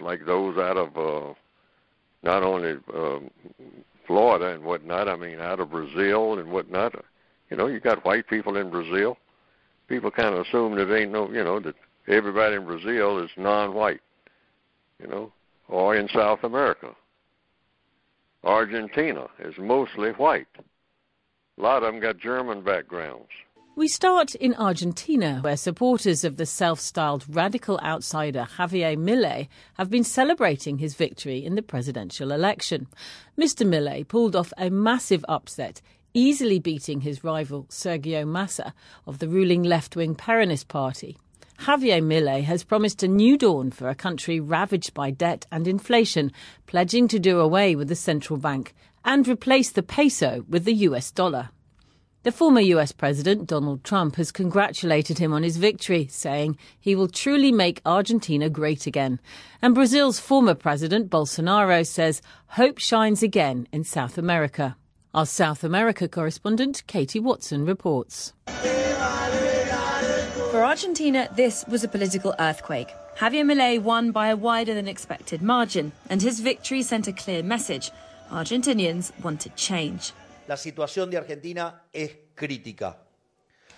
like those out of uh, not only um, Florida and whatnot. I mean, out of Brazil and whatnot. You know, you got white people in Brazil. People kind of assume that ain't no, you know, that everybody in Brazil is non-white. You know, or in South America. Argentina is mostly white. A lot of them got German backgrounds. We start in Argentina, where supporters of the self styled radical outsider Javier Milei have been celebrating his victory in the presidential election. Mr. Milei pulled off a massive upset, easily beating his rival Sergio Massa of the ruling left wing Peronist Party. Javier Milei has promised a new dawn for a country ravaged by debt and inflation, pledging to do away with the central bank and replace the peso with the US dollar. The former US President, Donald Trump, has congratulated him on his victory, saying he will truly make Argentina great again. And Brazil's former President, Bolsonaro, says hope shines again in South America. Our South America correspondent, Katie Watson, reports. For Argentina, this was a political earthquake. Javier Milei won by a wider than expected margin, and his victory sent a clear message. Argentinians wanted change. La situación de Argentina es crítica.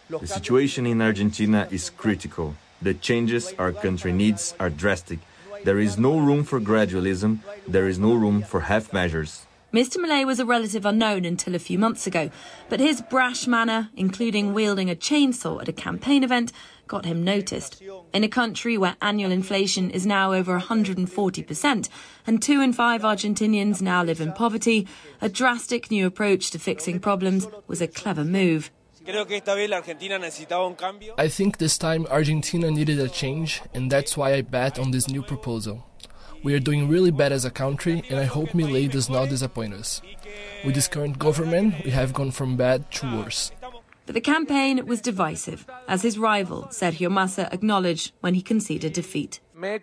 The situation in Argentina is critical. The changes our country needs are drastic. There is no room for gradualism. There is no room for half measures. Mr. Milei was a relative unknown until a few months ago, but his brash manner, including wielding a chainsaw at a campaign event, got him noticed. In a country where annual inflation is now over 140% and two in five Argentinians now live in poverty, a drastic new approach to fixing problems was a clever move. I think this time Argentina needed a change, and that's why I bet on this new proposal. We are doing really bad as a country, and I hope Milei does not disappoint us. With this current government, we have gone from bad to worse. But the campaign was divisive, as his rival, Sergio Massa, acknowledged when he conceded defeat. I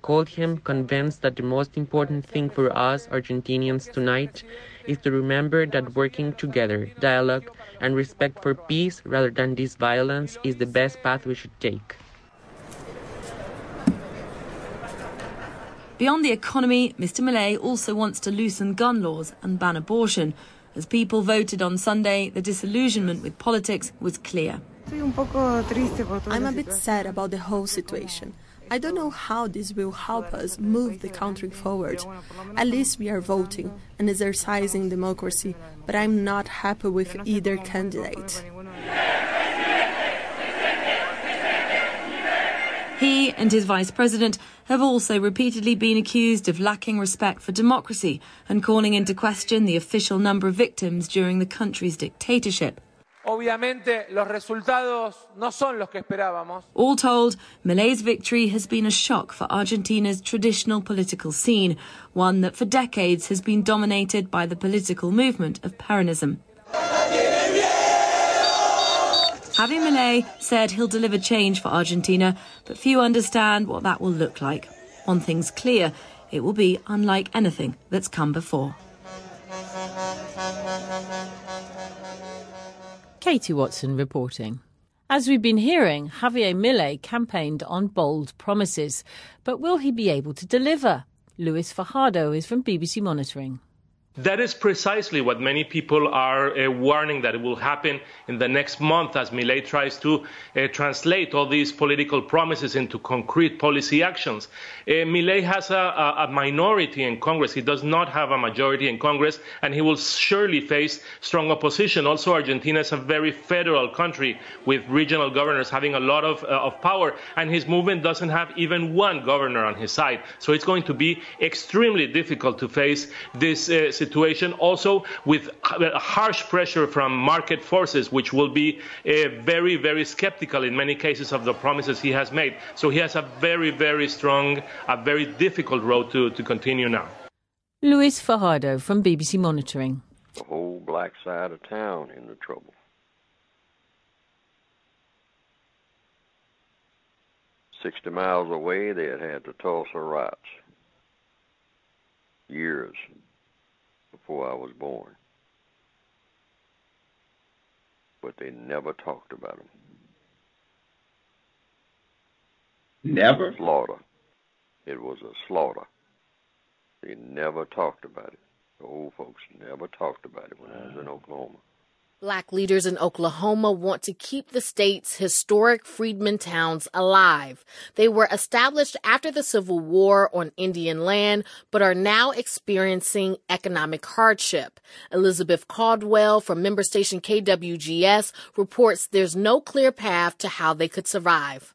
called him convinced that the most important thing for us Argentinians tonight is to remember that working together, dialogue, and respect for peace rather than this violence is the best path we should take. Beyond the economy, Mr. Milei also wants to loosen gun laws and ban abortion. As people voted on Sunday, the disillusionment with politics was clear. I'm a bit sad about the whole situation. I don't know how this will help us move the country forward. At least we are voting and exercising democracy, but I'm not happy with either candidate. He and his vice president have also repeatedly been accused of lacking respect for democracy and calling into question the official number of victims during the country's dictatorship. Obviamente, los resultados no son los que esperábamos. All told, Milei's victory has been a shock for Argentina's traditional political scene, one that for decades has been dominated by the political movement of Peronism. Javier Milei said he'll deliver change for Argentina, but few understand what that will look like. One thing's clear, it will be unlike anything that's come before. Katie Watson reporting. As we've been hearing, Javier Milei campaigned on bold promises, but will he be able to deliver? Luis Fajardo is from BBC Monitoring. That is precisely what many people are uh, warning that it will happen in the next month as Milei tries to uh, translate all these political promises into concrete policy actions. Uh, Milei has a, a, minority in Congress. He does not have a majority in Congress, and he will surely face strong opposition. Also, Argentina is a very federal country with regional governors having a lot of, uh, of power, and his movement doesn't have even one governor on his side. So it's going to be extremely difficult to face this uh, situation, also with harsh pressure from market forces, which will be uh, very, very skeptical in many cases of the promises he has made. So he has a very, very strong, a very difficult road to, to continue now. Luis Fajardo from BBC Monitoring. The whole black side of town in the trouble. Sixty miles away, they had had to toss the Tulsa riots. Years before I was born. But they never talked about them. Never? Slaughter. it was a slaughter. They never talked about it. The old folks never talked about it when I was in Oklahoma. Black leaders in Oklahoma want to keep the state's historic freedmen towns alive. They were established after the Civil War on Indian land, but are now experiencing economic hardship. Elizabeth Caldwell from member station KWGS reports there's no clear path to how they could survive.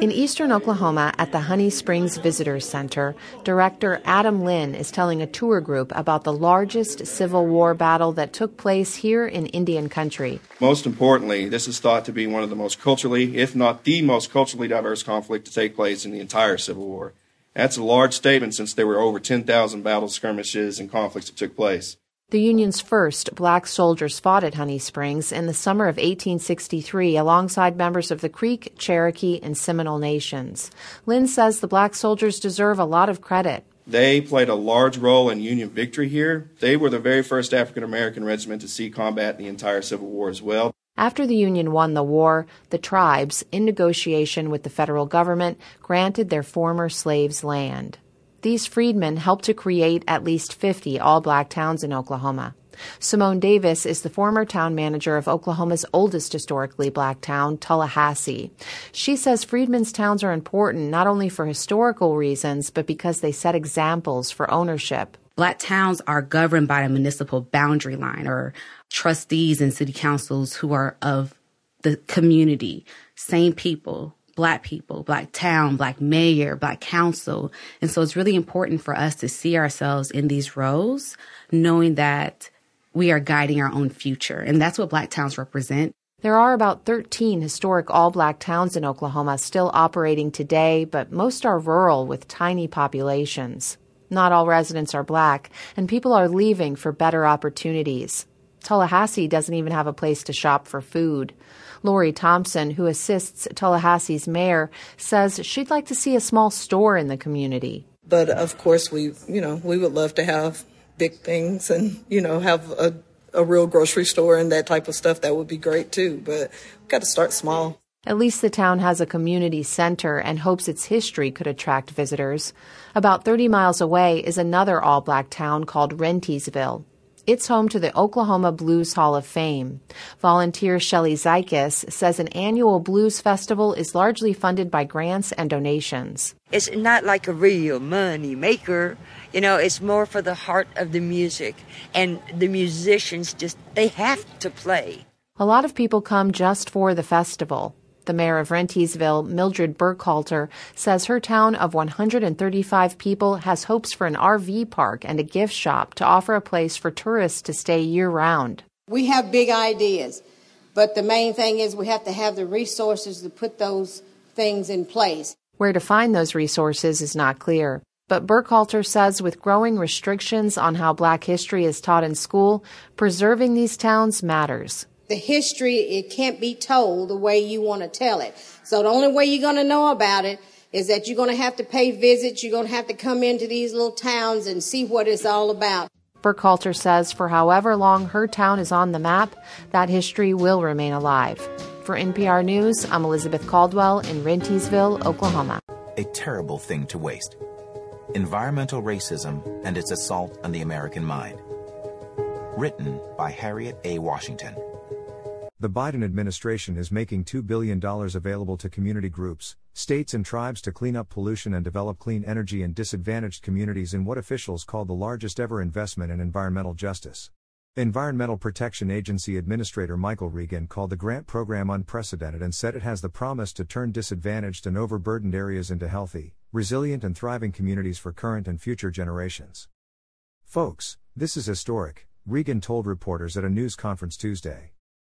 In eastern Oklahoma at the Honey Springs Visitors Center, director Adam Lynn is telling a tour group about the largest Civil War battle that took place here in Indian country. Most importantly, this is thought to be one of the most culturally, if not the most culturally diverse conflict to take place in the entire Civil War. That's a large statement since there were over 10,000 battles, skirmishes, and conflicts that took place. The Union's first black soldiers fought at Honey Springs in the summer of 1863 alongside members of the Creek, Cherokee, and Seminole nations. Lynn says the black soldiers deserve a lot of credit. They played a large role in Union victory here. They were the very first African American regiment to see combat in the entire Civil War as well. After the Union won the war, the tribes, in negotiation with the federal government, granted their former slaves land. These freedmen helped to create at least 50 all black towns in Oklahoma. Simone Davis is the former town manager of Oklahoma's oldest historically black town, Tallahassee. She says freedmen's towns are important not only for historical reasons, but because they set examples for ownership. Black towns are governed by a municipal boundary line or trustees and city councils who are of the community, same people, black people, black town, black mayor, black council. And so it's really important for us to see ourselves in these roles, knowing that we are guiding our own future. And that's what black towns represent. There are about 13 historic all black towns in Oklahoma still operating today, but most are rural with tiny populations. Not all residents are black, and people are leaving for better opportunities. Tallahassee doesn't even have a place to shop for food. Lori Thompson, who assists Tallahassee's mayor, says she'd like to see a small store in the community. But of course, we, you know, we would love to have big things and, you know, have a, a real grocery store and that type of stuff. That would be great too. But we've got to start small. At least the town has a community center and hopes its history could attract visitors. About 30 miles away is another all black town called Rentiesville. It's home to the Oklahoma Blues Hall of Fame. Volunteer Shelley Zykis says an annual blues festival is largely funded by grants and donations. It's not like a real money maker. You know, it's more for the heart of the music. And the musicians just, they have to play. A lot of people come just for the festival. The mayor of Rentiesville, Mildred Burkhalter, says her town of 135 people has hopes for an RV park and a gift shop to offer a place for tourists to stay year round. We have big ideas, but the main thing is we have to have the resources to put those things in place. Where to find those resources is not clear. But Burkhalter says with growing restrictions on how black history is taught in school, preserving these towns matters the history, it can't be told the way you want to tell it. So the only way you're going to know about it is that you're going to have to pay visits. You're going to have to come into these little towns and see what it's all about. Burkhalter says for however long her town is on the map, that history will remain alive. For NPR News, I'm Elizabeth Caldwell in Rentiesville, Oklahoma. A terrible thing to waste. Environmental racism and its assault on the American mind. Written by Harriet A. Washington. The Biden administration is making $2 billion available to community groups, states, and tribes to clean up pollution and develop clean energy in disadvantaged communities in what officials call the largest ever investment in environmental justice. Environmental Protection Agency Administrator Michael Regan called the grant program unprecedented and said it has the promise to turn disadvantaged and overburdened areas into healthy, resilient, and thriving communities for current and future generations. Folks, this is historic, Regan told reporters at a news conference Tuesday.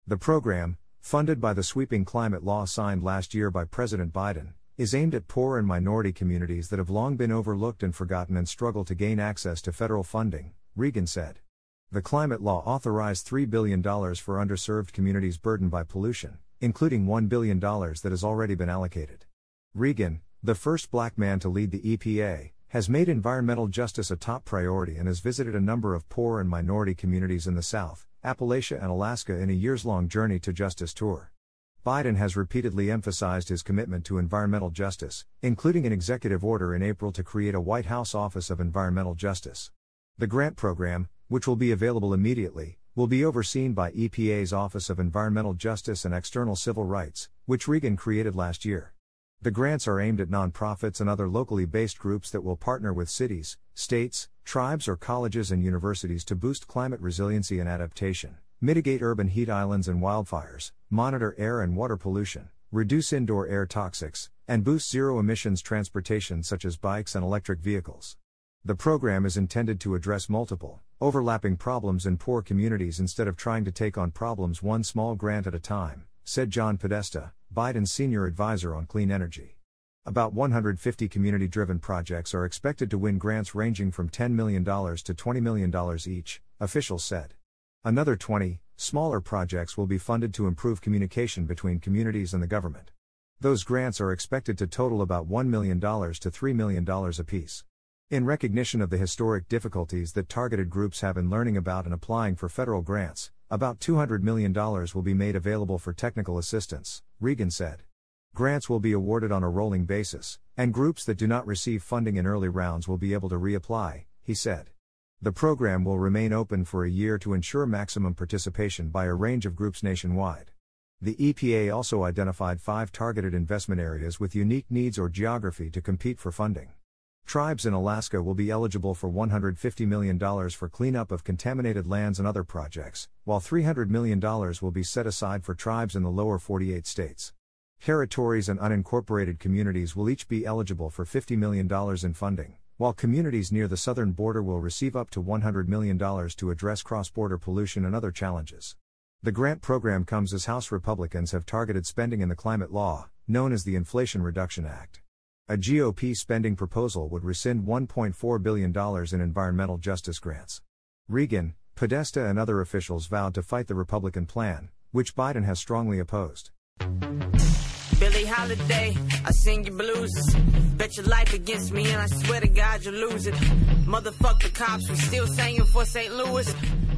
The program, funded by the sweeping climate law signed last year by President Biden, is aimed at poor and minority communities that have long been overlooked and forgotten and struggle to gain access to federal funding, Regan said. The climate law authorized $3 billion for underserved communities burdened by pollution, including $1 billion that has already been allocated. Regan, the first black man to lead the EPA, has made environmental justice a top priority and has visited a number of poor and minority communities in the South, Appalachia, and Alaska in a years long journey to justice tour. Biden has repeatedly emphasized his commitment to environmental justice, including an executive order in April to create a White House Office of Environmental Justice. The grant program, which will be available immediately, will be overseen by EPA's Office of Environmental Justice and External Civil Rights, which Regan created last year. The grants are aimed at nonprofits and other locally based groups that will partner with cities, states, tribes, or colleges and universities to boost climate resiliency and adaptation, mitigate urban heat islands and wildfires, monitor air and water pollution, reduce indoor air toxics, and boost zero emissions transportation such as bikes and electric vehicles. The program is intended to address multiple, overlapping problems in poor communities instead of trying to take on problems one small grant at a time, said John Podesta, Biden's senior advisor on clean energy. About 150 community driven projects are expected to win grants ranging from $10 million to $20 million each, officials said. Another 20, smaller projects will be funded to improve communication between communities and the government. Those grants are expected to total about $1 million to $3 million apiece. In recognition of the historic difficulties that targeted groups have in learning about and applying for federal grants, about $200 million will be made available for technical assistance, Regan said. Grants will be awarded on a rolling basis, and groups that do not receive funding in early rounds will be able to reapply, he said. The program will remain open for a year to ensure maximum participation by a range of groups nationwide. The EPA also identified five targeted investment areas with unique needs or geography to compete for funding. Tribes in Alaska will be eligible for $150 million for cleanup of contaminated lands and other projects, while $300 million will be set aside for tribes in the lower 48 states. Territories and unincorporated communities will each be eligible for $50 million in funding, while communities near the southern border will receive up to $100 million to address cross border pollution and other challenges. The grant program comes as House Republicans have targeted spending in the climate law, known as the Inflation Reduction Act. A GOP spending proposal would rescind $1.4 billion in environmental justice grants. Regan, Podesta, and other officials vowed to fight the Republican plan, which Biden has strongly opposed. Billie Holiday, I sing your blues. Bet your life against me, and I swear to God you'll lose it. Motherfuck the cops, we still singing for St. Louis.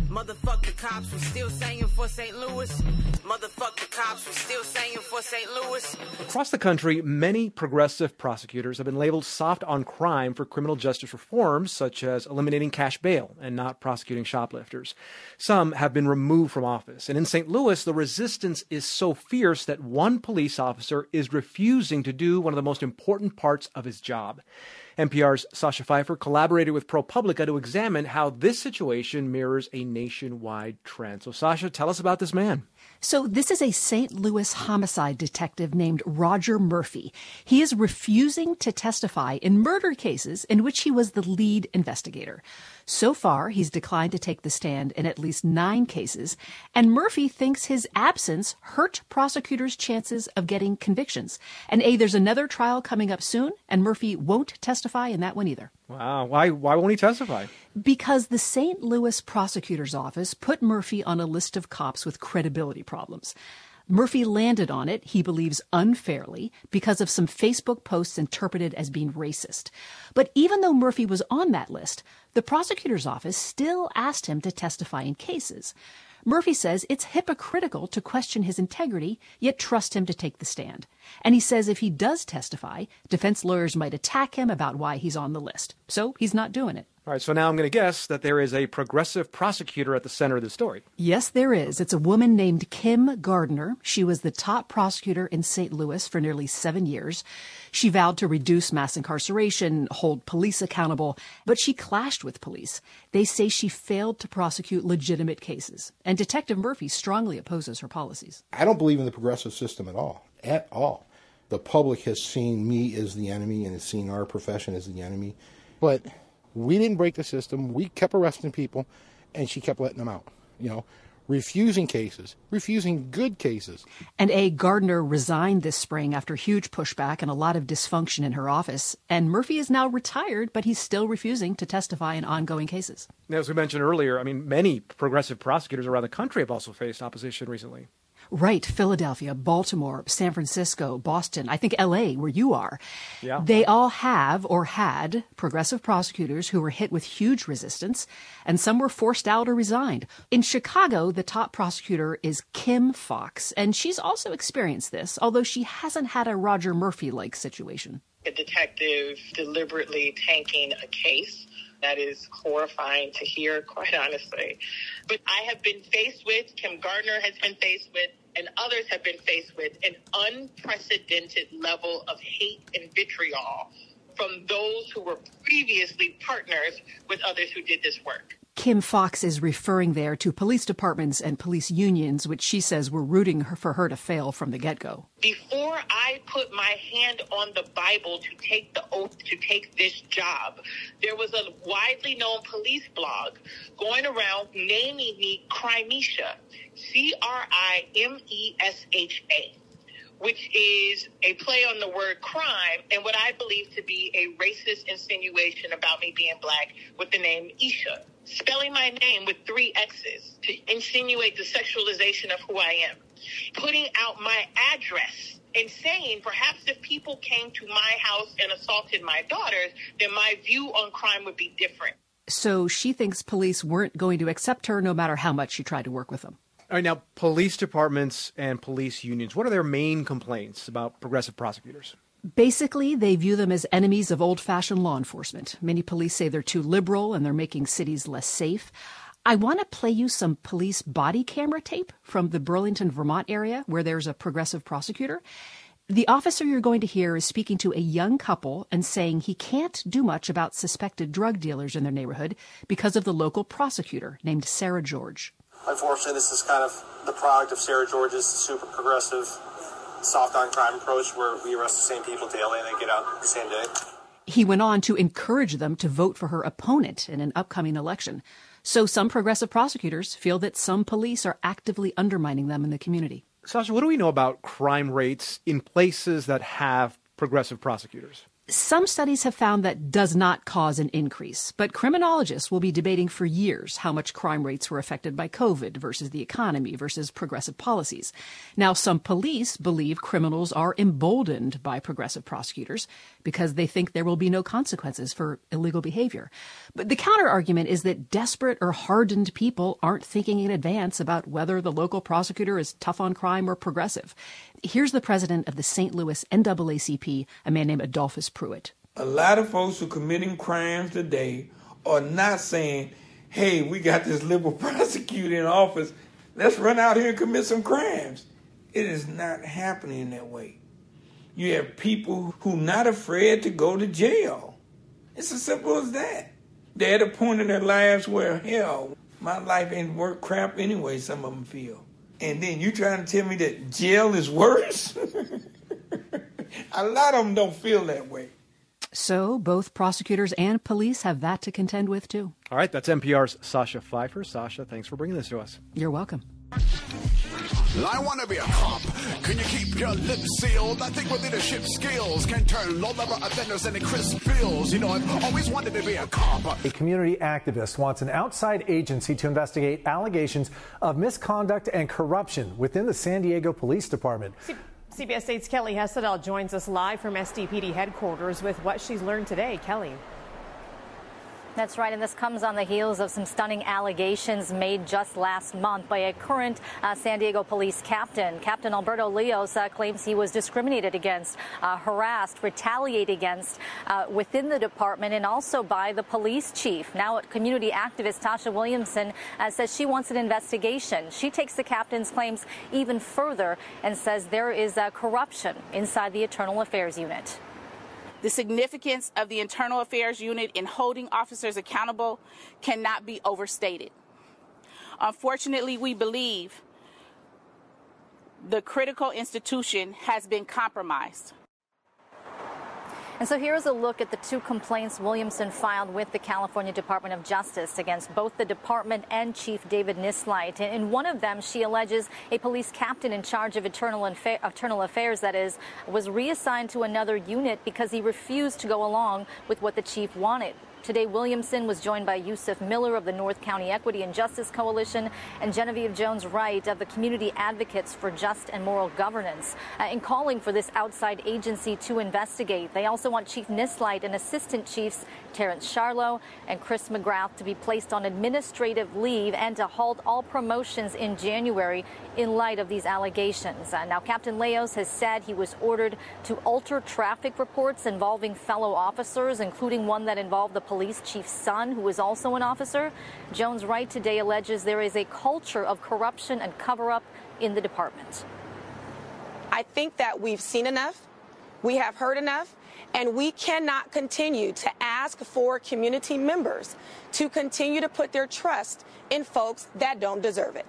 Motherfuck the cops, we still singing for St. Louis. Motherfuck the cops, we still singing for St. Louis. Across the country, many progressive prosecutors have been labeled soft on crime for criminal justice reforms, such as eliminating cash bail and not prosecuting shoplifters. Some have been removed from office. And in St. Louis, the resistance is so fierce that one police officer is refusing to do one of the most important parts of his job. NPR's Sasha Pfeiffer collaborated with ProPublica to examine how this situation mirrors a nationwide trend. So, Sasha, tell us about this man. So, this is a St. Louis homicide detective named Roger Murphy. He is refusing to testify in murder cases in which he was the lead investigator. So far, he's declined to take the stand in at least nine cases, and Murphy thinks his absence hurt prosecutors' chances of getting convictions. And A, there's another trial coming up soon, and Murphy won't testify in that one either. Wow. Why, why won't he testify? Because the St. Louis prosecutor's office put Murphy on a list of cops with credibility problems. Murphy landed on it, he believes unfairly, because of some Facebook posts interpreted as being racist. But even though Murphy was on that list, the prosecutor's office still asked him to testify in cases. Murphy says it's hypocritical to question his integrity, yet trust him to take the stand. And he says if he does testify, defense lawyers might attack him about why he's on the list. So he's not doing it. All right, so now I'm going to guess that there is a progressive prosecutor at the center of the story. Yes, there is. It's a woman named Kim Gardner. She was the top prosecutor in St. Louis for nearly seven years. She vowed to reduce mass incarceration, hold police accountable, but she clashed with police. They say she failed to prosecute legitimate cases, and Detective Murphy strongly opposes her policies. I don't believe in the progressive system at all. At all. The public has seen me as the enemy and has seen our profession as the enemy. But we didn't break the system. We kept arresting people, and she kept letting them out. You know, refusing cases, refusing good cases. And A. Gardner resigned this spring after huge pushback and a lot of dysfunction in her office. And Murphy is now retired, but he's still refusing to testify in ongoing cases. As we mentioned earlier, I mean, many progressive prosecutors around the country have also faced opposition recently. Right, Philadelphia, Baltimore, San Francisco, Boston, I think LA, where you are. Yeah. They all have or had progressive prosecutors who were hit with huge resistance, and some were forced out or resigned. In Chicago, the top prosecutor is Kim Foxx, and she's also experienced this, although she hasn't had a Roger Murphy like situation. A detective deliberately tanking a case that is horrifying to hear, quite honestly. But I have been faced with, Kim Gardner has been faced with, and others have been faced with an unprecedented level of hate and vitriol from those who were previously partners with others who did this work. Kim Foxx is referring there to police departments and police unions, which she says were rooting for her to fail from the get go. Before I put my hand on the Bible to take the oath to take this job, there was a widely known police blog going around naming me Crimesha, C R I M E S H A which is a play on the word crime and what I believe to be a racist insinuation about me being black with the name Isha. Spelling my name with three X's to insinuate the sexualization of who I am. Putting out my address and saying perhaps if people came to my house and assaulted my daughters, then my view on crime would be different. So she thinks police weren't going to accept her no matter how much she tried to work with them. All right, now, police departments and police unions, what are their main complaints about progressive prosecutors? Basically, they view them as enemies of old fashioned law enforcement. Many police say they're too liberal and they're making cities less safe. I want to play you some police body camera tape from the Burlington, Vermont area where there's a progressive prosecutor. The officer you're going to hear is speaking to a young couple and saying he can't do much about suspected drug dealers in their neighborhood because of the local prosecutor named Sarah George. Unfortunately, this is kind of the product of Sarah George's super progressive, soft on crime approach where we arrest the same people daily and they get out the same day. He went on to encourage them to vote for her opponent in an upcoming election. So some progressive prosecutors feel that some police are actively undermining them in the community. Sasha, what do we know about crime rates in places that have progressive prosecutors? Some studies have found that does not cause an increase, but criminologists will be debating for years how much crime rates were affected by COVID versus the economy versus progressive policies. Now, some police believe criminals are emboldened by progressive prosecutors because they think there will be no consequences for illegal behavior. But the counter argument is that desperate or hardened people aren't thinking in advance about whether the local prosecutor is tough on crime or progressive. Here's the president of the St. Louis NAACP, a man named Adolphus Pruitt. A lot of folks who are committing crimes today are not saying, hey, we got this liberal prosecutor in office. Let's run out here and commit some crimes. It is not happening that way. You have people who are not afraid to go to jail. It's as simple as that. They're at a point in their lives where, hell, my life ain't worth crap anyway, some of them feel. And then you trying to tell me that jail is worse? a lot of them don't feel that way. So both prosecutors and police have that to contend with, too. All right, that's NPR's Sasha Pfeiffer. Sasha, thanks for bringing this to us. You're welcome. I want to be a cop. Can you keep your lips sealed? I think with leadership skills can turn low-level offenders into crisp bills. You know, I've always wanted to be a cop. A community activist wants an outside agency to investigate allegations of misconduct and corruption within the San Diego Police Department. CBS 8's Kelly Hessedal joins us live from SDPD headquarters with what she's learned today. Kelly. That's right, and this comes on the heels of some stunning allegations made just last month by a current uh, San Diego police captain. Captain Alberto Leos uh, claims he was discriminated against, uh, harassed, retaliated against uh, within the department and also by the police chief. Now, community activist Tasha Williamson uh, says she wants an investigation. She takes the captain's claims even further and says there is uh, corruption inside the Eternal Affairs Unit. The significance of the Internal Affairs Unit in holding officers accountable cannot be overstated. Unfortunately, we believe the critical institution has been compromised. And so here's a look at the two complaints Williamson filed with the California Department of Justice against both the department and Chief David Nisleit. In one of them, she alleges a police captain in charge of internal, internal affairs, that is, was reassigned to another unit because he refused to go along with what the chief wanted Today, Williamson was joined by Yusuf Miller of the North County Equity and Justice Coalition and Genevieve Jones Wright of the Community Advocates for Just and Moral Governance uh, in calling for this outside agency to investigate. They also want Chief Nisleit and Assistant Chiefs Terrence Charlot and Chris McGrath to be placed on administrative leave and to halt all promotions in January in light of these allegations. Uh, now, Captain Leos has said he was ordered to alter traffic reports involving fellow officers, including one that involved the police chief's son, who was also an officer. Jones Wright today alleges there is a culture of corruption and cover up in the department. I think that we've seen enough, we have heard enough, and we cannot continue to ask for community members to continue to put their trust in folks that don't deserve it.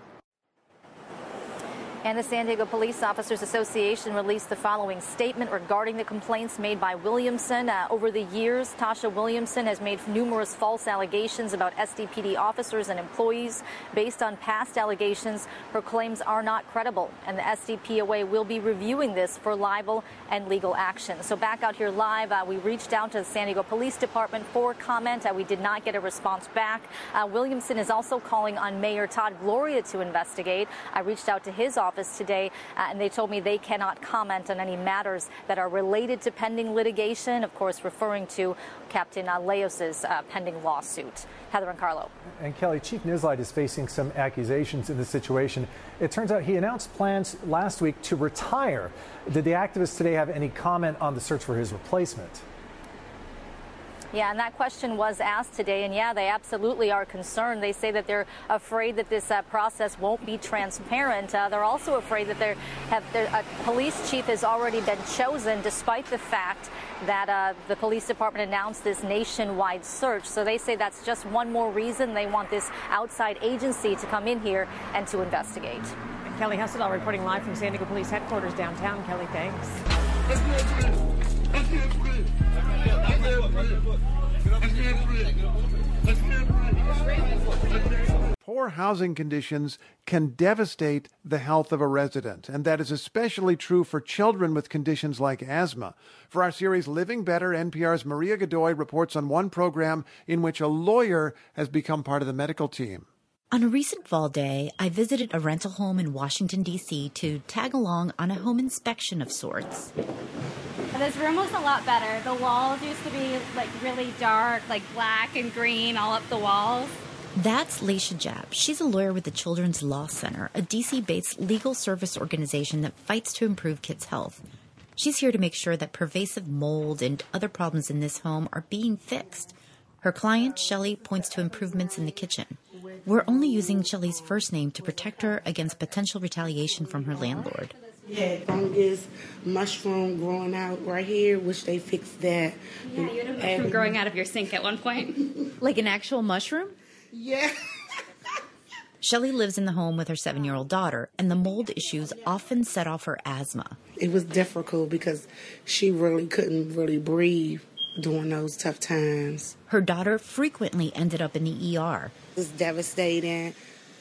And the San Diego Police Officers Association released the following statement regarding the complaints made by Williamson. Uh, over the years, Tasha Williamson has made numerous false allegations about SDPD officers and employees. Based on past allegations, her claims are not credible, and the SDPOA will be reviewing this for libel and legal action. So, back out here live, uh, we reached out to the San Diego Police Department for comment. Uh, we did not get a response back. Uh, Williamson is also calling on Mayor Todd Gloria to investigate. I reached out to his office office today, uh, and they told me they cannot comment on any matters that are related to pending litigation, of course, referring to Captain uh, Leos's uh, pending lawsuit. Heather and Carlo. And Kelly, Chief Nisleit is facing some accusations in this situation. It turns out he announced plans last week to retire. Did the activists today have any comment on the search for his replacement? Yeah, and that question was asked today, and yeah, they absolutely are concerned. They say that they're afraid that this uh, process won't be transparent. Uh, they're also afraid that there have a police chief has already been chosen, despite the fact that uh, the police department announced this nationwide search. So they say that's just one more reason they want this outside agency to come in here and to investigate. Kelly Hessedal reporting live from San Diego Police Headquarters downtown. Kelly, thanks. Poor housing conditions can devastate the health of a resident, and that is especially true for children with conditions like asthma. For our series Living Better, NPR's Maria Godoy reports on one program in which a lawyer has become part of the medical team. On a recent fall day, I visited a rental home in Washington, D.C. to tag along on a home inspection of sorts. This room was a lot better. The walls used to be like really dark, like black and green all up the walls. That's Leisha Jab. She's a lawyer with the Children's Law Center, a DC based legal service organization that fights to improve kids' health. She's here to make sure that pervasive mold and other problems in this home are being fixed. Her client, Shelly, points to improvements in the kitchen. We're only using Shelly's first name to protect her against potential retaliation from her landlord. Yeah, fungus, mushroom growing out right here, which they fixed that. Yeah, you had a mushroom growing out of your sink at one point. like an actual mushroom? Yeah. Shelly lives in the home with her seven year old daughter, and the mold issues often set off her asthma. It was difficult because she really couldn't really breathe during those tough times. Her daughter frequently ended up in the ER. It's devastating.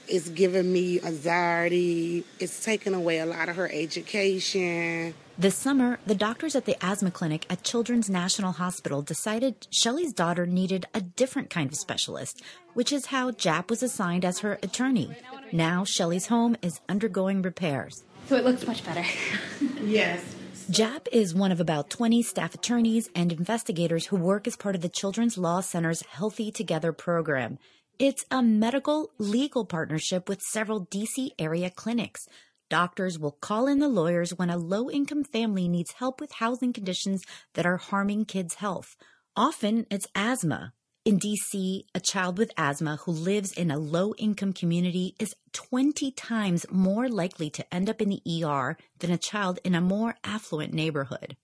It's giving me anxiety. It's taken away a lot of her education. This summer, the doctors at the asthma clinic at Children's National Hospital decided Shelly's daughter needed a different kind of specialist, which is how Jap was assigned as her attorney. Now, Shelly's home is undergoing repairs. So it looks much better. yes. Jap is one of about 20 staff attorneys and investigators who work as part of the Children's Law Center's Healthy Together program. It's a medical legal partnership with several DC area clinics. Doctors will call in the lawyers when a low income family needs help with housing conditions that are harming kids' health. Often it's asthma, in DC, a child with asthma who lives in a low income community is 20 times more likely to end up in the ER than a child in a more affluent neighborhood.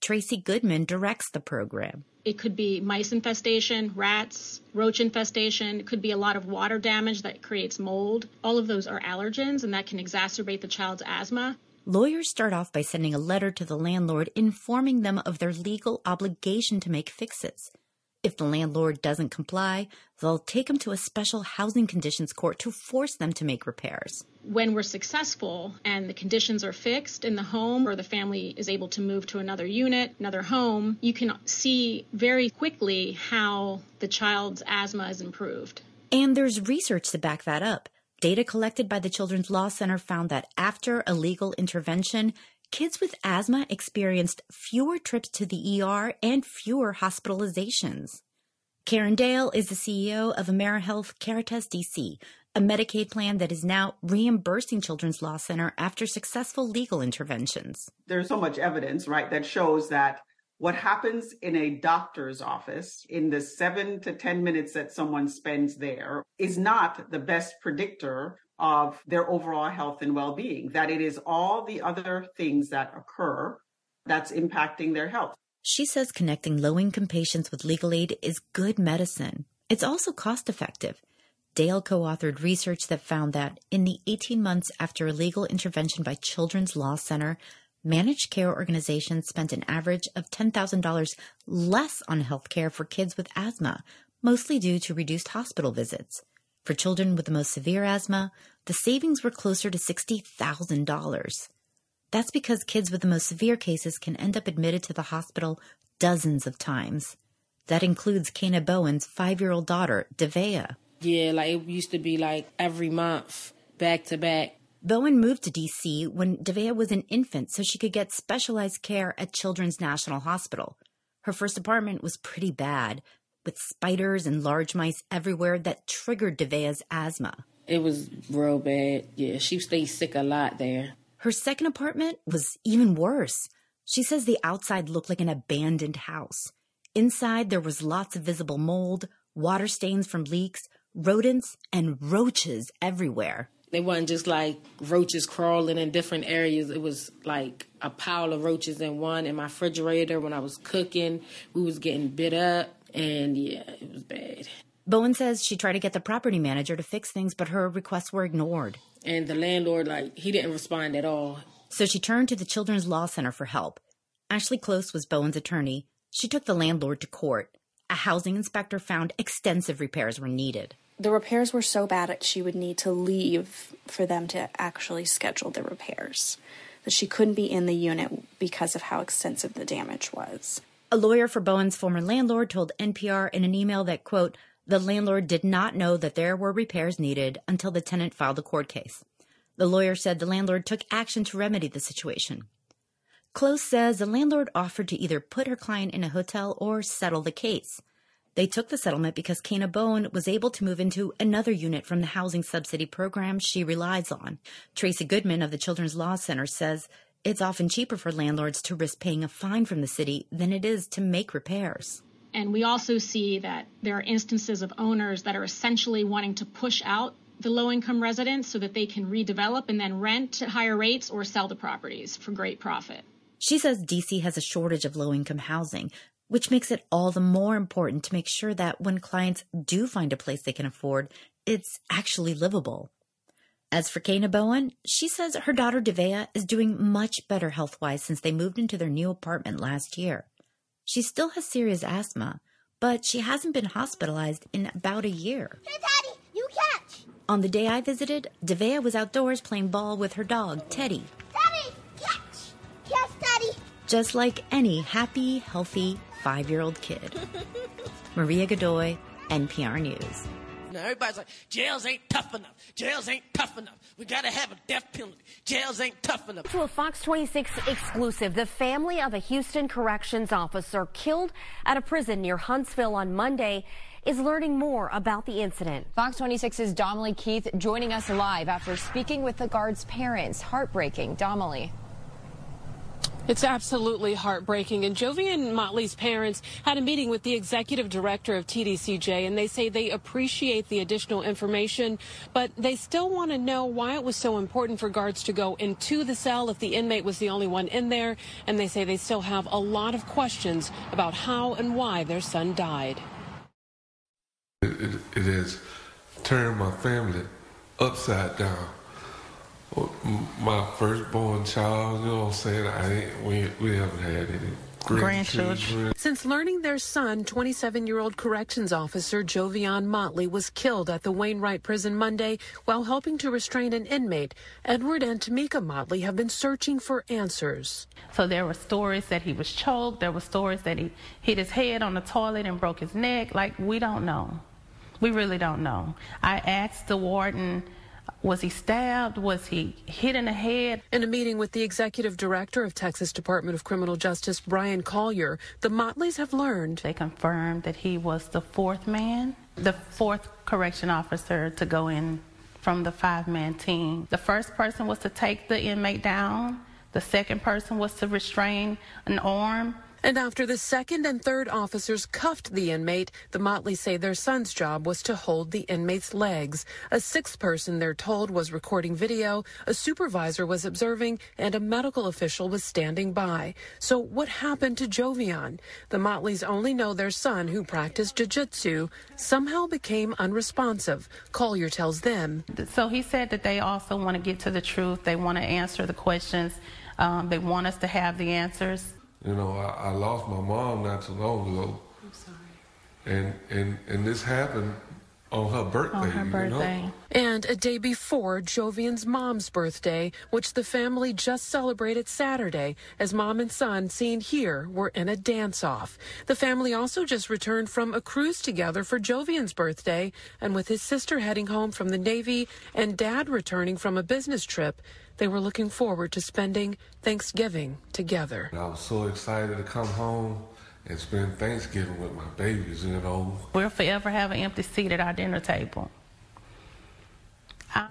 Tracy Goodman directs the program. It could be mice infestation, rats, roach infestation. It could be a lot of water damage that creates mold. All of those are allergens and that can exacerbate the child's asthma. Lawyers start off by sending a letter to the landlord informing them of their legal obligation to make fixes. If the landlord doesn't comply, they'll take them to a special housing conditions court to force them to make repairs. When we're successful and the conditions are fixed in the home or the family is able to move to another unit, another home, you can see very quickly how the child's asthma is improved. And there's research to back that up. Data collected by the Children's Law Center found that after a legal intervention, kids with asthma experienced fewer trips to the ER and fewer hospitalizations. Karen Dale is the CEO of AmeriHealth Caritas DC, a Medicaid plan that is now reimbursing Children's Law Center after successful legal interventions. There's so much evidence, right, that shows that what happens in a doctor's office in the seven to 10 minutes that someone spends there is not the best predictor of their overall health and well being, that it is all the other things that occur that's impacting their health. She says connecting low income patients with legal aid is good medicine. It's also cost effective. Dale co authored research that found that in the 18 months after a legal intervention by Children's Law Center, managed care organizations spent an average of $10,000 less on health care for kids with asthma, mostly due to reduced hospital visits. For children with the most severe asthma, the savings were closer to $60,000. That's because kids with the most severe cases can end up admitted to the hospital dozens of times. That includes Kana Bowen's five year old daughter, Devea. Yeah, like it used to be like every month, back to back. Bowen moved to DC when Devea was an infant so she could get specialized care at Children's National Hospital. Her first apartment was pretty bad, with spiders and large mice everywhere that triggered Devea's asthma. It was real bad. Yeah, she stayed sick a lot there. Her second apartment was even worse. She says the outside looked like an abandoned house. Inside, there was lots of visible mold, water stains from leaks, rodents, and roaches everywhere. They wasn't just like roaches crawling in different areas. It was like a pile of roaches in one in my refrigerator when I was cooking. We was getting bit up and yeah, it was bad. Bowen says she tried to get the property manager to fix things, but her requests were ignored. And the landlord, like, he didn't respond at all. So she turned to the Children's Law Center for help. Ashley Close was Bowen's attorney. She took the landlord to court. A housing inspector found extensive repairs were needed the repairs were so bad that she would need to leave for them to actually schedule the repairs. That she couldn't be in the unit because of how extensive the damage was. A lawyer for Bowen's former landlord told NPR in an email that, quote, the landlord did not know that there were repairs needed until the tenant filed a court case. The lawyer said the landlord took action to remedy the situation. Close says the landlord offered to either put her client in a hotel or settle the case. They took the settlement because Kana Bowen was able to move into another unit from the housing subsidy program she relies on. Tracy Goodman of the Children's Law Center says it's often cheaper for landlords to risk paying a fine from the city than it is to make repairs. And we also see that there are instances of owners that are essentially wanting to push out the low income residents so that they can redevelop and then rent at higher rates or sell the properties for great profit. She says DC has a shortage of low income housing, which makes it all the more important to make sure that when clients do find a place they can afford, it's actually livable. As for Kana Bowen, she says her daughter Devea is doing much better health wise since they moved into their new apartment last year. She still has serious asthma, but she hasn't been hospitalized in about a year. Hey, Daddy, you catch! On the day I visited, Devea was outdoors playing ball with her dog, Teddy. Daddy, catch! Yes, Daddy! Just like any happy, healthy, five year old kid. Maria Godoy, NPR News. Now everybody's like, jails ain't tough enough. Jails ain't tough enough. We gotta have a death penalty. Jails ain't tough enough. To a Fox 26 exclusive, the family of a Houston corrections officer killed at a prison near Huntsville on Monday is learning more about the incident. Fox 26's Damali Keith joining us live after speaking with the guard's parents. Heartbreaking. Damali. It's absolutely heartbreaking. And Jovian Motley's parents had a meeting with the executive director of TDCJ, and they say they appreciate the additional information, but they still want to know why it was so important for guards to go into the cell if the inmate was the only one in there. And they say they still have a lot of questions about how and why their son died. it, it, it has turned my family upside down. My firstborn child, you know what I'm saying? I ain't, we, we haven't had any grandchildren. Since learning their son, 27 year old corrections officer Jovian Motley was killed at the Wainwright prison Monday while helping to restrain an inmate, Edward and Tamika Motley have been searching for answers. So there were stories that he was choked, there were stories that he hit his head on the toilet and broke his neck. Like, we don't know. We really don't know. I asked the warden was he stabbed? Was he hit in the head? In a meeting with the executive director of Texas Department of Criminal Justice, Brian Collier, the Motleys have learned. They confirmed that he was the fourth man, the fourth correction officer to go in from the five man team. The first person was to take the inmate down, the second person was to restrain an arm. And after the second and third officers cuffed the inmate, the Motleys say their son's job was to hold the inmate's legs. A sixth person, they're told, was recording video, a supervisor was observing, and a medical official was standing by. So what happened to Jovian? The Motleys only know their son, who practiced jiu-jitsu, somehow became unresponsive. Collier tells them. So he said that they also want to get to the truth. They want to answer the questions. Um, they want us to have the answers. You know, I, I lost my mom not too long ago. I'm sorry. And and and this happened on her birthday. On her birthday. You know? And a day before Jovian's mom's birthday, which the family just celebrated Saturday, as mom and son, seen here, were in a dance off. The family also just returned from a cruise together for Jovian's birthday, and with his sister heading home from the Navy and dad returning from a business trip, they were looking forward to spending Thanksgiving together. I was so excited to come home and spend Thanksgiving with my babies, you know. We'll forever have an empty seat at our dinner table. I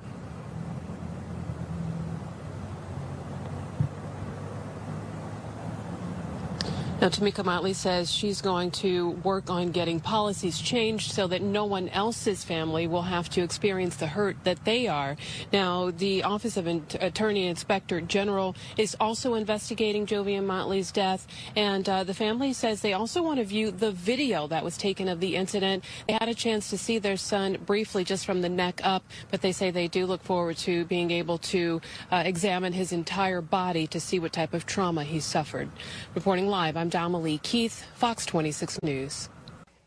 Now, Tamika Motley says she's going to work on getting policies changed so that no one else's family will have to experience the hurt that they are. Now, the Office of Attorney Inspector General is also investigating Jovian Motley's death, and uh, the family says they also want to view the video that was taken of the incident. They had a chance to see their son briefly just from the neck up, but they say they do look forward to being able to uh, examine his entire body to see what type of trauma he suffered. Reporting live, I'm Damali Keith, Fox 26 News.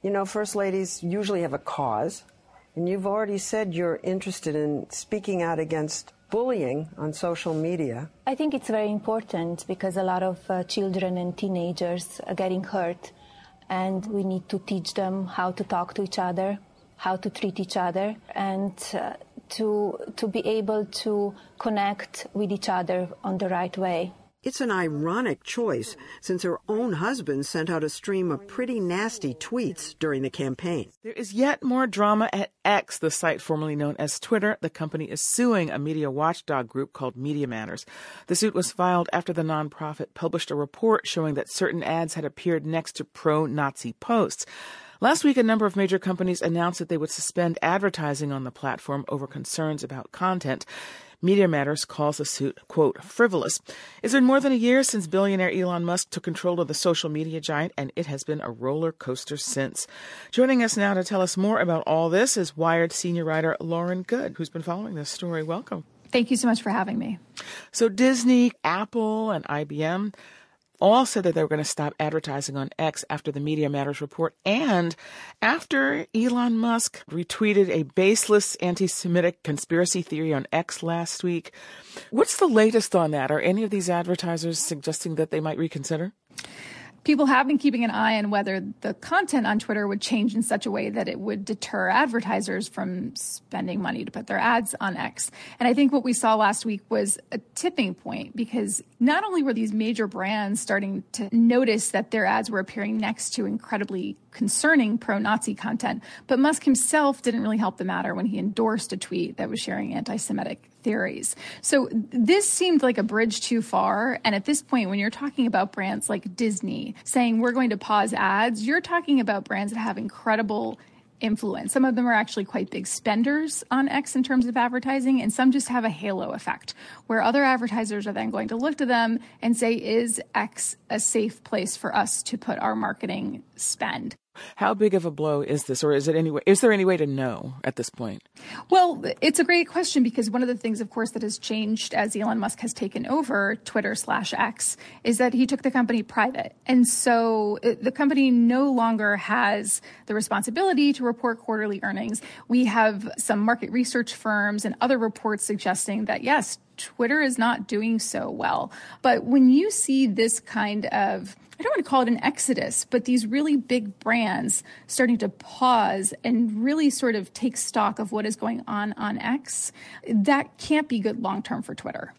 You know, First Ladies usually have a cause, and you've already said you're interested in speaking out against bullying on social media. I think it's very important because a lot of uh, children and teenagers are getting hurt, and we need to teach them how to talk to each other, how to treat each other, and uh, to, to be able to connect with each other on the right way. It's an ironic choice since her own husband sent out a stream of pretty nasty tweets during the campaign. There is yet more drama at X, the site formerly known as Twitter. The company is suing a media watchdog group called Media Matters. The suit was filed after the nonprofit published a report showing that certain ads had appeared next to pro Nazi posts. Last week, a number of major companies announced that they would suspend advertising on the platform over concerns about content. Media Matters calls the suit, quote, frivolous. It's been more than a year since billionaire Elon Musk took control of the social media giant, and it has been a roller coaster since. Joining us now to tell us more about all this is Wired senior writer Lauren Goode, who's been following this story. Welcome. Thank you so much for having me. So, Disney, Apple, and IBM all said that they were going to stop advertising on X after the Media Matters report and after Elon Musk retweeted a baseless anti Semitic conspiracy theory on X last week. What's the latest on that? Are any of these advertisers suggesting that they might reconsider? People have been keeping an eye on whether the content on Twitter would change in such a way that it would deter advertisers from spending money to put their ads on X. And I think what we saw last week was a tipping point because not only were these major brands starting to notice that their ads were appearing next to incredibly concerning pro Nazi content, but Musk himself didn't really help the matter when he endorsed a tweet that was sharing anti Semitic theories. So this seemed like a bridge too far. And at this point, when you're talking about brands like Disney saying we're going to pause ads, you're talking about brands that have incredible influence. Some of them are actually quite big spenders on X in terms of advertising, and some just have a halo effect where other advertisers are then going to look to them and say, is X a safe place for us to put our marketing spend? How big of a blow is this, or is it anyway? Is there any way to know at this point? Well, it's a great question because one of the things, of course, that has changed as Elon Musk has taken over Twitter slash X is that he took the company private, and so uh, the company no longer has the responsibility to report quarterly earnings. We have some market research firms and other reports suggesting that yes, Twitter is not doing so well. But when you see this kind of I don't want to call it an exodus, but these really big brands starting to pause and really sort of take stock of what is going on on X, that can't be good long term for Twitter.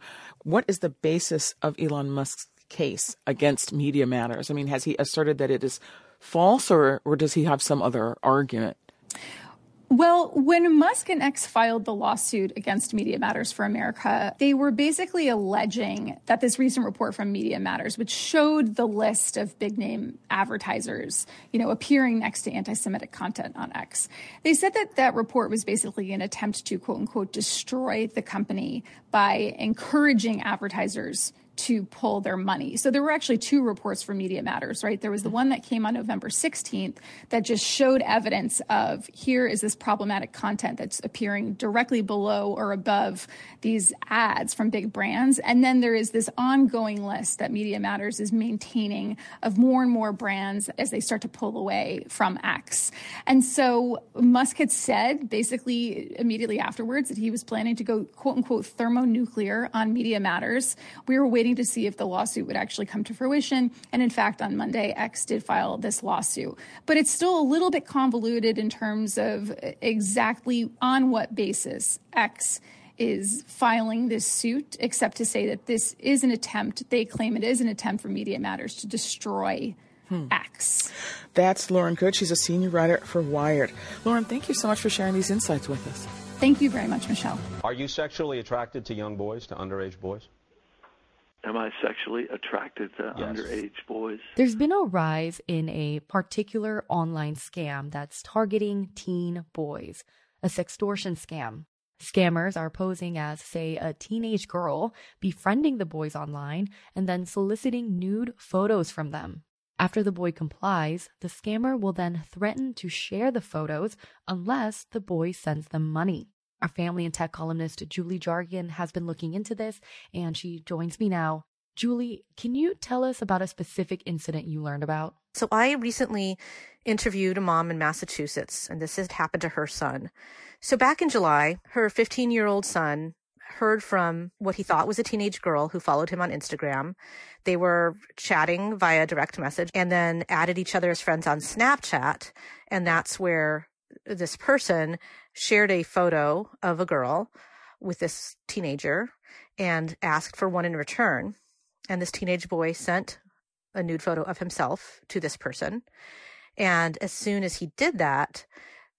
What is the basis of Elon Musk's case against Media Matters? I mean, has he asserted that it is false or, or does he have some other argument? Well, when Musk and X filed the lawsuit against Media Matters for America, they were basically alleging that this recent report from Media Matters, which showed the list of big name advertisers, you know, appearing next to anti-Semitic content on X, they said that that report was basically an attempt to quote unquote destroy the company by encouraging advertisers to pull their money. So there were actually two reports from Media Matters, right? There was the one that came on November 16th that just showed evidence of here is this problematic content that's appearing directly below or above these ads from big brands. And then there is this ongoing list that Media Matters is maintaining of more and more brands as they start to pull away from X. And so Musk had said basically immediately afterwards that he was planning to go quote unquote thermonuclear on Media Matters. We were waiting to see if the lawsuit would actually come to fruition. And in fact, on Monday, X did file this lawsuit. But it's still a little bit convoluted in terms of exactly on what basis X is filing this suit, except to say that this is an attempt, they claim it is an attempt for Media Matters to destroy hmm. X. That's Lauren Goode. She's a senior writer for Wired. Lauren, thank you so much for sharing these insights with us. Thank you very much, Michelle. Are you sexually attracted to young boys, to underage boys? Am I sexually attracted to yes. underage boys? There's been a rise in a particular online scam that's targeting teen boys, a sextortion scam. Scammers are posing as, say, a teenage girl, befriending the boys online, and then soliciting nude photos from them. After the boy complies, the scammer will then threaten to share the photos unless the boy sends them money. Our family and tech columnist Julie Jargon has been looking into this, and she joins me now. Julie, can you tell us about a specific incident you learned about? So, I recently interviewed a mom in Massachusetts, and this had happened to her son. So, back in July, her 15 year old son heard from what he thought was a teenage girl who followed him on Instagram. They were chatting via direct message and then added each other as friends on Snapchat. And that's where this person shared a photo of a girl with this teenager and asked for one in return. And this teenage boy sent a nude photo of himself to this person. And as soon as he did that,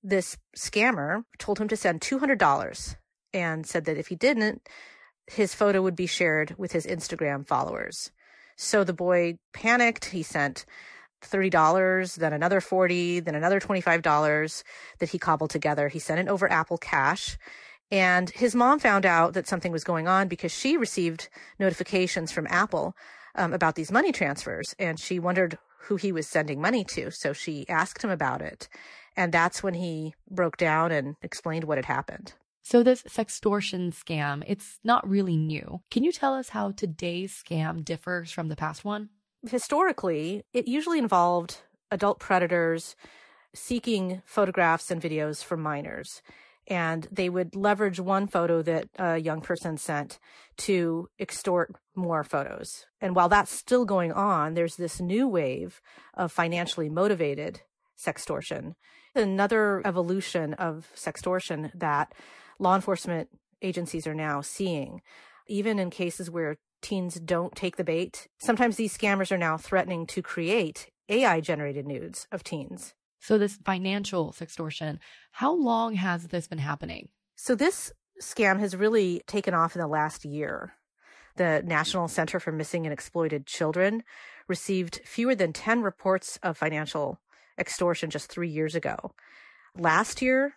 this scammer told him to send $200 and said that if he didn't, his photo would be shared with his Instagram followers. So the boy panicked. He sent $30, then another 40, then another $25 that he cobbled together. He sent it over Apple Cash. And his mom found out that something was going on because she received notifications from Apple um, about these money transfers and she wondered who he was sending money to. So she asked him about it. And that's when he broke down and explained what had happened. So this sextortion scam, it's not really new. Can you tell us how today's scam differs from the past one? Historically, it usually involved adult predators seeking photographs and videos from minors. And they would leverage one photo that a young person sent to extort more photos. And while that's still going on, there's this new wave of financially motivated sextortion. Another evolution of sextortion that law enforcement agencies are now seeing, even in cases where teens don't take the bait. Sometimes these scammers are now threatening to create AI generated nudes of teens. So, this financial sextortion, how long has this been happening? So, this scam has really taken off in the last year. The National Center for Missing and Exploited Children received fewer than 10 reports of financial extortion just three years ago. Last year,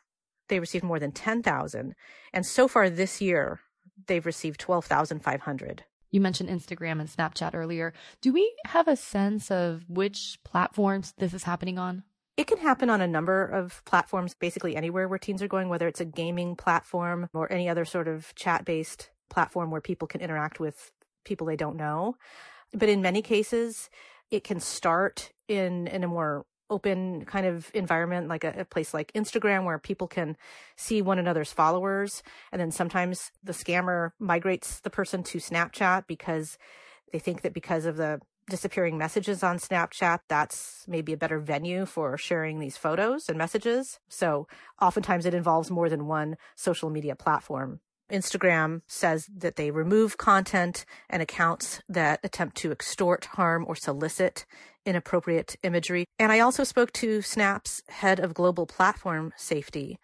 they received more than 10,000. And so far this year, they've received 12,500. You mentioned Instagram and Snapchat earlier. Do we have a sense of which platforms this is happening on? It can happen on a number of platforms, basically anywhere where teens are going, whether it's a gaming platform or any other sort of chat based platform where people can interact with people they don't know. But in many cases, it can start in, in a more open kind of environment, like a, a, place like Instagram, where people can see one another's followers. And then sometimes the scammer migrates the person to Snapchat because they think that because of the disappearing messages on Snapchat, that's maybe a better venue for sharing these photos and messages. So oftentimes it involves more than one social media platform. Instagram says that they remove content and accounts that attempt to extort, harm, or solicit inappropriate imagery. And I also spoke to Snap's head of global platform safety,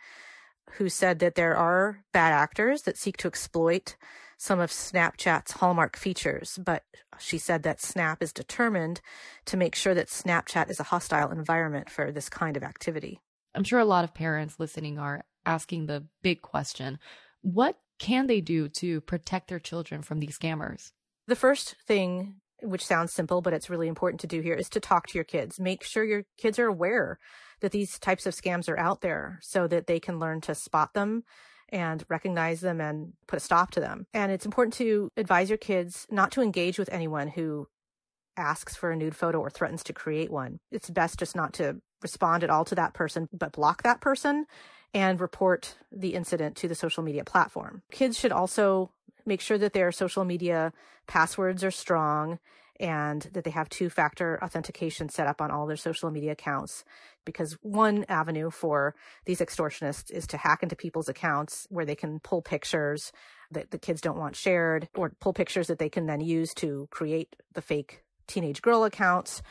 who said that there are bad actors that seek to exploit some of Snapchat's hallmark features, but she said that Snap is determined to make sure that Snapchat is a hostile environment for this kind of activity. I'm sure a lot of parents listening are asking the big question what can they do to protect their children from these scammers? The first thing, which sounds simple, but it's really important to do here, is to talk to your kids. Make sure your kids are aware that these types of scams are out there so that they can learn to spot them and recognize them and put a stop to them. And it's important to advise your kids not to engage with anyone who asks for a nude photo or threatens to create one. It's best just not to respond at all to that person, but block that person and report the incident to the social media platform. Kids should also make sure that their social media passwords are strong and that they have two factor authentication set up on all their social media accounts. Because one avenue for these extortionists is to hack into people's accounts where they can pull pictures that the kids don't want shared or pull pictures that they can then use to create the fake teenage girl accounts.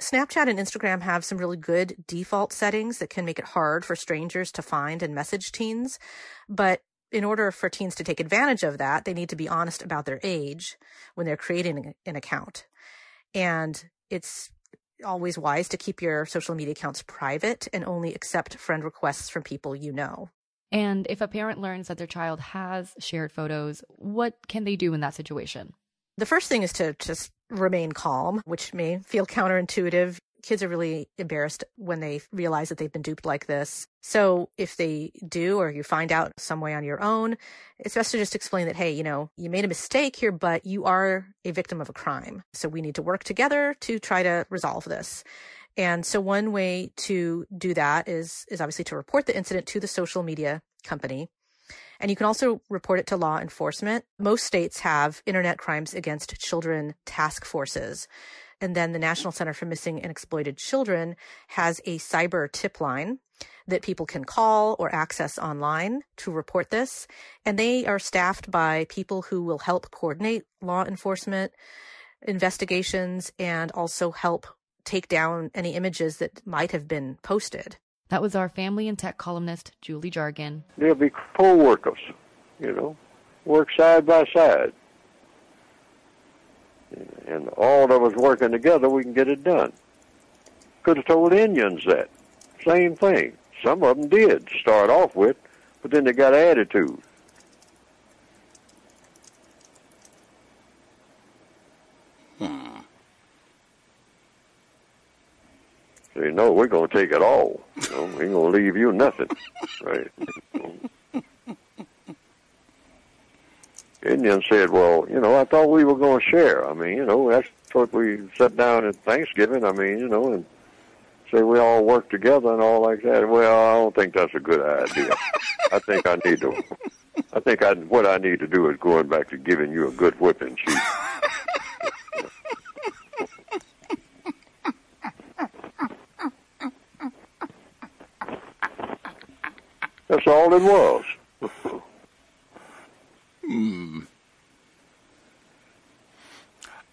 Snapchat and Instagram have some really good default settings that can make it hard for strangers to find and message teens. But in order for teens to take advantage of that, they need to be honest about their age when they're creating an account. And it's always wise to keep your social media accounts private and only accept friend requests from people you know. And if a parent learns that their child has shared photos, what can they do in that situation? The first thing is to just remain calm, which may feel counterintuitive kids are really embarrassed when they realize that they've been duped like this. So if they do, or you find out some way on your own, it's best to just explain that, hey, you know, you made a mistake here, but you are a victim of a crime. So we need to work together to try to resolve this. And so one way to do that is, is obviously to report the incident to the social media company. And you can also report it to law enforcement. Most states have internet crimes against children task forces. And then the National Center for Missing and Exploited Children has a cyber tip line that people can call or access online to report this. And they are staffed by people who will help coordinate law enforcement investigations and also help take down any images that might have been posted. That was our family and tech columnist, Julie Jargon. They'll be co workers, you know, work side by side and all of us working together, we can get it done. Could have told Indians that. Same thing. Some of them did start off with, but then they got attitude. Hmm. Say, no, we're going to take it all. You know, we ain't going to leave you nothing. right? Indian said, "Well, you know, I thought we were going to share. I mean, you know, that's what we sat down at Thanksgiving. I mean, you know, and say we all work together and all like that. Well, I don't think that's a good idea. I think I need to. I think I what I need to do is going back to giving you a good whipping, chief." That's all it was. Hmm.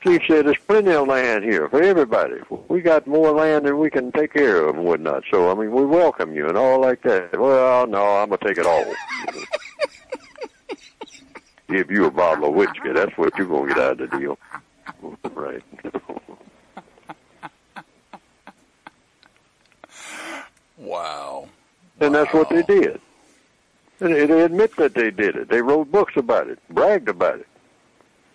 Chief said there's plenty of land here for everybody. We got more land than we can take care of and whatnot. So, I mean, we welcome you and all like that. Well, no, I'm going to take it all. Give you a bottle of whiskey. That's what you're going to get out of the deal. right. wow. And that's what they did. They, they admit that they did it. They wrote books about it, bragged about it.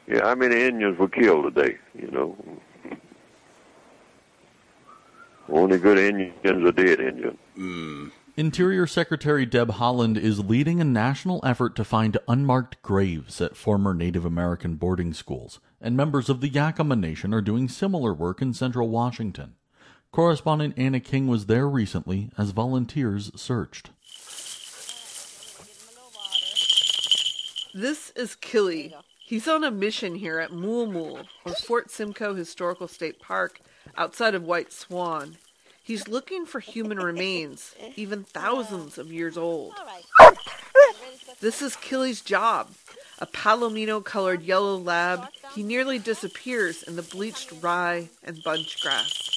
Yeah, how many Indians were killed today? You know. Only good Indian's are dead Indian. Mm. Interior Secretary Deb Haaland is leading a national effort to find unmarked graves at former Native American boarding schools, and members of the Yakama Nation are doing similar work in central Washington. Correspondent Anna King was there recently as volunteers searched. This is Killy. He's on a mission here at Mool or Fort Simcoe Historical State Park, outside of White Swan. He's looking for human remains, even thousands of years old. This is Killy's job. A palomino colored yellow lab, he nearly disappears in the bleached rye and bunch grass.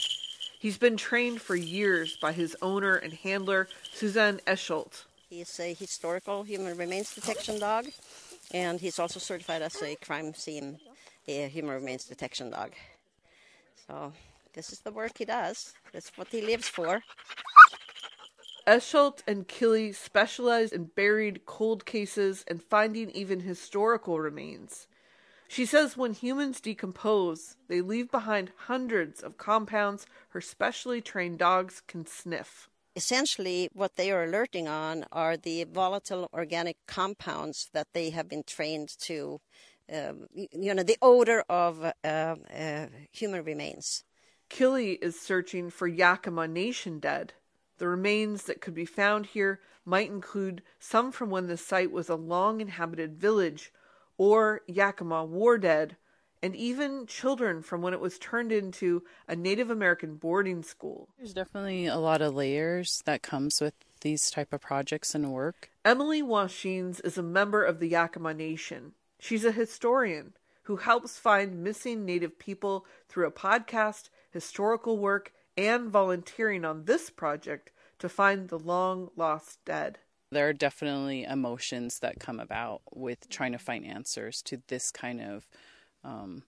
He's been trained for years by his owner and handler, Suzanne Elshult. He's a historical human remains detection dog, and he's also certified as a crime scene a human remains detection dog. So this is the work he does. That's what he lives for. Elshult and Killy specialize in buried cold cases and finding even historical remains. She says when humans decompose, they leave behind hundreds of compounds her specially trained dogs can sniff. Essentially, what they are alerting on are the volatile organic compounds that they have been trained to, um, you know, the odor of uh, uh, human remains. Killy is searching for Yakama Nation dead. The remains that could be found here might include some from when the site was a long inhabited village, or Yakima war dead, and even children from when it was turned into a Native American boarding school. There's definitely a lot of layers that comes with these type of projects and work. Emily Washines is a member of the Yakama Nation. She's a historian who helps find missing Native people through a podcast historical work, and volunteering on this project to find the long lost dead. There are definitely emotions that come about with trying to find answers to this kind of um,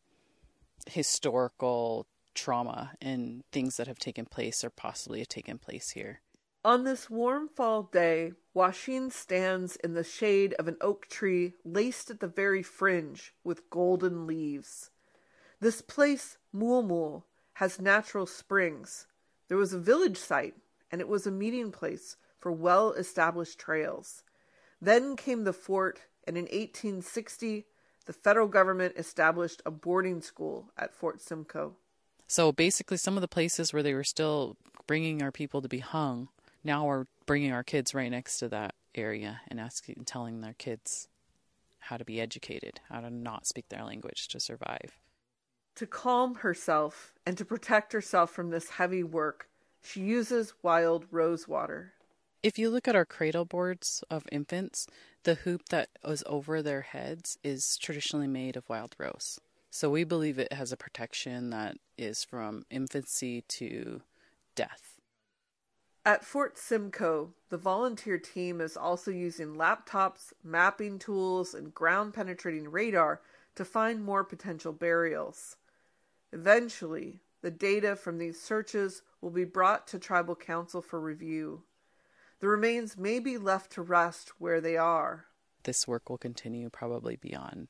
historical trauma and things that have taken place or possibly have taken place here. On this warm fall day, Washines stands in the shade of an oak tree laced at the very fringe with golden leaves. This place, Moolmool, has natural springs. There was a village site, and it was a meeting place for well established trails. Then came the fort, and in 1860, the federal government established a boarding school at Fort Simcoe. So basically, some of the places where they were still bringing our people to be hung, now are bringing our kids right next to that area and asking, and telling their kids how to be educated, how to not speak their language to survive. To calm herself and to protect herself from this heavy work, she uses wild rose water. If you look at our cradle boards of infants, the hoop that is over their heads is traditionally made of wild rose. So we believe it has a protection that is from infancy to death. At Fort Simcoe, the volunteer team is also using laptops, mapping tools, and ground penetrating radar to find more potential burials. Eventually, the data from these searches will be brought to Tribal Council for review. The remains may be left to rest where they are. This work will continue probably beyond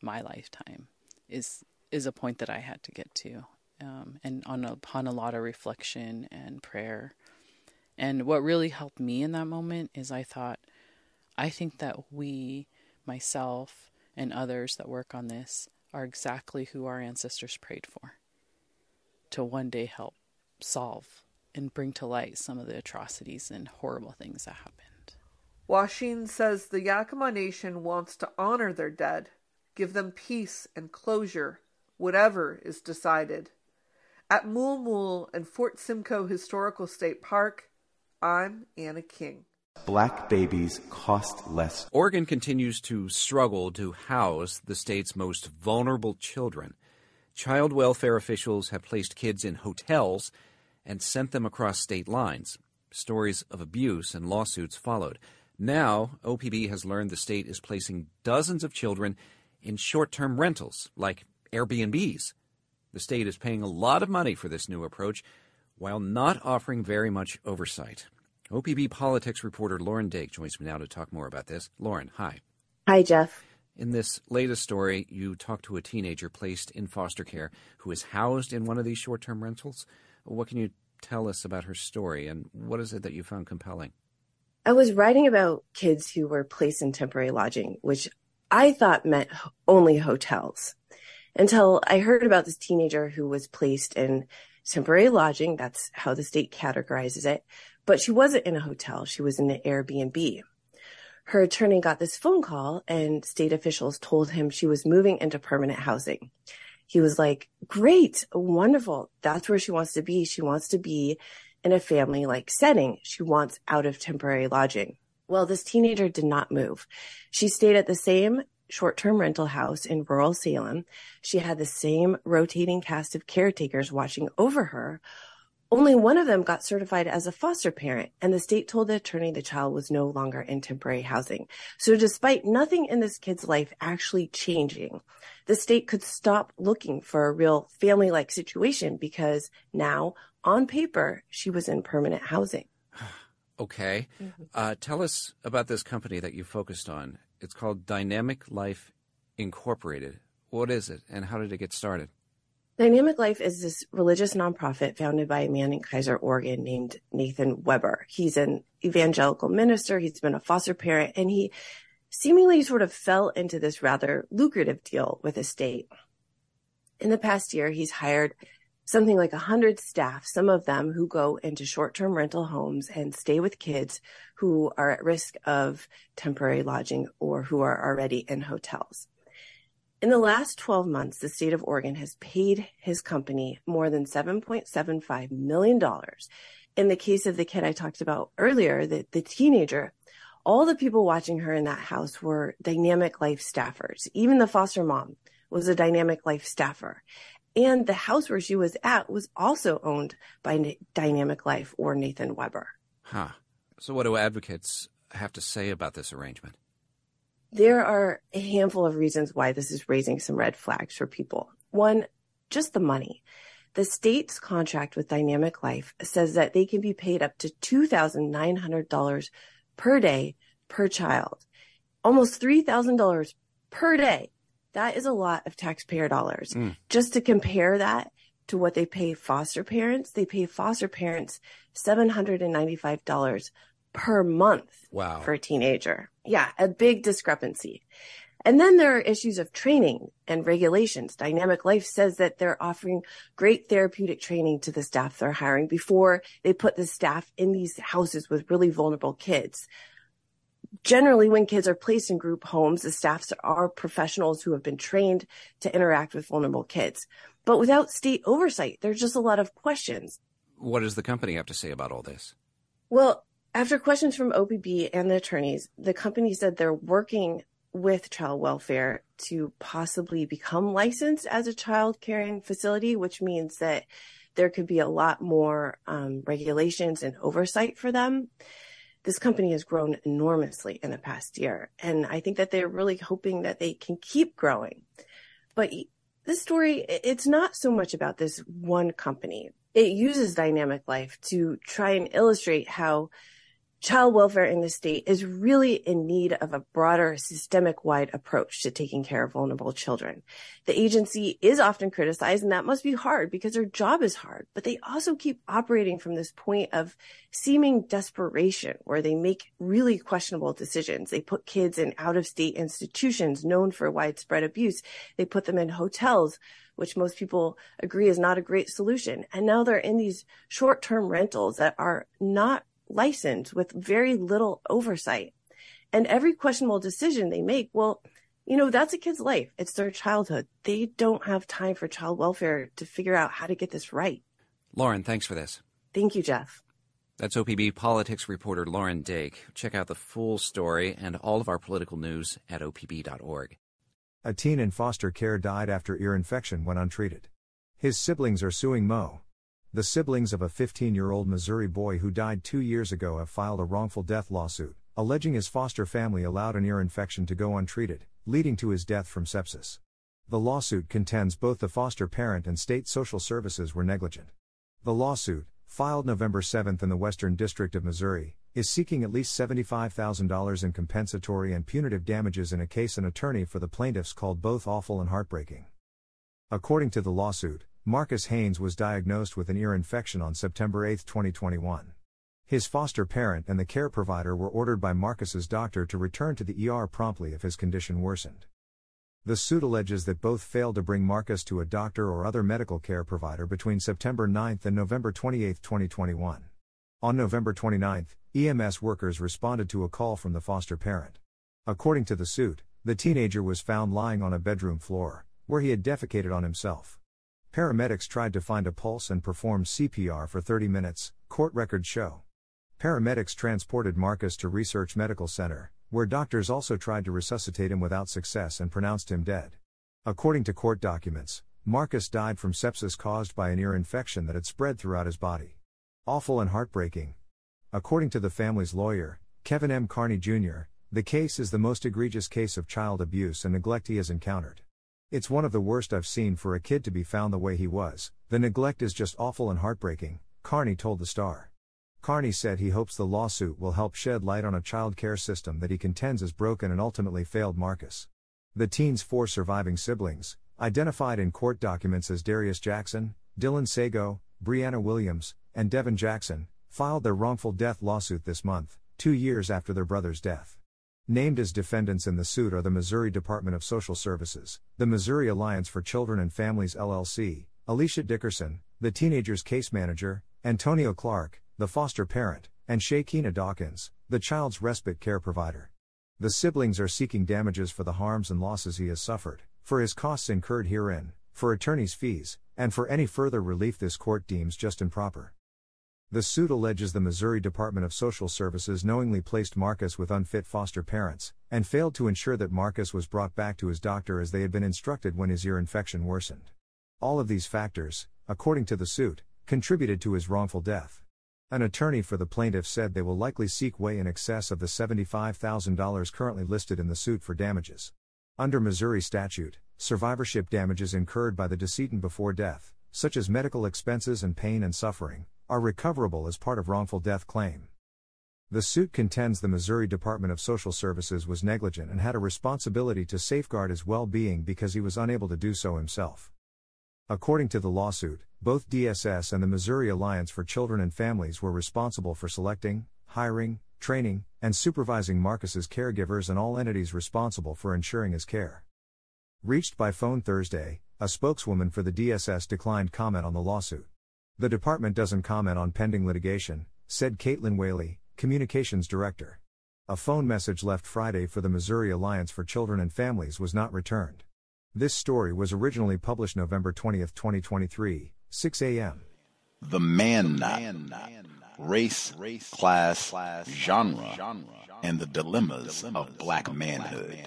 my lifetime. Is is a point that I had to get to, um, and on a, upon a lot of reflection and prayer. And what really helped me in that moment is I thought, I think that we, myself, and others that work on this, are exactly who our ancestors prayed for to one day help solve and bring to light some of the atrocities and horrible things that happened. Washines says the Yakama Nation wants to honor their dead, give them peace and closure, whatever is decided. At Mool and Fort Simcoe Historical State Park, I'm Anna King black babies cost less. Oregon continues to struggle to house the state's most vulnerable children. Child welfare officials have placed kids in hotels and sent them across state lines. Stories of abuse and lawsuits followed. Now, OPB has learned the state is placing dozens of children in short term rentals, like Airbnbs. The state is paying a lot of money for this new approach while not offering very much oversight. OPB politics reporter Lauren Dake joins me now to talk more about this. Lauren, hi. Hi, Jeff. In this latest story, you talked to a teenager placed in foster care who is housed in one of these short term rentals. What can you tell us about her story and what is it that you found compelling? I was writing about kids who were placed in temporary lodging, which I thought meant only hotels until I heard about this teenager who was placed in temporary lodging. That's how the state categorizes it. But she wasn't in a hotel. She was in an Airbnb. Her attorney got this phone call and state officials told him she was moving into permanent housing. He was like, great, wonderful. That's where she wants to be. She wants to be in a family like setting. She wants out of temporary lodging. Well, this teenager did not move. She stayed at the same short term rental house in rural Salem. She had the same rotating cast of caretakers watching over her. Only one of them got certified as a foster parent, and the state told the attorney the child was no longer in temporary housing. So, despite nothing in this kid's life actually changing, the state could stop looking for a real family like situation because now, on paper, she was in permanent housing. Okay. Mm-hmm. Uh, tell us about this company that you focused on. It's called Dynamic Life Incorporated. What is it, and how did it get started? Dynamic Life is this religious nonprofit founded by a man in Keizer, Oregon named Nathan Weber. He's an evangelical minister. He's been a foster parent, and he seemingly sort of fell into this rather lucrative deal with a state. In the past year, he's hired something like 100 staff, some of them who go into short term rental homes and stay with kids who are at risk of temporary lodging or who are already in hotels. In the last 12 months, the state of Oregon has paid his company more than $7.75 million. In the case of the kid I talked about earlier, the, the teenager, all the people watching her in that house were dynamic life staffers. Even the foster mom was a dynamic life staffer. And the house where she was at was also owned by Dynamic Life or Nathan Weber. Huh. So, what do advocates have to say about this arrangement? There are a handful of reasons why this is raising some red flags for people. One, just the money. The state's contract with Dynamic Life says that they can be paid up to $2,900 per day per child, almost $3,000 per day that is a lot of taxpayer dollars. Mm. Just to compare that to what they pay foster parents, they pay foster parents $795 per month wow. for a teenager. Yeah, a big discrepancy. And then there are issues of training and regulations. Dynamic Life says that they're offering great therapeutic training to the staff they're hiring before they put the staff in these houses with really vulnerable kids generally when kids are placed in group homes the staffs are professionals who have been trained to interact with vulnerable kids but without state oversight there's just a lot of questions what does the company have to say about all this well after questions from opb and the attorneys the company said they're working with child welfare to possibly become licensed as a child caring facility which means that there could be a lot more um, regulations and oversight for them this company has grown enormously in the past year. And I think that they're really hoping that they can keep growing. But this story, it's not so much about this one company. It uses dynamic life to try and illustrate how child welfare in the state is really in need of a broader systemic wide approach to taking care of vulnerable children. The agency is often criticized and that must be hard because their job is hard, but they also keep operating from this point of seeming desperation where they make really questionable decisions. They put kids in out of state institutions known for widespread abuse. They put them in hotels which most people agree is not a great solution. And now they're in these short term rentals that are not licensed with very little oversight. And every questionable decision they make, well, you know, that's a kid's life. It's their childhood. They don't have time for child welfare to figure out how to get this right. Lauren, thanks for this. Thank you, Jeff. That's OPB politics reporter Lauren Dake. Check out the full story and all of our political news at opb.org. A teen in foster care died after ear infection when untreated. His siblings are suing Mo. The siblings of a 15 year old Missouri boy who died two years ago have filed a wrongful death lawsuit, alleging his foster family allowed an ear infection to go untreated, leading to his death from sepsis. The lawsuit contends both the foster parent and state social services were negligent. The lawsuit, filed November 7 in the Western District of Missouri, is seeking at least $75,000 in compensatory and punitive damages in a case an attorney for the plaintiffs called both awful and heartbreaking. According to the lawsuit, Marcus Haynes was diagnosed with an ear infection on September 8, 2021. His foster parent and the care provider were ordered by Marcus's doctor to return to the ER promptly if his condition worsened. The suit alleges that both failed to bring Marcus to a doctor or other medical care provider between September 9 and November 28, 2021. On November 29, EMS workers responded to a call from the foster parent. According to the suit, the teenager was found lying on a bedroom floor, where he had defecated on himself. Paramedics tried to find a pulse and performed CPR for 30 minutes, court records show. Paramedics transported Marcus to Research Medical Center, where doctors also tried to resuscitate him without success and pronounced him dead. According to court documents, Marcus died from sepsis caused by an ear infection that had spread throughout his body. Awful and heartbreaking. According to the family's lawyer, Kevin M. Carney Jr., the case is the most egregious case of child abuse and neglect he has encountered. It's one of the worst I've seen for a kid to be found the way he was. The neglect is just awful and heartbreaking, Carney told the Star. Carney said he hopes the lawsuit will help shed light on a child care system that he contends is broken and ultimately failed Marcus. The teen's four surviving siblings, identified in court documents as Darius Jackson, Dylan Sago, Brianna Williams, and Devin Jackson, filed their wrongful death lawsuit this month, two years after their brother's death. Named as defendants in the suit are the Missouri Department of Social Services, the Missouri Alliance for Children and Families LLC, Alicia Dickerson, the teenager's case manager, Antonio Clark, the foster parent, and Shakina Dawkins, the child's respite care provider. The siblings are seeking damages for the harms and losses he has suffered, for his costs incurred herein, for attorney's fees, and for any further relief this court deems just and proper. The suit alleges the Missouri Department of Social Services knowingly placed Marcus with unfit foster parents, and failed to ensure that Marcus was brought back to his doctor as they had been instructed when his ear infection worsened. All of these factors, according to the suit, contributed to his wrongful death. An attorney for the plaintiff said they will likely seek way in excess of the $75,000 currently listed in the suit for damages. Under Missouri statute, survivorship damages incurred by the decedent before death, such as medical expenses and pain and suffering, are recoverable as part of wrongful death claim. The suit contends the Missouri Department of Social Services was negligent and had a responsibility to safeguard his well being because he was unable to do so himself. According to the lawsuit, both DSS and the Missouri Alliance for Children and Families were responsible for selecting, hiring, training, and supervising Marcus's caregivers and all entities responsible for ensuring his care. Reached by phone Thursday, a spokeswoman for the DSS declined comment on the lawsuit. The department doesn't comment on pending litigation, said Caitlin Whaley, communications director. A phone message left Friday for the Missouri Alliance for Children and Families was not returned. This story was originally published November 20, 2023, 6 a.m. The Man Race, class, genre, and the dilemmas of black manhood.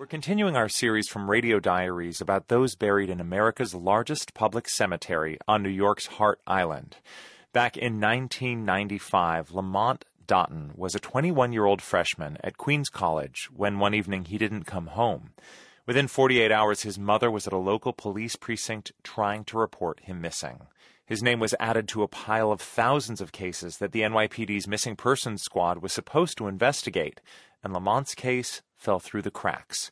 We're continuing our series from Radio Diaries about those buried in America's largest public cemetery on New York's Hart Island. Back in 1995, Lamont Dottin was a 21 year old freshman at Queens College when one evening he didn't come home. Within 48 hours, his mother was at a local police precinct trying to report him missing. His name was added to a pile of thousands of cases that the NYPD's Missing Persons Squad was supposed to investigate, and Lamont's case fell through the cracks.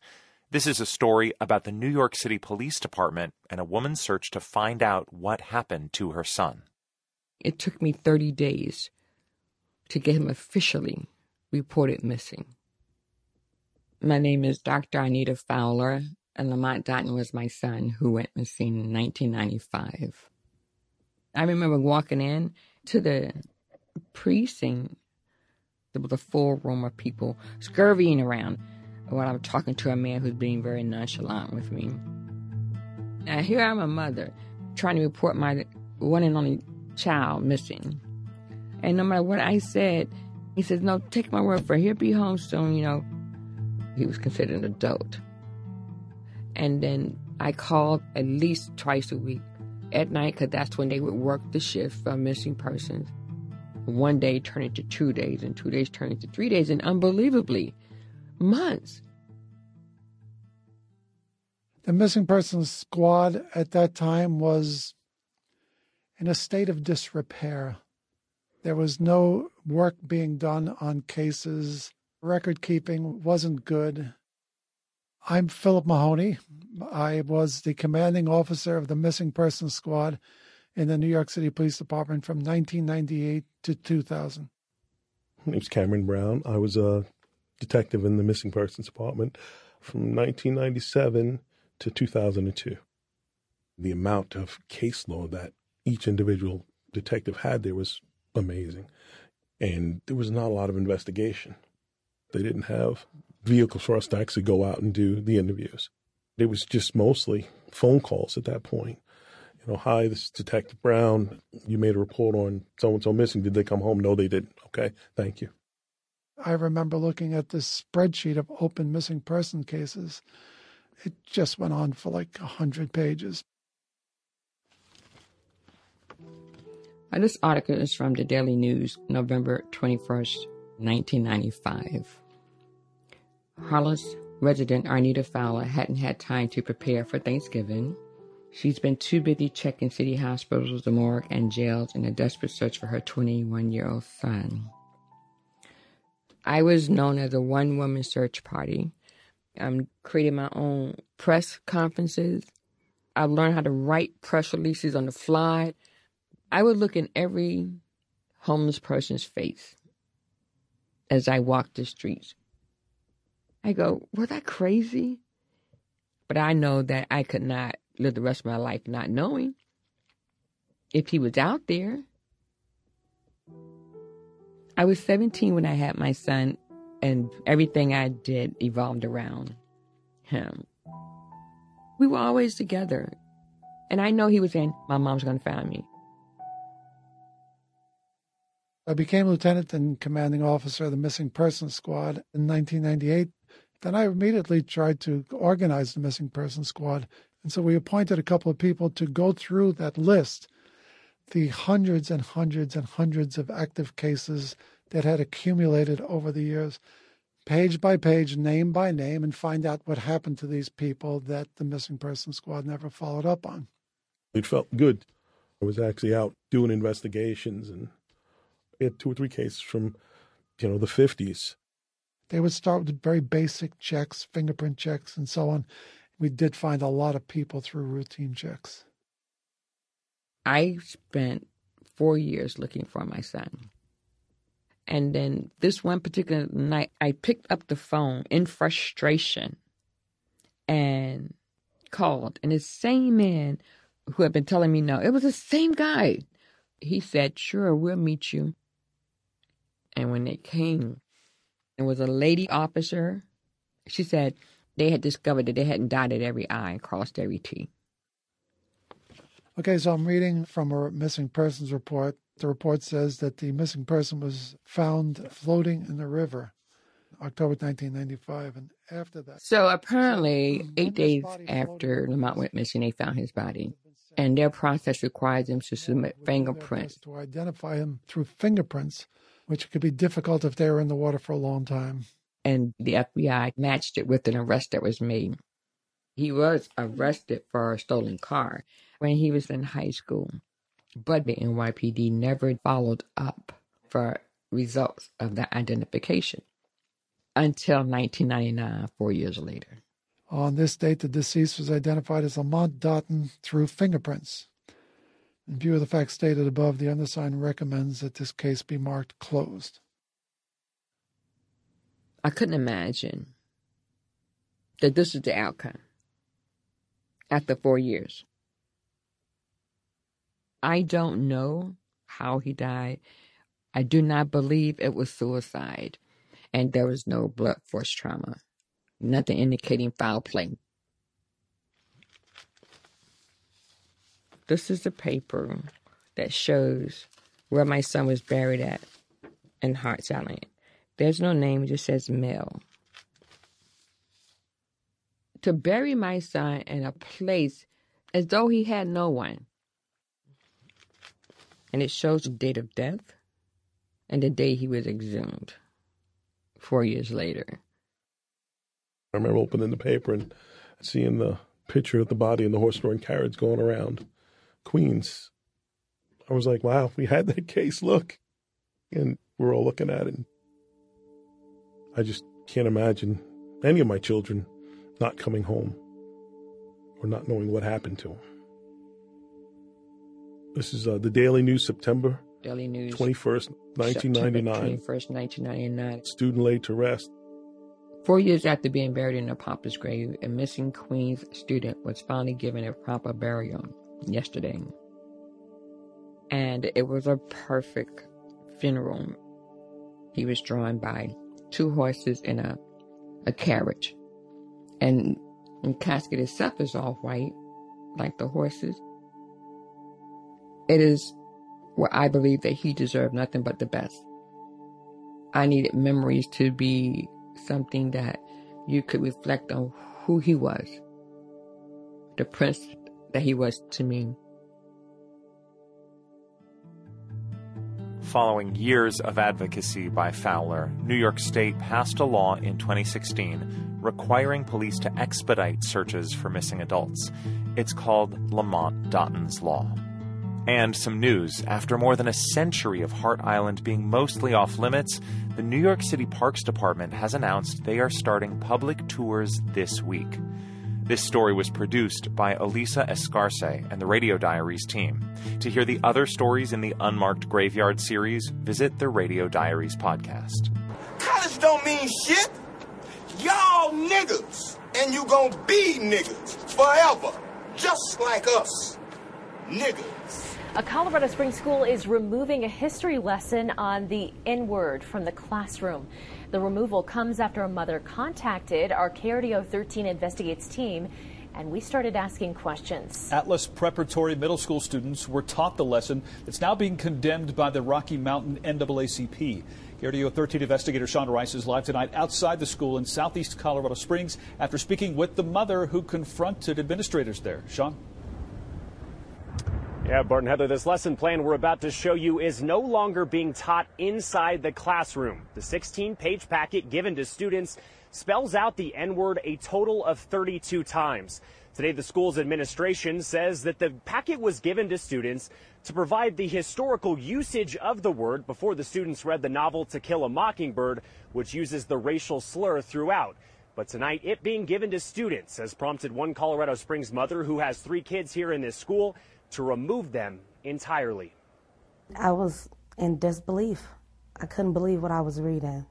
This is a story about the New York City Police Department and a woman's search to find out what happened to her son. It took me 30 days to get him officially reported missing. My name is Dr. Arnita Fowler, and Lamont Dottin was my son who went missing in 1995. I remember walking in to the precinct. There was a full room of people scurrying around while I'm talking to a man who's being very nonchalant with me. Now, here I'm a mother trying to report my one and only child missing. And no matter what I said, he says, No, take my word for it. He'll be home soon, you know. He was considered an adult. And then I called at least twice a week at night because that's when they would work the shift for missing persons. One day turned into two days, and two days turned into three days, and unbelievably, months. The missing persons squad at that time was in a state of disrepair. There was no work being done on cases. Record keeping wasn't good. I'm Philip Mahoney. I was the commanding officer of the Missing Persons Squad in the New York City Police Department from 1998 to 2000. My name's Cameron Brown. I was a detective in the Missing Persons Department from 1997 to 2002. The amount of caseload that each individual detective had there was amazing. And there was not a lot of investigation. They didn't have vehicles for us to actually go out and do the interviews. It was just mostly phone calls at that point. You know, hi, this is Detective Brown. You made a report on so and so missing. Did they come home? No, they didn't. Okay, thank you. I remember looking at this spreadsheet of open missing person cases. It just went on for like a hundred pages. This article is from the Daily News, November 21st, 1995. Hollis resident Arnita Fowler hadn't had time to prepare for Thanksgiving. She's been too busy checking city hospitals, the morgue, and jails in a desperate search for her 21 year old son. I was known as a one woman search party. I'm creating my own press conferences. I've learned how to write press releases on the fly. I would look in every homeless person's face as I walked the streets. I go, was I crazy? But I know that I could not live the rest of my life not knowing if he was out there. I was 17 when I had my son, and everything I did evolved around him. We were always together, and I know he was saying, My mom's going to find me. I became lieutenant and commanding officer of the Missing Persons Squad in 1998. Then I immediately tried to organize the Missing person Squad. And so we appointed a couple of people to go through that list, the hundreds and hundreds and hundreds of active cases that had accumulated over the years, page by page, name by name, and find out what happened to these people that the Missing person Squad never followed up on. It felt good. I was actually out doing investigations and we had two or three cases from, you know, the 50s. They would start with very basic checks, fingerprint checks, and so on. We did find a lot of people through routine checks. I spent four years looking for my son. And then this one particular night, I picked up the phone in frustration and called. And the same man who had been telling me no, it was the same guy. He said, Sure, we'll meet you. And when they came, there was a lady officer. She said they had discovered that they hadn't dotted every I and crossed every T. Okay, so I'm reading from a missing persons report. The report says that the missing person was found floating in the river, October 1995, and after that. So apparently, so eight days after Lamont went missing, they found his body, and their process requires them to submit fingerprints to identify him through fingerprints which could be difficult if they were in the water for a long time. And the FBI matched it with an arrest that was made. He was arrested for a stolen car when he was in high school, but the NYPD never followed up for results of that identification until 1999, four years later. On this date, the deceased was identified as Lamont Dottin through fingerprints. In view of the facts stated above, the undersigned recommends that this case be marked closed. I couldn't imagine that this is the outcome after four years. I don't know how he died. I do not believe it was suicide, and there was no blood force trauma, nothing indicating foul play. This is the paper that shows where my son was buried at in Hart Island. There's no name, it just says Mill. To bury my son in a place as though he had no one. And it shows the date of death and the day he was exhumed four years later. I remember opening the paper and seeing the picture of the body and the horse drawn carriage going around. Queens. I was like, wow, we had that case. Look. And we're all looking at it. I just can't imagine any of my children not coming home or not knowing what happened to them. This is uh, the Daily News, September Daily News. 21st, 1999. 21st, 1999. Student laid to rest. Four years after being buried in a pauper's grave, a missing Queens student was finally given a proper burial yesterday. And it was a perfect funeral. He was drawn by two horses and a, a carriage. And the casket itself is all white, like the horses. It is where I believe that he deserved nothing but the best. I needed memories to be something that you could reflect on who he was, the prince that he was to me. Following years of advocacy by Fowler, New York State passed a law in 2016 requiring police to expedite searches for missing adults. It's called Lamont Dottin's Law. And some news. After more than a century of Hart Island being mostly off limits, the New York City Parks Department has announced they are starting public tours this week. This story was produced by Alissa Escarce and the Radio Diaries team. To hear the other stories in the Unmarked Graveyard series, visit the Radio Diaries podcast. College don't mean shit. Y'all niggas, and you gonna be niggas forever, just like us. Niggas. A Colorado Springs school is removing a history lesson on the N word from the classroom. The removal comes after a mother contacted our KRDO 13 Investigates team, and we started asking questions. Atlas Preparatory Middle School students were taught the lesson that's now being condemned by the Rocky Mountain NAACP. KRDO 13 investigator Sean Rice is live tonight outside the school in southeast Colorado Springs after speaking with the mother who confronted administrators there. Sean? Yeah, Barton Heather, this lesson plan we're about to show you is no longer being taught inside the classroom. The 16 page packet given to students spells out the N word a total of 32 times. Today, the school's administration says that the packet was given to students to provide the historical usage of the word before the students read the novel To Kill a Mockingbird, which uses the racial slur throughout. But tonight, it being given to students has prompted one Colorado Springs mother who has three kids here in this school to remove them entirely. I was in disbelief. I couldn't believe what I was reading.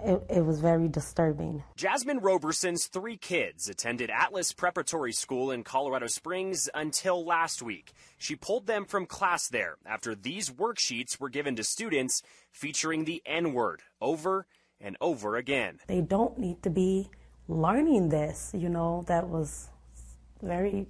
It, it, was very disturbing. Jasmine Roberson's three kids attended Atlas Preparatory School in Colorado Springs until last week. She pulled them from class there after these worksheets were given to students featuring the N word over and over again. They don't need to be learning this, you know, that was very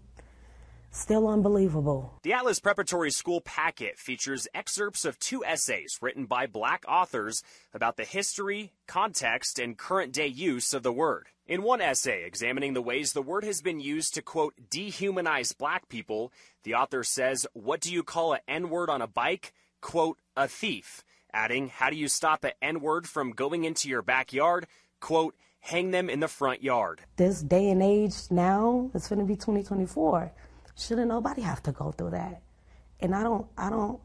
Still unbelievable. The Atlas Preparatory School packet features excerpts of two essays written by black authors about the history, context, and current day use of the word. In one essay examining the ways the word has been used to, quote, dehumanize black people, the author says, What do you call an N word on a bike? Quote, a thief. Adding, How do you stop an N word from going into your backyard? Quote, hang them in the front yard. This day and age now, it's going to be 2024 Shouldn't nobody have to go through that? And I don't, I don't,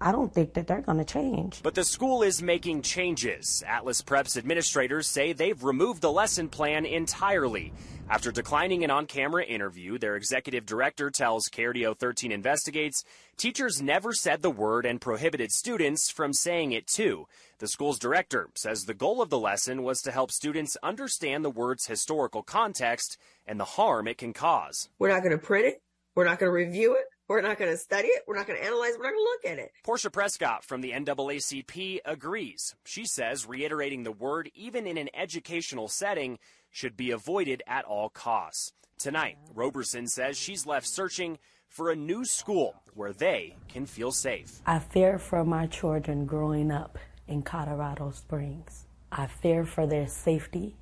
I don't think that they're going to change. But the school is making changes. Atlas Prep's administrators say they've removed the lesson plan entirely. After declining an on camera interview, their executive director tells KRDO 13 Investigates teachers never said the word and prohibited students from saying it too. The school's director says the goal of the lesson was to help students understand the word's historical context and the harm it can cause. We're not going to print it. We're not going to review it. We're not going to study it. We're not going to analyze it. We're not going to look at it. Portia Prescott from the NAACP agrees. She says reiterating the word, even in an educational setting, should be avoided at all costs. Tonight, Roberson says she's left searching for a new school where they can feel safe. I fear for my children growing up in Colorado Springs. I fear for their safety.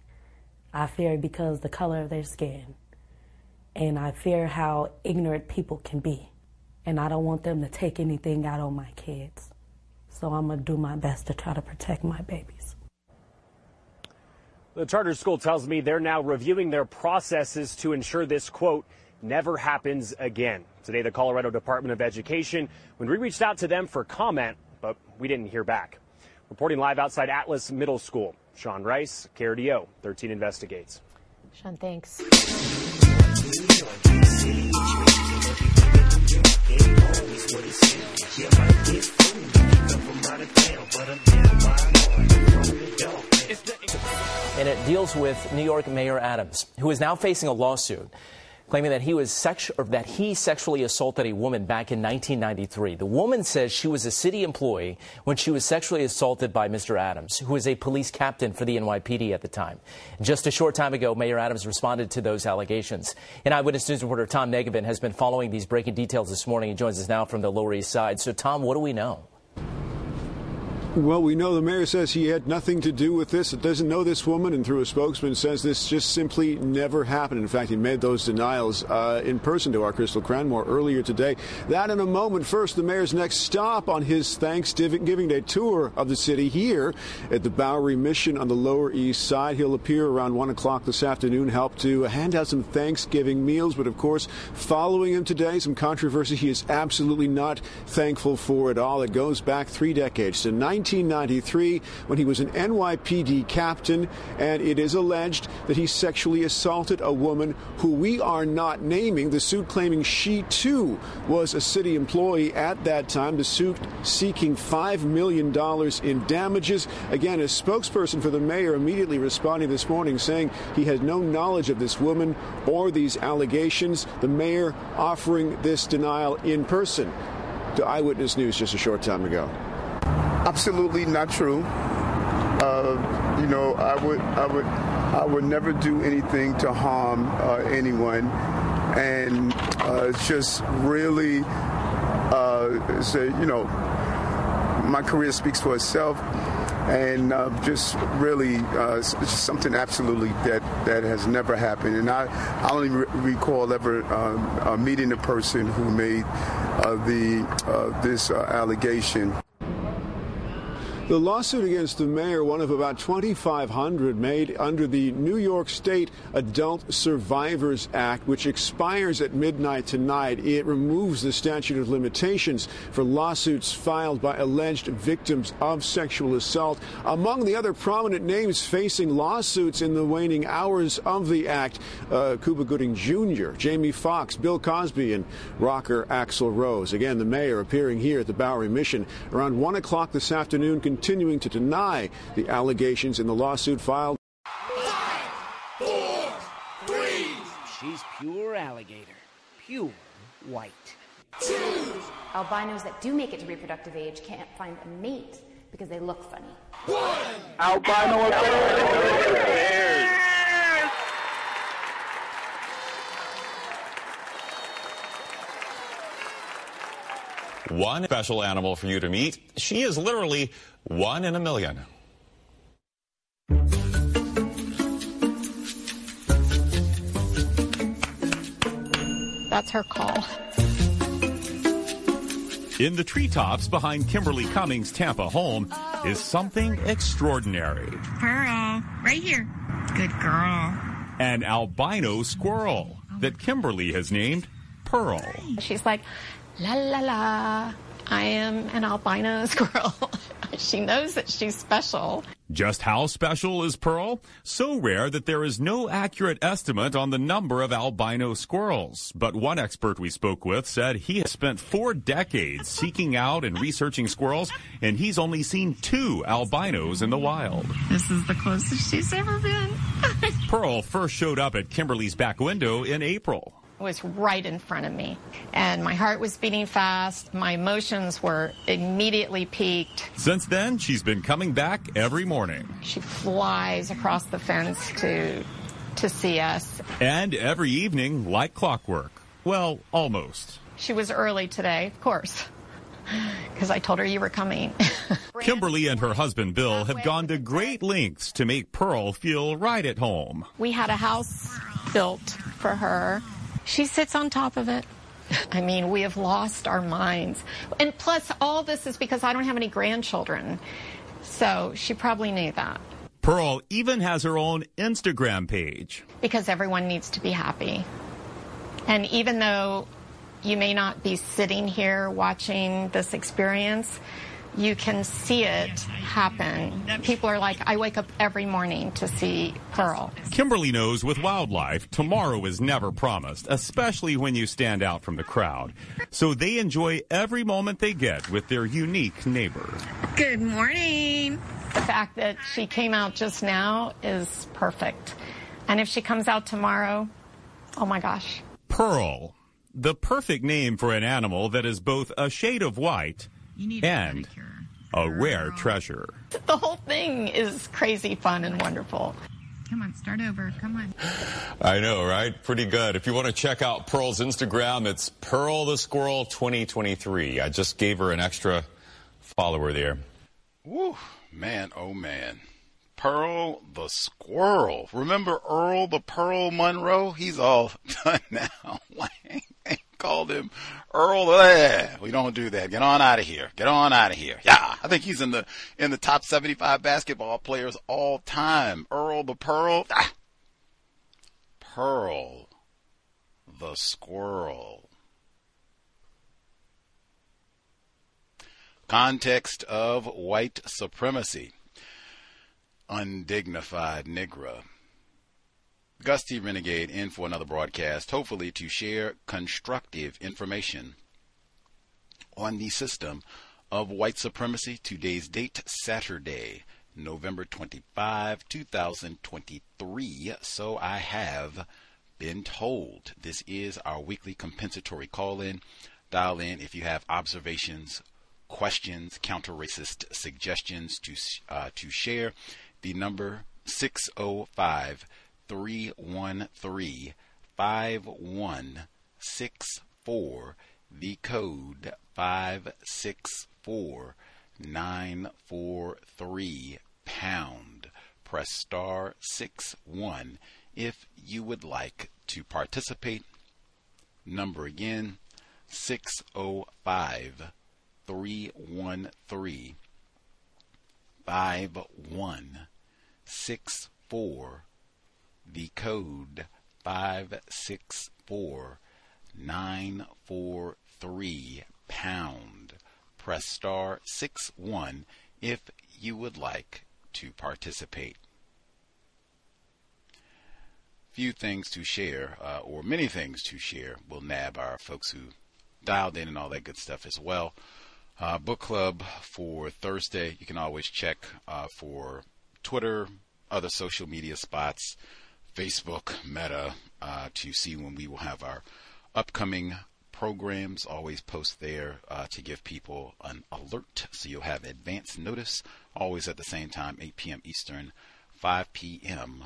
I fear because the color of their skin and I fear how ignorant people can be. And I don't want them to take anything out on my kids. So I'm going to do my best to try to protect my babies. The charter school tells me they're now reviewing their processes to ensure this quote never happens again. Today, the Colorado Department of Education, when we reached out to them for comment, but we didn't hear back. Reporting live outside Atlas Middle School, Sean Rice, KRDO 13 Investigates. Sean, thanks. And it deals with New York Mayor Adams, who is now facing a lawsuit claiming that he was or that he sexually assaulted a woman back in 1993. The woman says she was a city employee when she was sexually assaulted by Mr. Adams, who was a police captain for the NYPD at the time. Just a short time ago, Mayor Adams responded to those allegations. And Eyewitness News reporter Tom Negovan has been following these breaking details this morning. He joins us now from the Lower East Side. So, Tom, what do we know? Well, we know the mayor says he had nothing to do with this. It doesn't know this woman, and through a spokesman says this just simply never happened. In fact, he made those denials uh, in person to our Crystal Cranmore earlier today. That in a moment. First, the mayor's next stop on his Thanksgiving Day tour of the city here at the Bowery Mission on the Lower East Side. He'll appear around 1 o'clock this afternoon, help to hand out some Thanksgiving meals. But of course, following him today, some controversy he is absolutely not thankful for at all. It goes back three decades to 19. 1993 when he was an NYPD captain, and it is alleged that he sexually assaulted a woman who we are not naming. The suit claiming she too was a city employee at that time. The suit seeking $5 million in damages. Again, a spokesperson for the mayor immediately responding this morning saying he had no knowledge of this woman or these allegations. The mayor offering this denial in person to Eyewitness News just a short time ago. Absolutely not true. Uh, you know, I would, I would, I would never do anything to harm uh, anyone, and uh, it's just really, uh, you know, my career speaks for itself, and uh, just really uh, something absolutely that that has never happened. And I, I only re- recall ever um, meeting a person who made the this allegation. The lawsuit against the mayor, one of about 2,500 made under the New York State Adult Survivors Act, which expires at midnight tonight. It removes the statute of limitations for lawsuits filed by alleged victims of sexual assault. Among the other prominent names facing lawsuits in the waning hours of the act, uh, Cuba Gooding Jr., Jamie Foxx, Bill Cosby, and rocker Axl Rose. Again, the mayor appearing here at the Bowery Mission around 1 o'clock this afternoon continuing to deny the allegations in the lawsuit filed. Five, four, three. She's pure alligator, pure white. Two. Albinos that do make it to reproductive age can't find a mate because they look funny. One. Albino affairs. One special animal for you to meet. She is literally one in a million. That's her call. In the treetops behind Kimberly Cummings' Tampa home is something extraordinary. Pearl, right here. Good girl. An albino squirrel that Kimberly has named Pearl. She's like, la la la. I am an albino squirrel. she knows that she's special. Just how special is Pearl? So rare that there is no accurate estimate on the number of albino squirrels. But one expert we spoke with said he has spent four decades seeking out and researching squirrels, and he's only seen two albinos in the wild. This is the closest she's ever been. Pearl first showed up at Kimberly's back window in April was right in front of me. And my heart was beating fast. My emotions were immediately peaked. Since then, she's been coming back every morning. She flies across the fence to to see us. And every evening, like clockwork. Well, almost. She was early today, of course. Because I told her you were coming. Kimberly and her husband Bill have gone to great lengths to make Pearl feel right at home. We had a house built for her she sits on top of it. I mean, we have lost our minds. And plus, all this is because I don't have any grandchildren. So she probably knew that. Pearl even has her own Instagram page. Because everyone needs to be happy. And even though you may not be sitting here watching this experience, you can see it happen. People are like, I wake up every morning to see Pearl. Kimberly knows with wildlife, tomorrow is never promised, especially when you stand out from the crowd. So they enjoy every moment they get with their unique neighbor. Good morning. The fact that she came out just now is perfect. And if she comes out tomorrow, oh my gosh. Pearl, the perfect name for an animal that is both a shade of white and a rare treasure. The whole thing is crazy fun and wonderful. Come on, start over. Come on. I know, right? Pretty good. If you want to check out Pearl's Instagram, it's Pearl the Squirrel 2023. I just gave her an extra follower there. Woo, man, oh man. Pearl the Squirrel. Remember Earl the Pearl Monroe? He's all done now. called him Earl. Eh, we don't do that. Get on out of here. Get on out of here. Yeah, I think he's in the in the top 75 basketball players all time. Earl the Pearl. Ah. Pearl the Squirrel. Context of white supremacy. Undignified Negro. Gus T. Renegade in for another broadcast, hopefully to share constructive information on the system of white supremacy. Today's date, Saturday, November 25, 2023. So I have been told. This is our weekly compensatory call in. Dial in if you have observations, questions, counter racist suggestions to, uh, to share. The number 605 313 5164. The code 564 943 pound. Press star 6 1 if you would like to participate. Number again 605 313 5164 the code 564943 pound. Press star 6 1 if you would like to participate. Few things to share, uh, or many things to share. We'll nab our folks who dialed in and all that good stuff as well. Uh, book club for Thursday. You can always check uh, for Twitter, other social media spots. Facebook, Meta, uh, to see when we will have our upcoming programs. Always post there uh, to give people an alert so you'll have advance notice. Always at the same time, 8 p.m. Eastern, 5 p.m.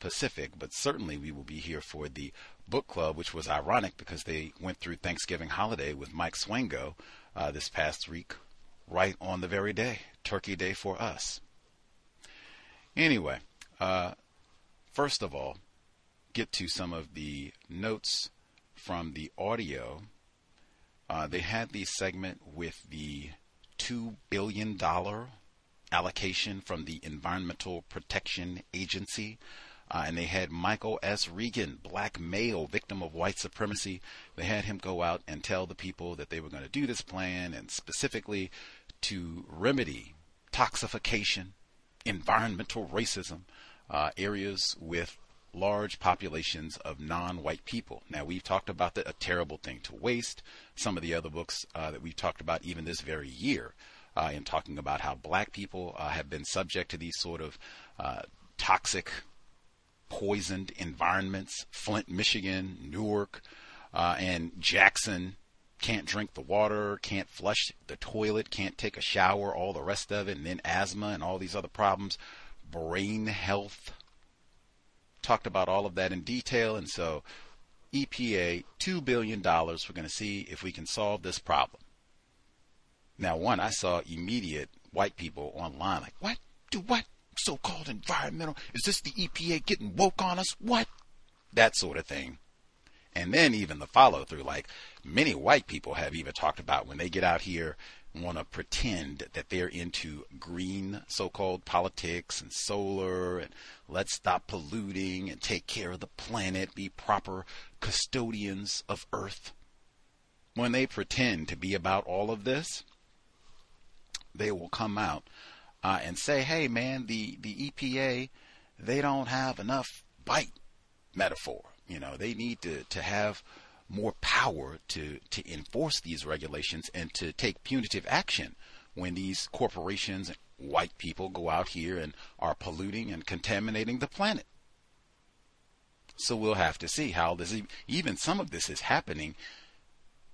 Pacific. But certainly we will be here for the book club, which was ironic because they went through Thanksgiving holiday with Mike Swango uh, this past week, right on the very day, Turkey Day for us. Anyway, uh, first of all, get to some of the notes from the audio. Uh, they had the segment with the $2 billion allocation from the Environmental Protection Agency. Uh, and they had Michael S. Regan, black male victim of white supremacy. They had him go out and tell the people that they were going to do this plan and specifically to remedy toxification, environmental racism, uh, areas with large populations of non-white people. Now we've talked about the, a terrible thing to waste. Some of the other books uh, that we've talked about even this very year, uh, in talking about how black people uh, have been subject to these sort of uh, toxic, poisoned environments. Flint, Michigan, Newark, uh, and Jackson can't drink the water, can't flush the toilet, can't take a shower, all the rest of it, and then asthma and all these other problems brain health. Talked about all of that in detail, and so EPA, $2 billion. We're going to see if we can solve this problem. Now, one, I saw immediate white people online like, what? Do what? So called environmental? Is this the EPA getting woke on us? What? That sort of thing. And then even the follow through, like many white people have even talked about when they get out here want to pretend that they're into green so-called politics and solar and let's stop polluting and take care of the planet, be proper custodians of earth. When they pretend to be about all of this, they will come out uh, and say, "Hey, man, the the EPA, they don't have enough bite metaphor. You know, they need to to have." More power to, to enforce these regulations and to take punitive action when these corporations, white people, go out here and are polluting and contaminating the planet. So we'll have to see how this, even some of this is happening.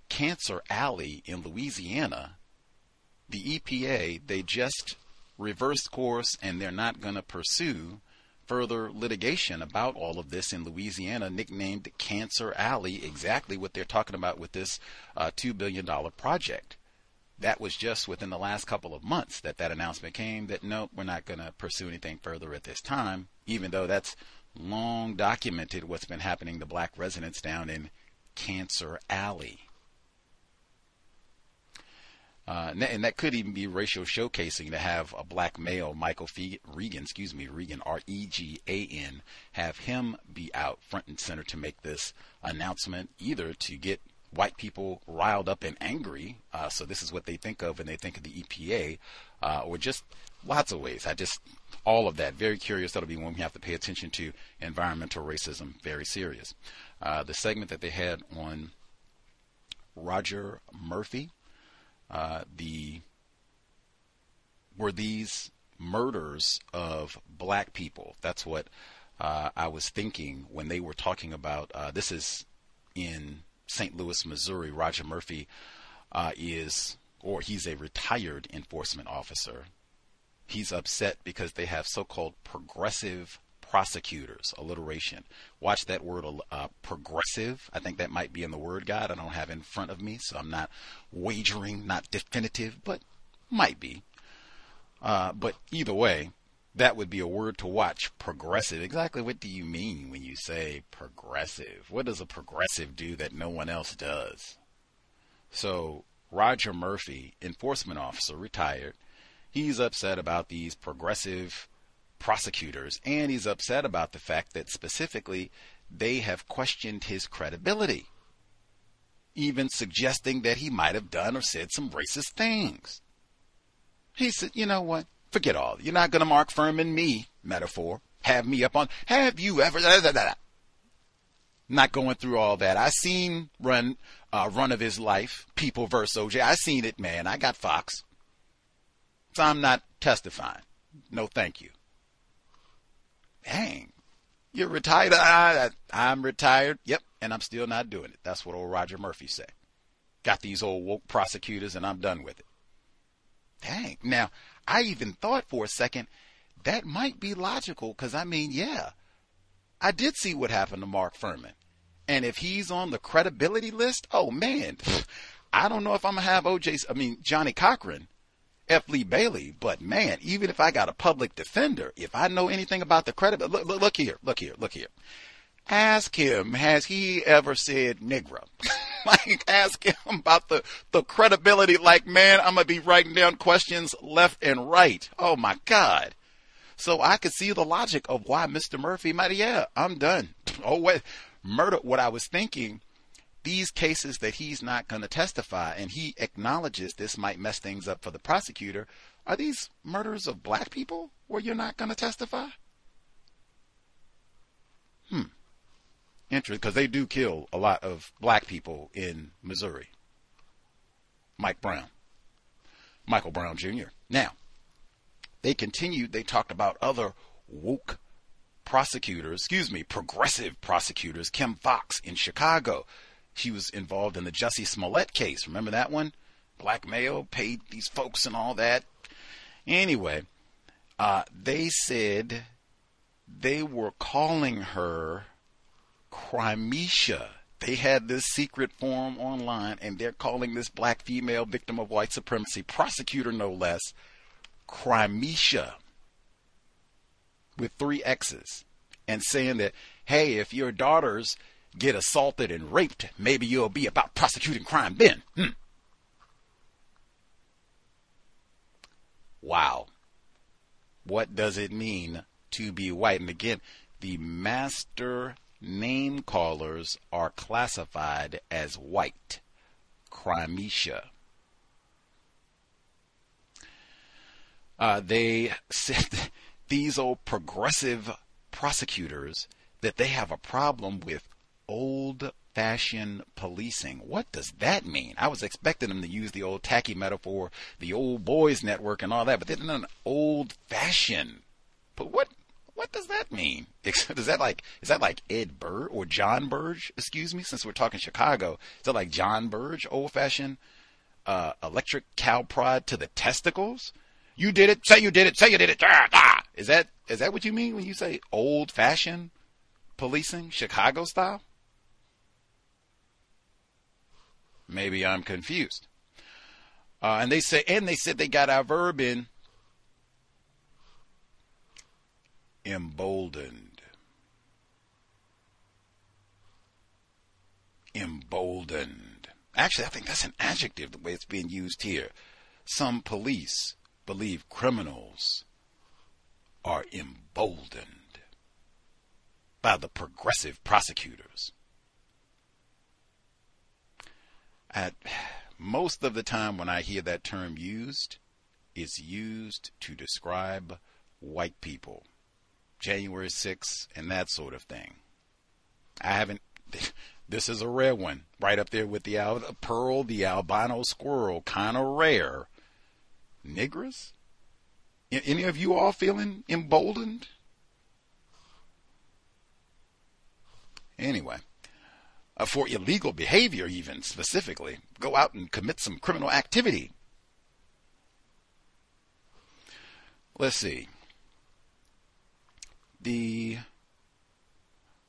Cancer Alley in Louisiana, the EPA, they just reversed course and they're not going to pursue further litigation about all of this in Louisiana, nicknamed Cancer Alley, exactly what they're talking about with this uh, $2 billion project. That was just within the last couple of months that that announcement came that no, we're not going to pursue anything further at this time, even though that's long documented what's been happening to black residents down in Cancer Alley. Uh, and that could even be racial showcasing to have a black male, Michael Regan, excuse me, Regan, R E G A N, have him be out front and center to make this announcement, either to get white people riled up and angry. Uh, so this is what they think of when they think of the EPA, uh, or just lots of ways. I just all of that very curious. That'll be one we have to pay attention to. Environmental racism, very serious. Uh, the segment that they had on Roger Murphy uh, the were these murders of black people. That's what uh, I was thinking when they were talking about. Uh, this is in St. Louis, Missouri. Roger Murphy uh, is, or he's a retired enforcement officer. He's upset because they have so-called progressive prosecutors, alliteration. Watch that word uh, progressive. I think that might be in the word guide. I don't have in front of me, so I'm not wagering, not definitive, but might be. Uh, but either way, that would be a word to watch. Progressive. Exactly what do you mean when you say progressive? What does a progressive do that no one else does? So, Roger Murphy, enforcement officer, retired, he's upset about these progressive prosecutors, and he's upset about the fact that specifically they have questioned his credibility, even suggesting that he might have done or said some racist things. He said, You know what? Forget all. You're not going to Mark Fuhrman me, metaphor. Have me up on. Have you ever. Da, da, da, not going through all that. I seen run uh, run of his life, people versus OJ. I seen it, man. I got Fox. So I'm not testifying. No, thank you dang, you're retired. I, I'm retired. Yep. And I'm still not doing it. That's what old Roger Murphy said. Got these old woke prosecutors and I'm done with it. Dang. Now, I even thought for a second that might be logical because I mean, yeah, I did see what happened to Mark Fuhrman. And if he's on the credibility list, oh man, I don't know if I'm going to have OJ, I mean, Johnnie Cochran F. Lee Bailey, but man, even if I got a public defender, if I know anything about the credit, look, look, look here, look here, look here. Ask him, has he ever said Negro? like, ask him about the, the credibility. Like, man, I'm going to be writing down questions left and right. Oh my God. So I could see the logic of why Mr. Murphy might, yeah, I'm done. Oh, wait, murder. What I was thinking these cases that he's not going to testify and he acknowledges this might mess things up for the prosecutor, are these murders of black people where you're not going to testify? Hmm. Interesting, because they do kill a lot of black people in Missouri. Mike Brown. Michael Brown Jr. Now, they continued, they talked about other woke prosecutors, excuse me, progressive prosecutors, Kim Foxx in Chicago. She was involved in the Jussie Smollett case. Remember that one? Blackmail, paid these folks and all that. Anyway, uh, they said they were calling her Crimesha. They had this secret forum online, and they're calling this black female victim of white supremacy, prosecutor no less, Crimesha, with three X's, and saying that, hey, if your daughters get assaulted and raped, maybe you'll be about prosecuting crime then. Hmm. Wow. What does it mean to be white? And again, the master name callers are classified as white. Crimesha. Uh, they said these old progressive prosecutors that they have a problem with old fashioned policing. What does that mean? I was expecting them to use the old tacky metaphor, the old boys network and all that, but they're an old fashioned. But what what does that mean? Is that like is that like Ed Burr or John Burge? Excuse me, since we're talking Chicago, is that like John Burge, old fashioned uh, electric cow prod to the testicles? You did it. Say you did it. Say you did it. Ah, ah. Is that is that what you mean when you say old fashioned policing, Chicago style? Maybe I'm confused. Uh, and they say, and they said they got our verb in emboldened. Emboldened. Actually, I think that's an adjective the way it's being used here. Some police believe criminals are emboldened by the progressive prosecutors. Most of the time when I hear that term used, it's used to describe white people. January 6th and that sort of thing. I haven't. This is a rare one, right up there with the al- pearl, the albino squirrel, kind of rare. Niggers? Any of you all feeling emboldened? Anyway, uh, for illegal behavior, even specifically, go out and commit some criminal activity. Let's see the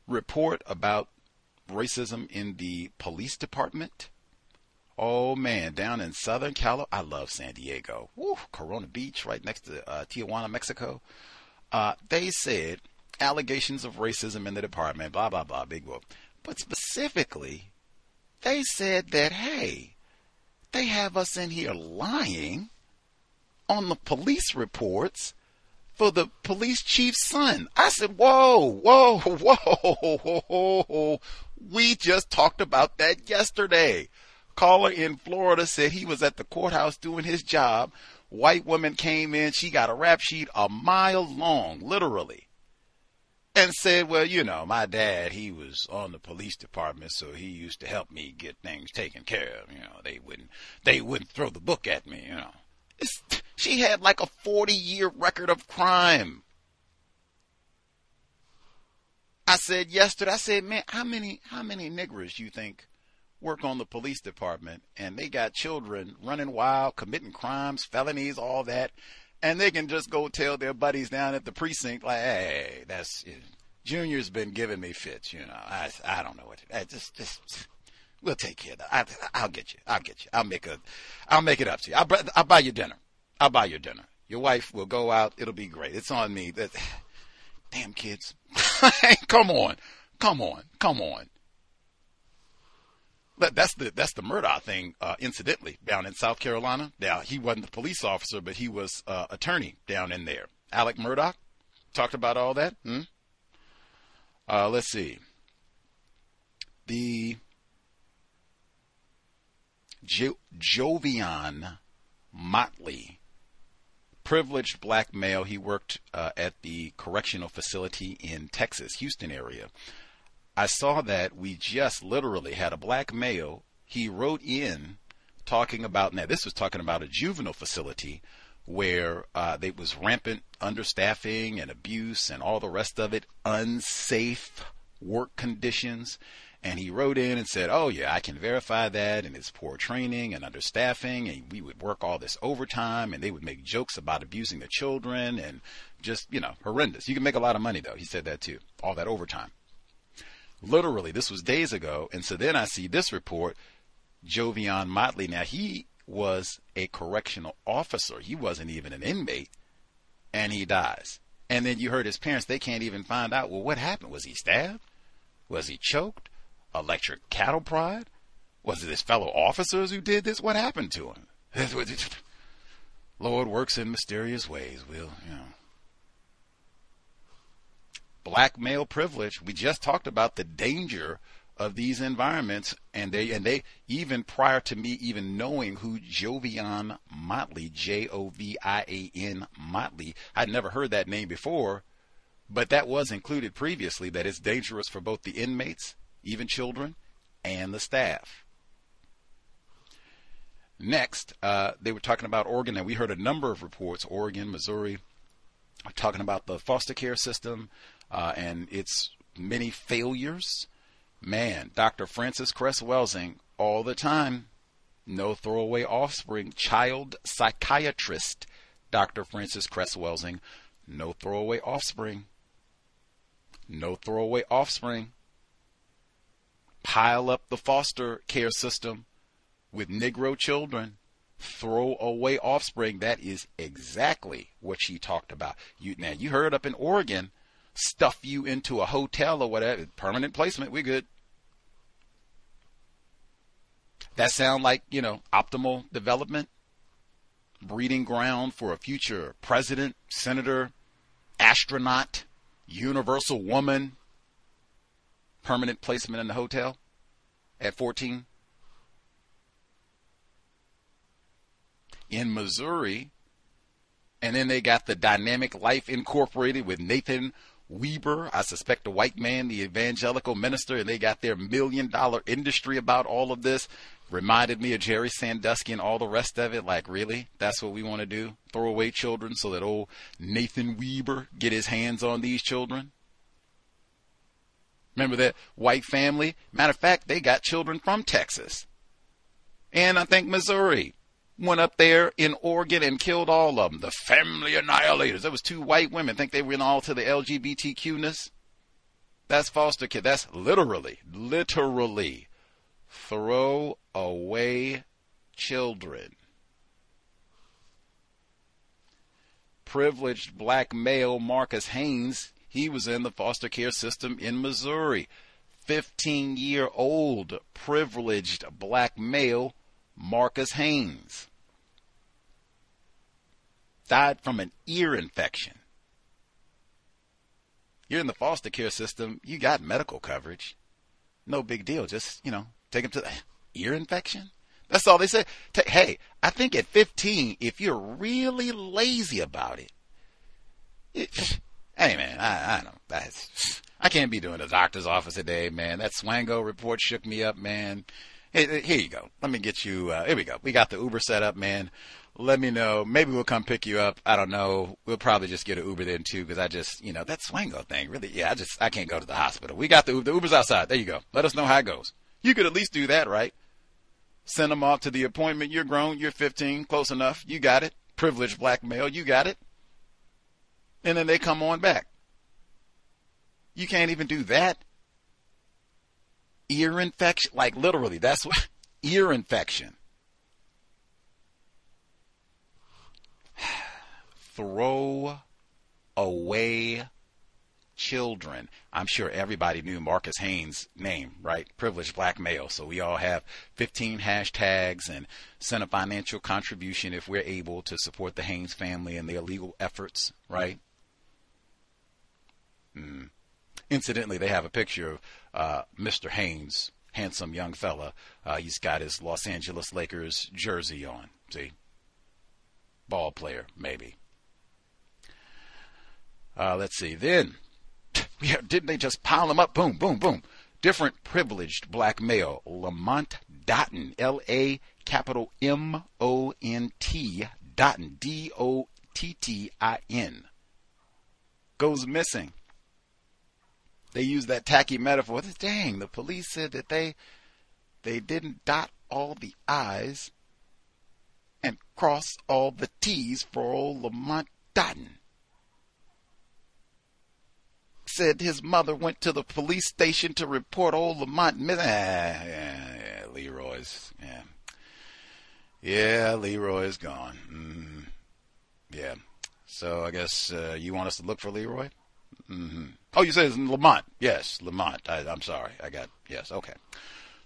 report about racism in the police department. Oh man, down in Southern California, I love San Diego. Woo, Corona Beach, right next to uh, Tijuana, Mexico. Uh, they said allegations of racism in the department, blah blah blah, big whoop. But specifically, they said that hey, they have us in here lying on the police reports for the police chief's son. I said, whoa, whoa, whoa, whoa, we just talked about that yesterday. Caller in Florida said he was at the courthouse doing his job. White woman came in, she got a rap sheet a mile long, literally. And said, well, you know, my dad, he was on the police department, so he used to help me get things taken care of. You know, they wouldn't, they wouldn't throw the book at me, you know. It's, she had like a 40 year record of crime. I said yesterday, I said, man, how many, how many niggers you think work on the police department and they got children running wild, committing crimes, felonies, all that. And they can just go tell their buddies down at the precinct, like, hey, that's, Junior's been giving me fits, you know. I, I don't know what, I just, just, we'll take care of that. I, will get you. I'll get you. I'll make a, I'll make it up to you. I'll, I'll buy you dinner. I'll buy your dinner. Your wife will go out. It'll be great. It's on me. That, damn kids. come on. Come on. Come on. That's the that's the Murdaugh thing. Uh, incidentally, down in South Carolina, now he wasn't the police officer, but he was uh, attorney down in there. Alec Murdaugh talked about all that. Hmm? Uh, let's see. The jo- Jovian Motley privileged black male. He worked uh, at the correctional facility in Texas, Houston area. I saw that we just literally had a black male. He wrote in talking about now. This was talking about a juvenile facility where uh, there was rampant understaffing and abuse and all the rest of it, unsafe work conditions. And he wrote in and said, Oh, yeah, I can verify that. And it's poor training and understaffing. And we would work all this overtime. And they would make jokes about abusing the children and just, you know, horrendous. You can make a lot of money, though. He said that too. All that overtime. Literally, this was days ago. And so then I see this report Jovian Motley. Now, he was a correctional officer, he wasn't even an inmate. And he dies. And then you heard his parents, they can't even find out, well, what happened? Was he stabbed? Was he choked? electric cattle prod? Was it his fellow officers who did this? What happened to him? Lord works in mysterious ways. We'll, you know. Black male privilege. We just talked about the danger of these environments, and they and they even prior to me even knowing who Jovian Motley, J O V I A N Motley, I'd never heard that name before, but that was included previously. That it's dangerous for both the inmates, even children, and the staff. Next, uh, they were talking about Oregon, and we heard a number of reports Oregon, Missouri, talking about the foster care system uh, and its many failures. Man, Dr. Frances Cress Welsing, all the time, no throwaway offspring, child psychiatrist, Dr. Frances Cress Welsing, no throwaway offspring. No throwaway offspring. Pile up the foster care system with Negro children, throw away offspring. That is exactly what she talked about. You now you heard up in Oregon, stuff you into a hotel or whatever, permanent placement. we're good. That sound like you know optimal development, breeding ground for a future president, senator, astronaut, universal woman. Permanent placement in the hotel at 14. in Missouri. And then they got the Dynamic Life Incorporated with Nathan Weber, I suspect a white man, the evangelical minister, and they got their million dollar industry about all of this. Reminded me of Jerry Sandusky and all the rest of it. Like, really? That's what we want to do? Throw away children so that old Nathan Weber get his hands on these children? Remember that white family? Matter of fact, they got children from Texas. And I think Missouri went up there in Oregon and killed all of them. The family annihilators. There was two white women. Think they went all to the LGBTQness? That's foster kid. That's literally, literally throw away children. Privileged black male Marcus Haynes, he was in the foster care system in Missouri. 15 year old privileged black male Marcus Haynes died from an ear infection. You're in the foster care system, you got medical coverage. No big deal. Just, you know, take him to the ear infection. That's all they say. hey, I think at 15, if you're really lazy about it, it hey man, I, I know that's, I can't be doing the doctor's office today, man. That Swango report shook me up, man. Hey, here you go. Let me get you. Uh, here we go. We got the Uber set up, man let me know. Maybe we'll come pick you up. I don't know. We'll probably just get an Uber then too, because I just, you know, that Swango thing, really, yeah, I just, I can't go to the hospital. We got the Uber. The Uber's outside. There you go. Let us know how it goes. You could at least do that, right? Send them off to the appointment. You're grown. You're 15. Close enough. You got it. Privileged black male. You got it. And then they come on back. You can't even do that. Ear infection, like literally, that's what ear infection. throw away children. I'm sure everybody knew Marcus Haynes' name, right? Privileged black male. So we all have 15 hashtags and send a financial contribution if we're able to support the Haynes family and their legal efforts, right? Mm. Incidentally, they have a picture of uh, Mr. Haynes, handsome young fella. Uh, he's got his Los Angeles Lakers jersey on. See? Ball player, maybe. Uh, let's see. Then, didn't they just pile them up? Boom, boom, boom. Different privileged black male, Lamont Dottin, L A capital M O N T, Dottin, D O T T I N, goes missing. They use that tacky metaphor. Dang, the police said that they they didn't dot all the I's and cross all the T's for old Lamont Dottin said his mother went to the police station to report old Lamont missing. Ah, yeah, yeah, Leroy's. Yeah. Yeah, Leroy's gone. Mm, yeah. So I guess uh, you want us to look for Leroy? Mm-hmm. Oh, you said it's Lamont. Yes, Lamont. I, am sorry. I got, yes, okay.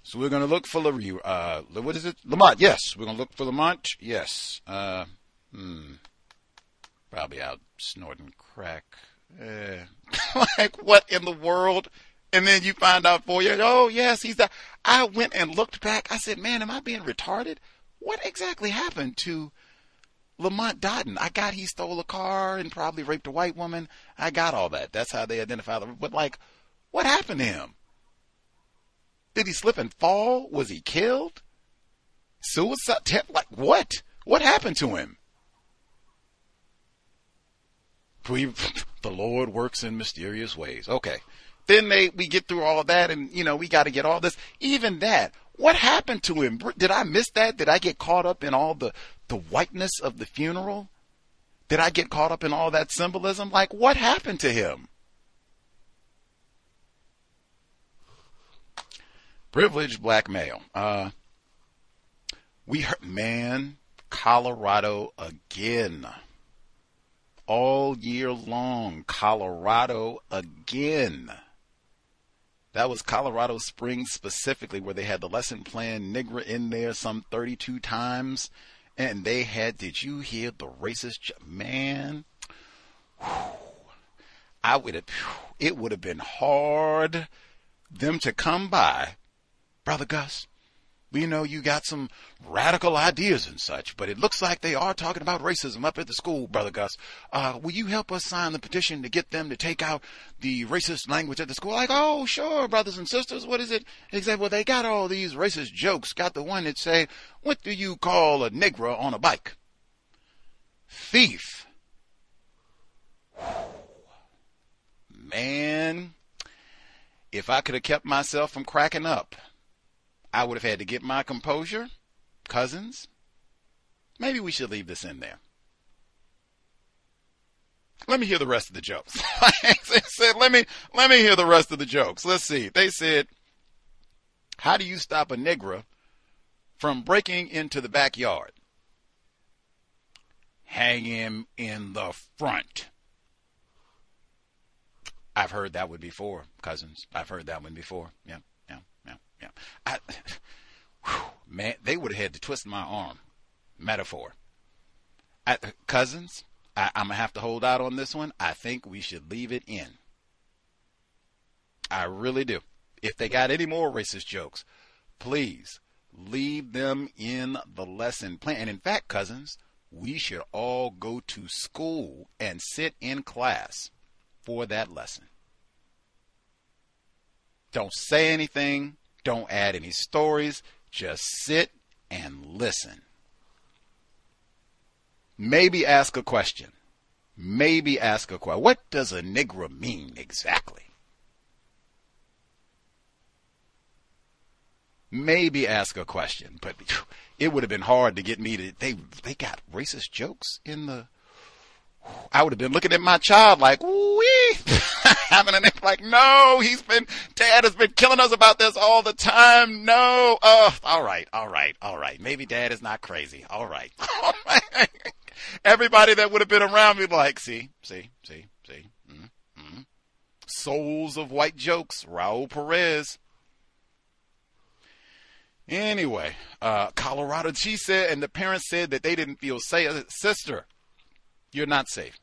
So we're going to look for Leroy. Uh, what is it? Lamont, yes. We're going to look for Lamont. Yes. Uh, hmm. Probably out snorting crack. Uh, like, what in the world? and then you find out for you, oh yes, he's the. I went and looked back. I said, man, am I being retarded? What exactly happened to Lamont Dottin? I got he stole a car and probably raped a white woman. I got all that. That's how they identify them. But like, what happened to him? Did he slip and fall? Was he killed? Suicide? Like what? What happened to him? We, the Lord works in mysterious ways. Okay. Then they, we get through all that and, you know, we got to get all this. Even that, what happened to him? Did I miss that? Did I get caught up in all the, the whiteness of the funeral? Did I get caught up in all that symbolism? Like, what happened to him? Privileged black male. Uh, we heard, man, Colorado again all year long. Colorado again. That was Colorado Springs specifically, where they had the lesson plan Nigra in there some 32 times. And they had, did you hear the racist, man? I would have, it would have been hard them to come by. Brother Gus, we know you got some radical ideas and such, but it looks like they are talking about racism up at the school, Brother Gus. Uh, will you help us sign the petition to get them to take out the racist language at the school? Like, oh, sure, brothers and sisters, what is it? Except, well, they got all these racist jokes. Got the one that say, what do you call a Negro on a bike? Thief. Man, if I could have kept myself from cracking up, I would have had to get my composure. Cousins, maybe we should leave this in there. Let me hear the rest of the jokes. said, let me let me hear the rest of the jokes. Let's see. They said, "How do you stop a Negro from breaking into the backyard?" Hang him in the front. I've heard that one before, cousins. I've heard that one before. Yeah I, whew, man, they would have had to twist my arm. Metaphor. I, cousins, I, I'm gonna have to hold out on this one. I think we should leave it in. I really do. If they got any more racist jokes, please leave them in the lesson plan. And in fact, cousins, we should all go to school and sit in class for that lesson. Don't say anything. Don't add any stories. Just sit and listen. Maybe ask a question. Maybe ask a question. What does a Negro mean exactly? Maybe ask a question, but it would have been hard to get me to. They they got racist jokes in the I would have been looking at my child like, wee, having an like, no, he's been, dad has been killing us about this all the time. No, oh, all right, all right, all right. Maybe dad is not crazy. All right. Everybody that would have been around me like, see, see, see, see. Mm-hmm. Souls of white jokes, Raul Perez. Anyway, uh, Colorado, she said, and the parents said that they didn't feel safe. Sister, you're not safe.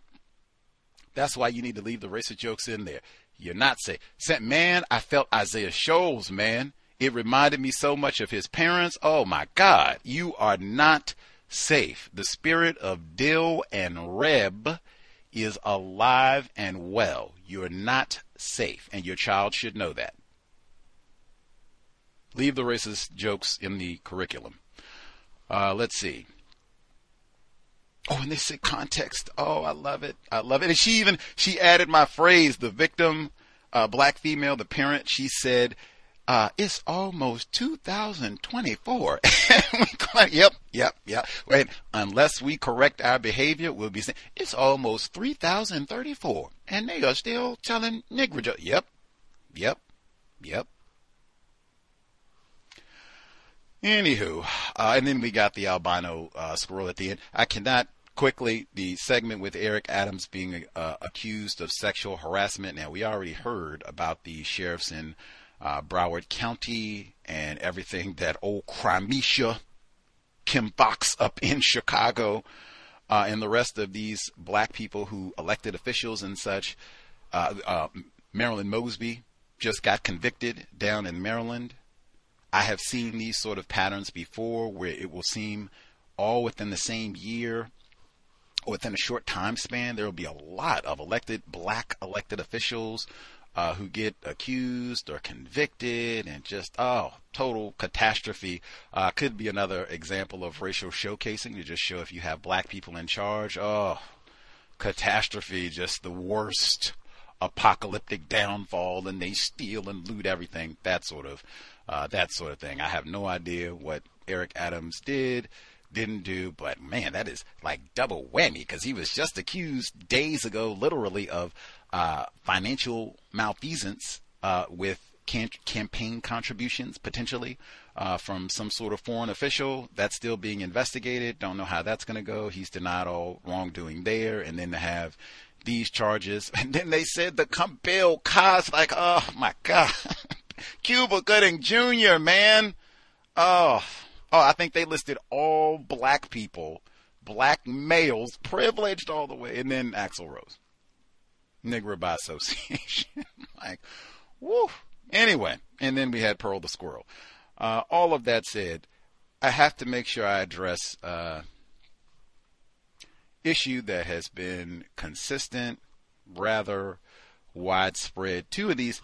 That's why you need to leave the racist jokes in there. You're not safe. Man, I felt Isaiah Shoels, man. It reminded me so much of his parents. Oh my God, you are not safe. The spirit of Dill and Reb is alive and well. You're not safe, and your child should know that. Leave the racist jokes in the curriculum. Uh, let's see. Oh, and they said context. Oh, I love it. I love it. And she even she added my phrase, the victim, uh, black female, the parent. She said, uh, "It's almost 2024." yep, yep, yep. Wait, unless we correct our behavior, we'll be saying it's almost 3034, and they are still telling Negro. Yep, yep, yep. Anywho, uh, and then we got the albino uh, squirrel at the end. I cannot quickly the segment with Eric Adams being uh, accused of sexual harassment. Now we already heard about the sheriffs in uh, Broward County and everything that old Crimea, Kim Foxx up in Chicago, uh, and the rest of these black people who elected officials and such. Uh, Marilyn Mosby just got convicted down in Maryland. I have seen these sort of patterns before where it will seem all within the same year within a short time span, there will be a lot of elected, black elected officials uh, who get accused or convicted and just, oh, total catastrophe. Uh, could be another example of racial showcasing to just show if you have black people in charge. Oh, catastrophe, just the worst apocalyptic downfall and they steal and loot everything. That sort of, uh, that sort of thing. I have no idea what Eric Adams did didn't do, but man, that is like double whammy because he was just accused days ago, literally, of uh, financial malfeasance uh, with can- campaign contributions potentially uh, from some sort of foreign official. That's still being investigated. Don't know how that's going to go. He's denied all wrongdoing there, and then to have these charges, and then they said the come Bill like, oh my god, Cuba Gooding Jr. Man, oh. Oh, I think they listed all black people, black males, privileged all the way, and then Axl Rose. Negro by association. like, woo. Anyway, and then we had Pearl the Squirrel. Uh, all of that said, I have to make sure I address uh, issue that has been consistent, rather widespread. Two of these.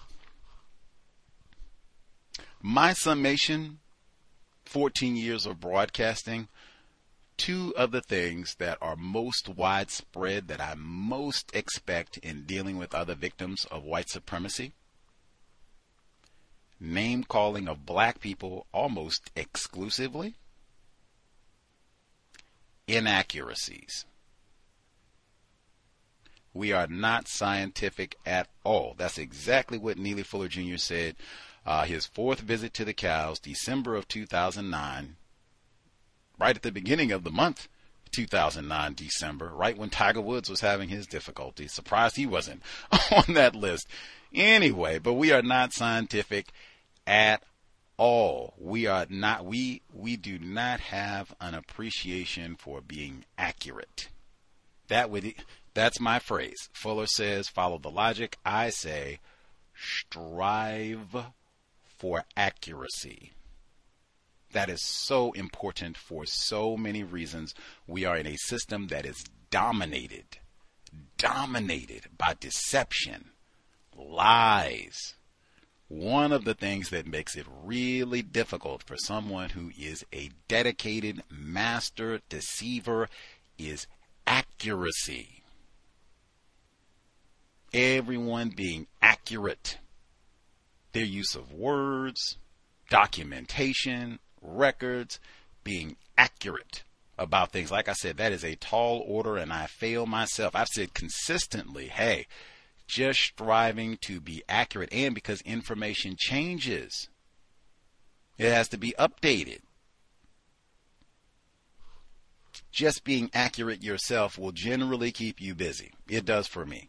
My summation 14 years of broadcasting, two of the things that are most widespread that I most expect in dealing with other victims of white supremacy name calling of black people almost exclusively, inaccuracies. We are not scientific at all. That's exactly what Neely Fuller Jr. said uh, his fourth visit to the cows, December of 2009, right at the beginning of the month, 2009 December, right when Tiger Woods was having his difficulties. Surprised he wasn't on that list. Anyway, but we are not scientific at all. We are not we we do not have an appreciation for being accurate. That would that's my phrase. Fuller says follow the logic. I say strive for accuracy. That is so important for so many reasons. We are in a system that is dominated, dominated by deception, lies. One of the things that makes it really difficult for someone who is a dedicated master deceiver is accuracy. Everyone being accurate their use of words, documentation, records, being accurate about things. Like I said, that is a tall order, and I fail myself. I've said consistently, hey, just striving to be accurate, and because information changes, it has to be updated. Just being accurate yourself will generally keep you busy. It does for me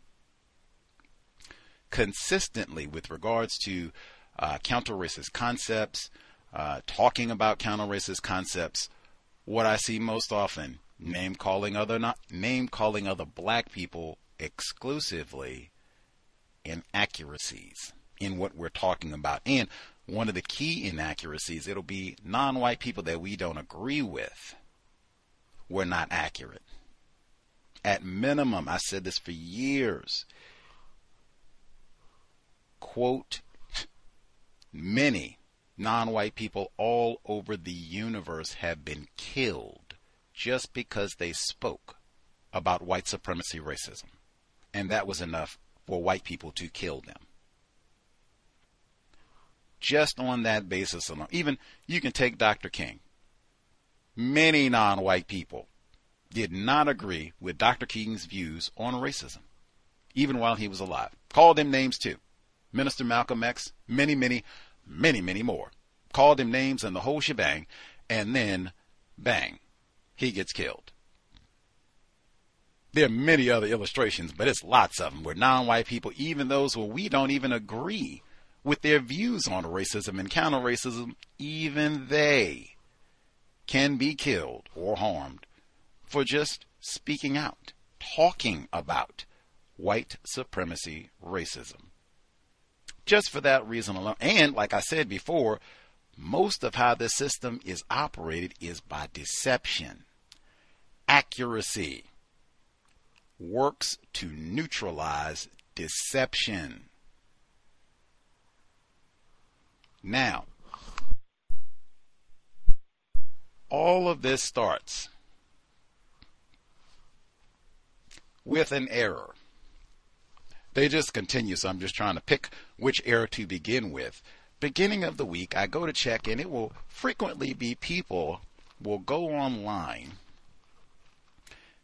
consistently with regards to uh, counter racist concepts, uh, talking about counter racist concepts. What I see most often, name calling other not name calling other black people exclusively inaccuracies in what we're talking about. And one of the key inaccuracies, it'll be non-white people that we don't agree with. We're not accurate. At minimum, I said this for years quote, many non white people all over the universe have been killed just because they spoke about white supremacy racism. And that was enough for white people to kill them. Just on that basis alone. Even you can take Dr. King. Many non white people did not agree with Dr. King's views on racism, even while he was alive. Called him names too. Minister Malcolm X, many, many, many, many more. Called him names and the whole shebang, and then bang, he gets killed. There are many other illustrations, but it's lots of them where non white people, even those where we don't even agree with their views on racism and counter racism, even they can be killed or harmed for just speaking out, talking about white supremacy racism just for that reason alone. And like I said before, most of how this system is operated is by deception. Accuracy works to neutralize deception. Now, all of this starts with an error. They just continue, so I'm just trying to pick which error to begin with. Beginning of the week, I go to check, and it will frequently be people will go online.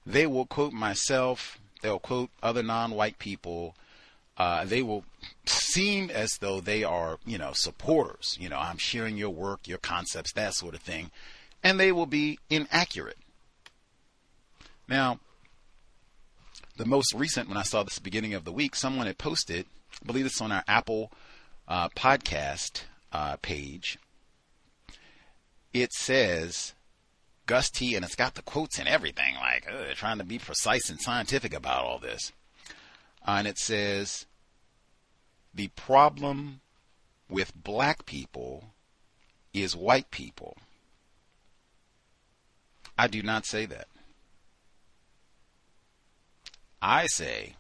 They will quote myself, they'll quote other non white people. Uh, they will seem as though they are, you know, supporters. You know, I'm sharing your work, your concepts, that sort of thing. And they will be inaccurate. Now, the most recent, when I saw this beginning of the week, someone had posted, I believe it's on our Apple uh, podcast uh, page. It says Gus T, and it's got the quotes and everything, like uh, trying to be precise and scientific about all this. Uh, and it says the problem with black people is white people. I do not say that. I say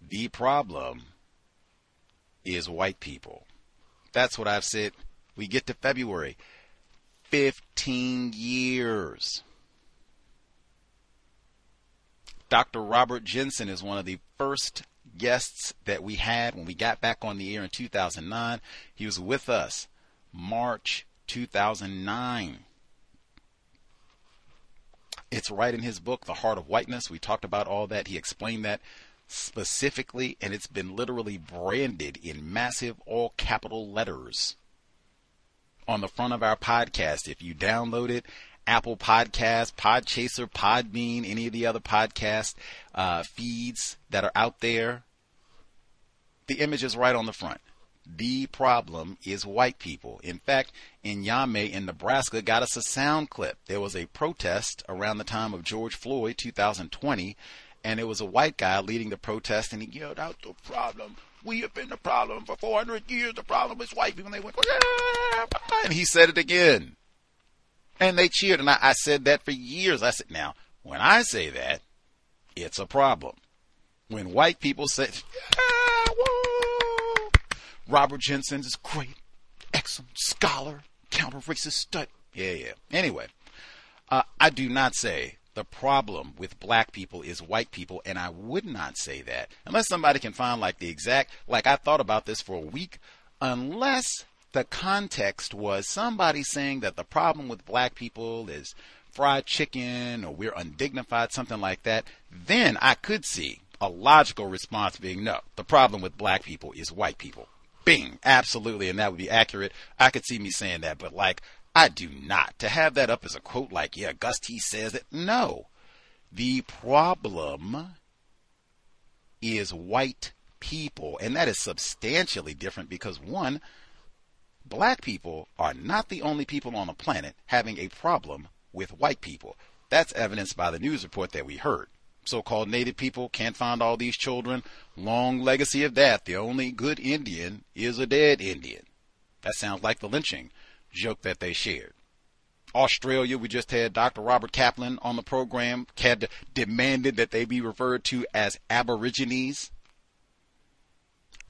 the problem is white people. That's what I've said. We get to February. 15 years. Dr. Robert Jensen is one of the first guests that we had when we got back on the air in 2009. He was with us March 2009. It's right in his book, The Heart of Whiteness. We talked about all that. He explained that specifically, and it's been literally branded in massive all capital letters on the front of our podcast. If you download it, Apple Podcast, Podchaser, Podbean, any of the other podcast uh, feeds that are out there, the image is right on the front. The problem is white people. In fact, in Yame in Nebraska got us a sound clip. There was a protest around the time of George Floyd 2020 and it was a white guy leading the protest and he yelled out the problem. We have been the problem for 400 years. The problem is white people. And they went, and he said it again. And they cheered. And I, I said that for years. I said, now, when I say that, it's a problem. When white people say, Robert Jensen is great, excellent scholar, counter racist stud. Yeah, yeah. Anyway, uh, I do not say the problem with black people is white people, and I would not say that unless somebody can find like the exact, like I thought about this for a week, unless the context was somebody saying that the problem with black people is fried chicken or we're undignified, something like that, then I could see a logical response being no, the problem with black people is white people. Bing, absolutely, and that would be accurate. I could see me saying that, but like, I do not. To have that up as a quote like, yeah, Gus T says it, no. The problem is white people, and that is substantially different because one, black people are not the only people on the planet having a problem with white people. That's evidenced by the news report that we heard so-called native people can't find all these children. Long legacy of that. The only good Indian is a dead Indian. That sounds like the lynching joke that they shared. Australia, we just had Dr. Robert Kaplan on the program, had demanded that they be referred to as Aborigines.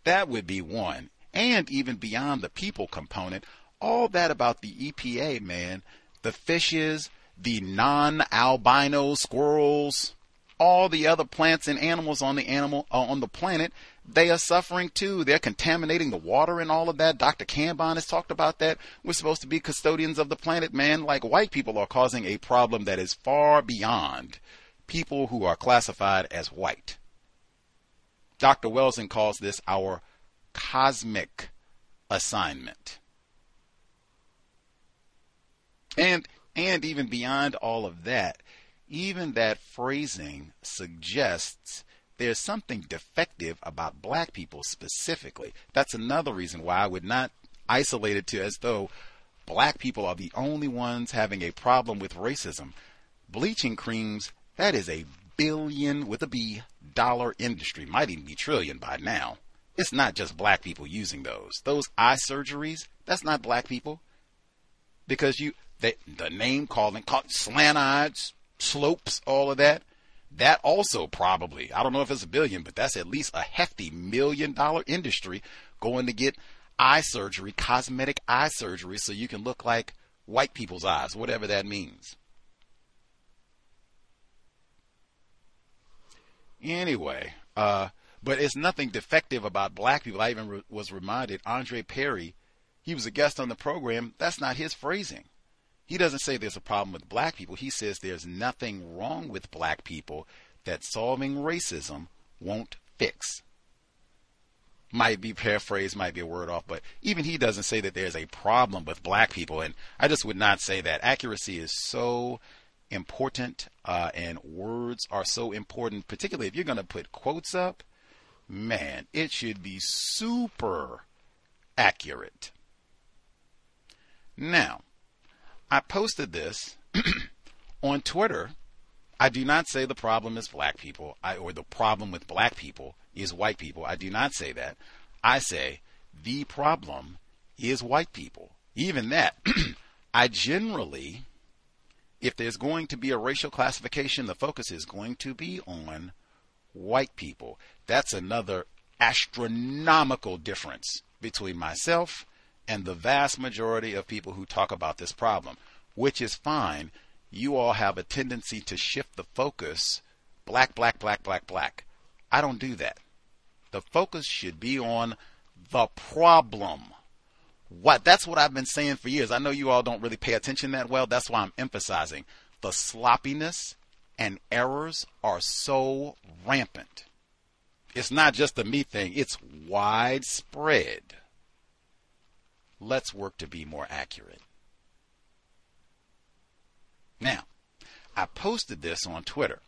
That would be one. And even beyond the people component, all that about the EPA, man, the fishes, the non albino squirrels, all the other plants and animals on the animal uh, on the planet they are suffering too. They're contaminating the water and all of that. Dr Kambon has talked about that. We're supposed to be custodians of the planet man. Like white people are causing a problem that is far beyond people who are classified as white. Dr welsing calls this our cosmic assignment. And and even beyond all of that even that phrasing suggests there's something defective about black people specifically. That's another reason why I would not isolate it to as though black people are the only ones having a problem with racism. Bleaching creams, that is a billion with a B dollar industry, might even be trillion by now. it's not just black people using those. Those eye surgeries, that's not black people. Because you, they, the name calling, call, slant eyes, slopes, all of that, that also probably, I don't know if it's a billion, but that's at least a hefty million dollar industry going to get eye surgery, cosmetic eye surgery, so you can look like white people's eyes, whatever that means. Anyway, uh, but it's nothing defective about black people. I even re- was reminded Andre Perry, he was a guest on the program. That's not his phrasing. He doesn't say there's a problem with black people. He says there's nothing wrong with black people that solving racism won't fix. Might be paraphrased, might be a word off, but even he doesn't say that there's a problem with black people. And I just would not say that. Accuracy is so important, uh, and words are so important, particularly if you're going to put quotes up. Man, it should be super accurate. Now, I posted this on Twitter. I do not say the problem is black people, I, or the problem with black people is white people. I do not say that. I say the problem is white people. Even that, I generally, if there's going to be a racial classification, the focus is going to be on white people. That's another astronomical difference between myself and the vast majority of people who talk about this problem, which is fine. You all have a tendency to shift the focus black, black, black, black, black. I don't do that. The focus should be on the problem. What that's what I've been saying for years. I know you all don't really pay attention that well. That's why I'm emphasizing the sloppiness and errors are so rampant. It's not just a me thing, it's widespread. Let's work to be more accurate. Now, I posted this on Twitter.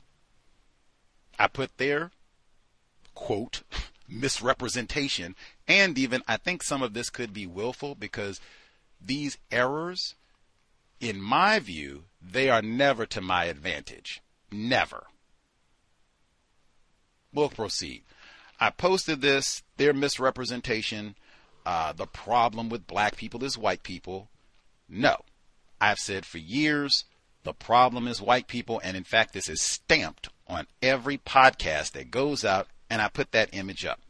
I put there, quote, misrepresentation, and even I think some of this could be willful because these errors, in my view, they are never to my advantage. Never. We'll proceed. I posted this, their misrepresentation uh, the problem with black people is white people. No. I've said for years the problem is white people, and in fact, this is stamped on every podcast that goes out, and I put that image up.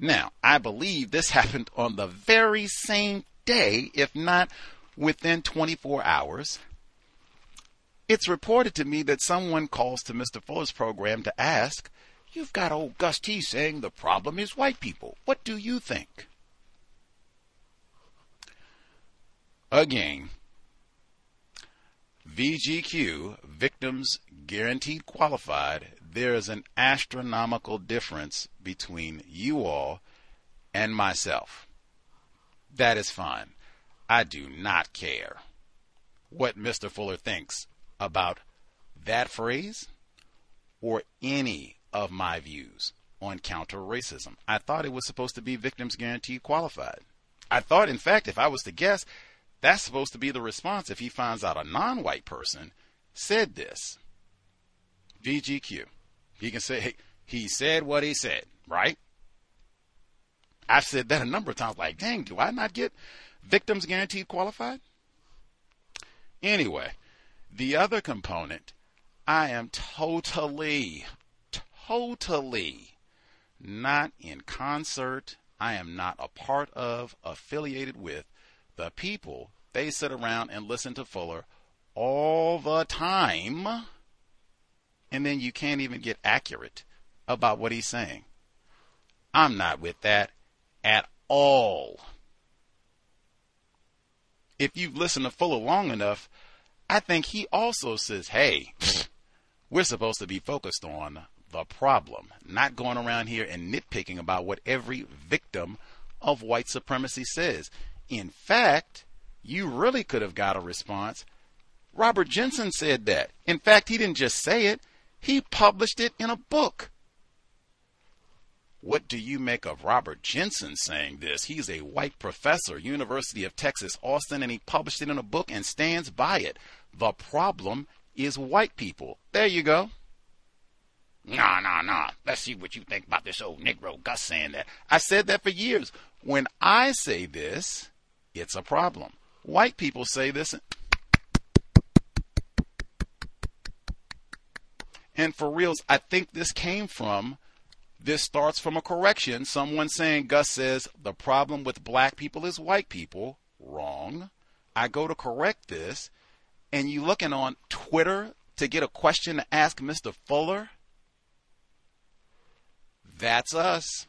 Now, I believe this happened on the very same day, if not within 24 hours. It's reported to me that someone calls to Mr. Fuller's program to ask You've got old Gus T saying the problem is white people. What do you think? Again, VGQ, victims guaranteed qualified, there is an astronomical difference between you all and myself. That is fine. I do not care what Mr. Fuller thinks about that phrase or any of my views on counter racism. I thought it was supposed to be victims guaranteed qualified. I thought, in fact, if I was to guess, that's supposed to be the response if he finds out a non white person said this. VGQ. He can say, he said what he said, right? I've said that a number of times, like, dang, do I not get victims guaranteed qualified? Anyway, the other component, I am totally totally not in concert. I am not a part of, affiliated with the people. They sit around and listen to Fuller all the time. And then you can't even get accurate about what he's saying. I'm not with that at all. If you've listened to Fuller long enough, I think he also says, hey, we're supposed to be focused on the problem, not going around here and nitpicking about what every victim of white supremacy says. In fact, you really could have got a response. Robert Jensen said that. In fact, he didn't just say it, he published it in a book. What do you make of Robert Jensen saying this? He's a white professor, University of Texas, Austin, and he published it in a book and stands by it. The problem is white people. There you go. No, no, nah. Let's see what you think about this old Negro Gus saying that. I said that for years. When I say this, it's a problem. White people say this. And for reals, I think this came from this starts from a correction. Someone saying, Gus says, the problem with black people is white people. Wrong. I go to correct this, and you looking on Twitter to get a question to ask Mr. Fuller? That's us.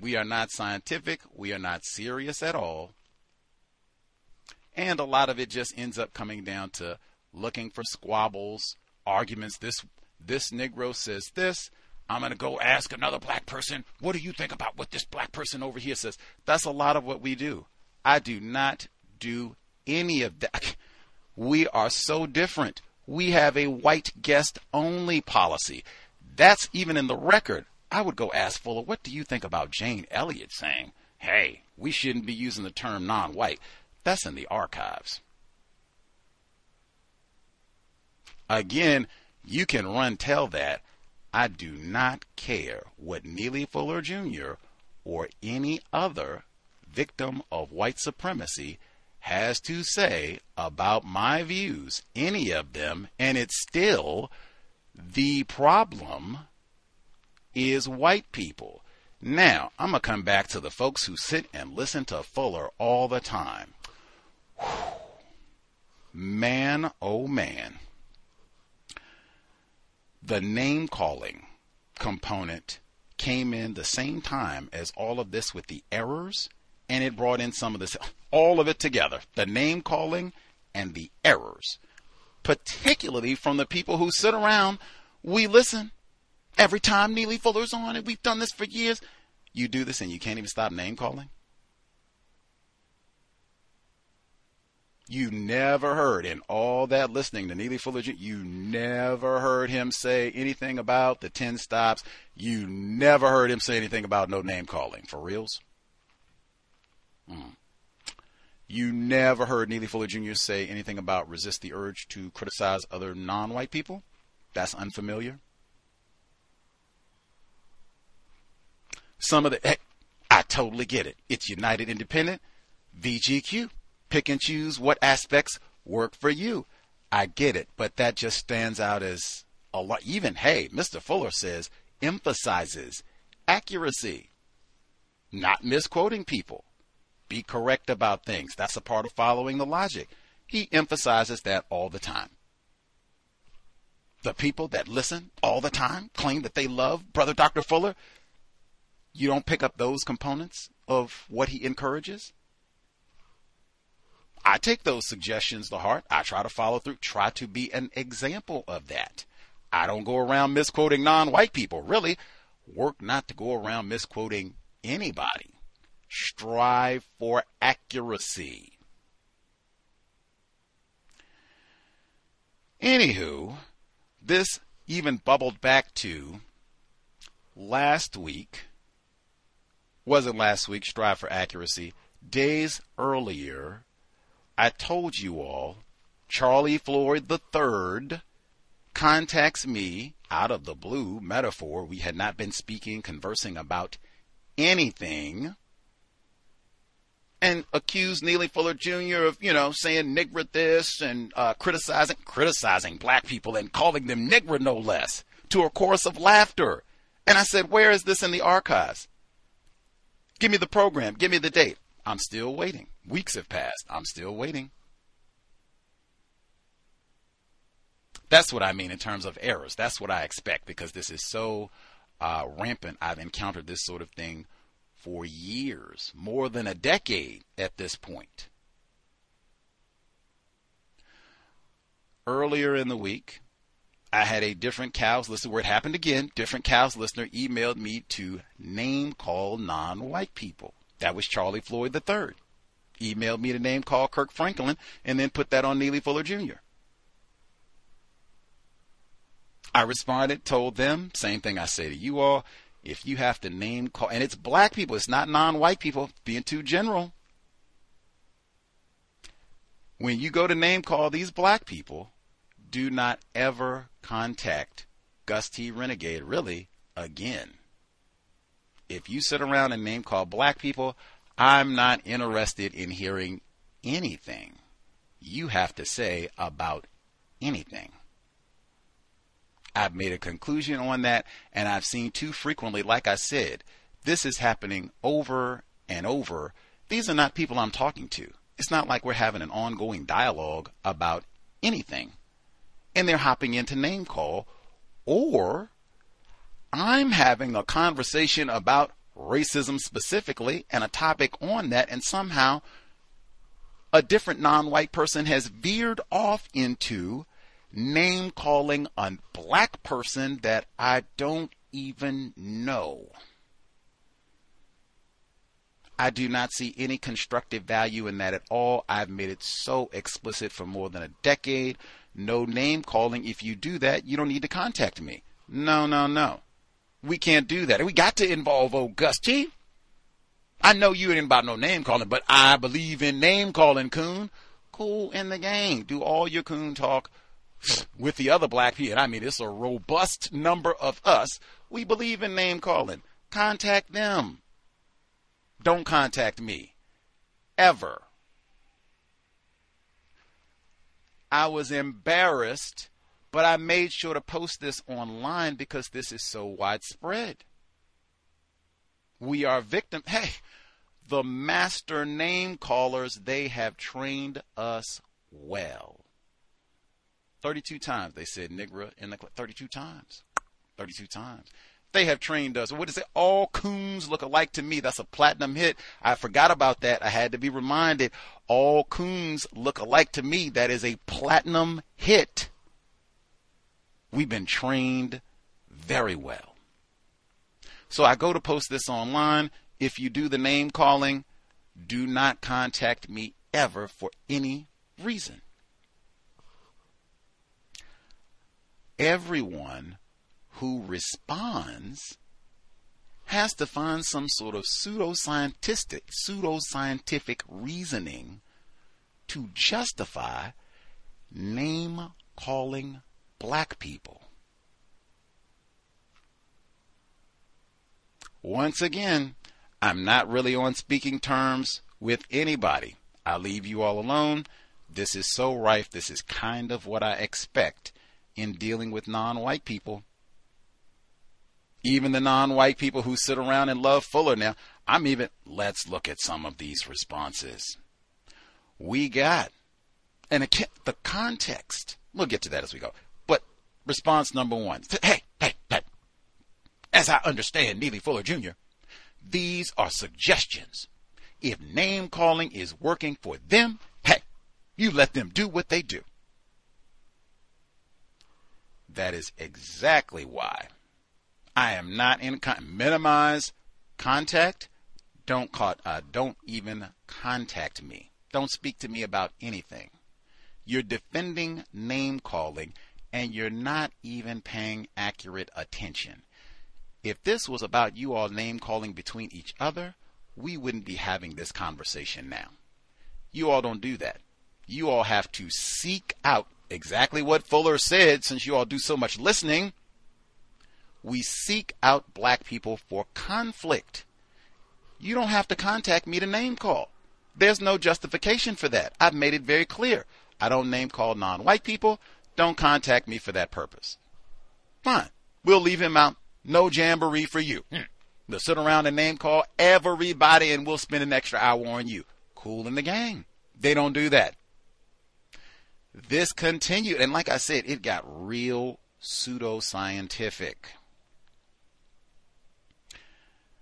We are not scientific. We are not serious at all. And a lot of it just ends up coming down to looking for squabbles, arguments. This this Negro says this. I'm going to go ask another black person, what do you think about what this black person over here says? That's a lot of what we do. I do not do any of that. We are so different. We have a white guest only policy. That's even in the record. I would go ask Fuller, what do you think about Jane Elliott saying, hey, we shouldn't be using the term non white? That's in the archives. Again, you can run tell that. I do not care what Neely Fuller Jr. or any other victim of white supremacy has to say about my views, any of them, and it's still the problem is white people. Now, I'm going to come back to the folks who sit and listen to Fuller all the time. Man, oh man. The name calling component came in the same time as all of this with the errors, and it brought in some of this, all of it together the name calling and the errors, particularly from the people who sit around. We listen every time Neely Fuller's on, and we've done this for years. You do this and you can't even stop name calling? You never heard in all that listening to Neely Fuller, you never heard him say anything about the 10 stops. You never heard him say anything about no name calling. For reals? Mm. You never heard Neely Fuller Jr. say anything about resist the urge to criticize other non white people? That's unfamiliar. Some of the, I totally get it. It's United Independent, VGQ pick and choose what aspects work for you. I get it, but that just stands out as a lot. Even, hey, Mr. Fuller says emphasizes accuracy, not misquoting people. Be correct about things. That's a part of following the logic. He emphasizes that all the time. The people that listen all the time claim that they love Brother Dr. Fuller. You don't pick up those components of what he encourages? I take those suggestions to heart. I try to follow through, try to be an example of that. I don't go around misquoting non white people. Really, work not to go around misquoting anybody. Strive for accuracy. Anywho, this even bubbled back to last week. Wasn't last week, strive for accuracy. Days earlier, I told you all, Charlie Floyd III contacts me out of the blue metaphor. We had not been speaking, conversing about anything. And accused Neely Fuller Jr. of, you know, saying nigger this and uh, criticizing criticizing black people and calling them nigger no less to a chorus of laughter. And I said, Where is this in the archives? Give me the program, give me the date. I'm still waiting. Weeks have passed. I'm still waiting. That's what I mean in terms of errors. That's what I expect because this is so uh, rampant. I've encountered this sort of thing for years, more than a decade at this point. Earlier in the week, I had a different cows listener where it happened again. Different cows listener emailed me to name call non white people. That was Charlie Floyd III emailed me to name, call Kirk Franklin, and then put that on Neely Fuller Jr. I responded, told them, same thing I say to you all. If you have to name call, and it's black people, it's not non white people, being too general. When you go to name call these black people, do not ever contact Gus T. Renegade, really, again. If you sit around and name call black people, I'm not interested in hearing anything you have to say about anything. I've made a conclusion on that, and I've seen too frequently, like I said, this is happening over and over. These are not people I'm talking to. It's not like we're having an ongoing dialogue about anything. And they're hopping into name call, or I'm having a conversation about racism specifically and a topic on that, and somehow a different non white person has veered off into name calling a black person that I don't even know. I do not see any constructive value in that at all. I've made it so explicit for more than a decade. No name calling. If you do that, you don't need to contact me. No, no, no. We can't do that. We got to involve old Gus Chief. I know you ain't about no name calling, but I believe in name calling, coon. Cool in the game. Do all your coon talk with the other black people. And I mean, it's a robust number of us. We believe in name calling. Contact them. Don't contact me. Ever. I was embarrassed, but I made sure to post this online because this is so widespread. We are victim. Hey, the master name callers, they have trained us well. 32 times they said Nigra in the 32 times. 32 times. They have trained us. What is it? All coons look alike to me. That's a platinum hit. I forgot about that. I had to be reminded. All coons look alike to me. That is a platinum hit. We've been trained very well. So I go to post this online. If you do the name calling, do not contact me ever for any reason. Everyone who responds has to find some sort of pseudoscientific pseudoscientific reasoning to justify name calling black people. Once again, I'm not really on speaking terms with anybody. I leave you all alone. This is so rife. This is kind of what I expect in dealing with non white people. Even the non white people who sit around and love Fuller. Now, I'm even, let's look at some of these responses. We got, and the context, we'll get to that as we go. But response number one hey, hey, hey, as I understand Neely Fuller Jr., these are suggestions. If name calling is working for them, hey, you let them do what they do. That is exactly why I am not in con- minimize contact. Don't call, uh, don't even contact me. Don't speak to me about anything. You're defending name calling and you're not even paying accurate attention. If this was about you all name calling between each other, we wouldn't be having this conversation now. You all don't do that. You all have to seek out exactly what Fuller said since you all do so much listening. We seek out black people for conflict. You don't have to contact me to name call. There's no justification for that. I've made it very clear. I don't name call non white people. Don't contact me for that purpose. Fine. We'll leave him out. No jamboree for you. Hmm. They'll sit around and name call everybody and we'll spend an extra hour on you. Cool in the gang. They don't do that. This continued, and like I said, it got real pseudoscientific.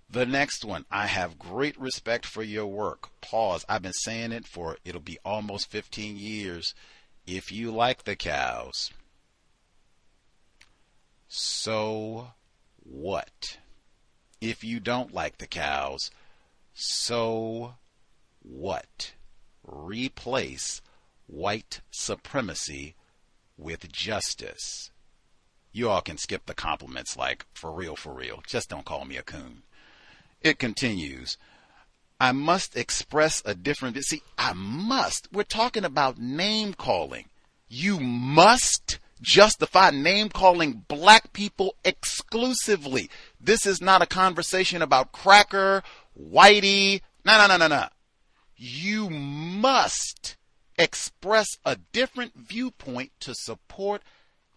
The next one, I have great respect for your work. Pause. I've been saying it for it'll be almost 15 years. If you like the cows, so what? If you don't like the cows, so what? Replace white supremacy with justice. You all can skip the compliments like, for real, for real. Just don't call me a coon. It continues. I must express a different. See, I must. We're talking about name calling. You must justify name calling black people exclusively. This is not a conversation about cracker, whitey. No, no, no, no, no. You must express a different viewpoint to support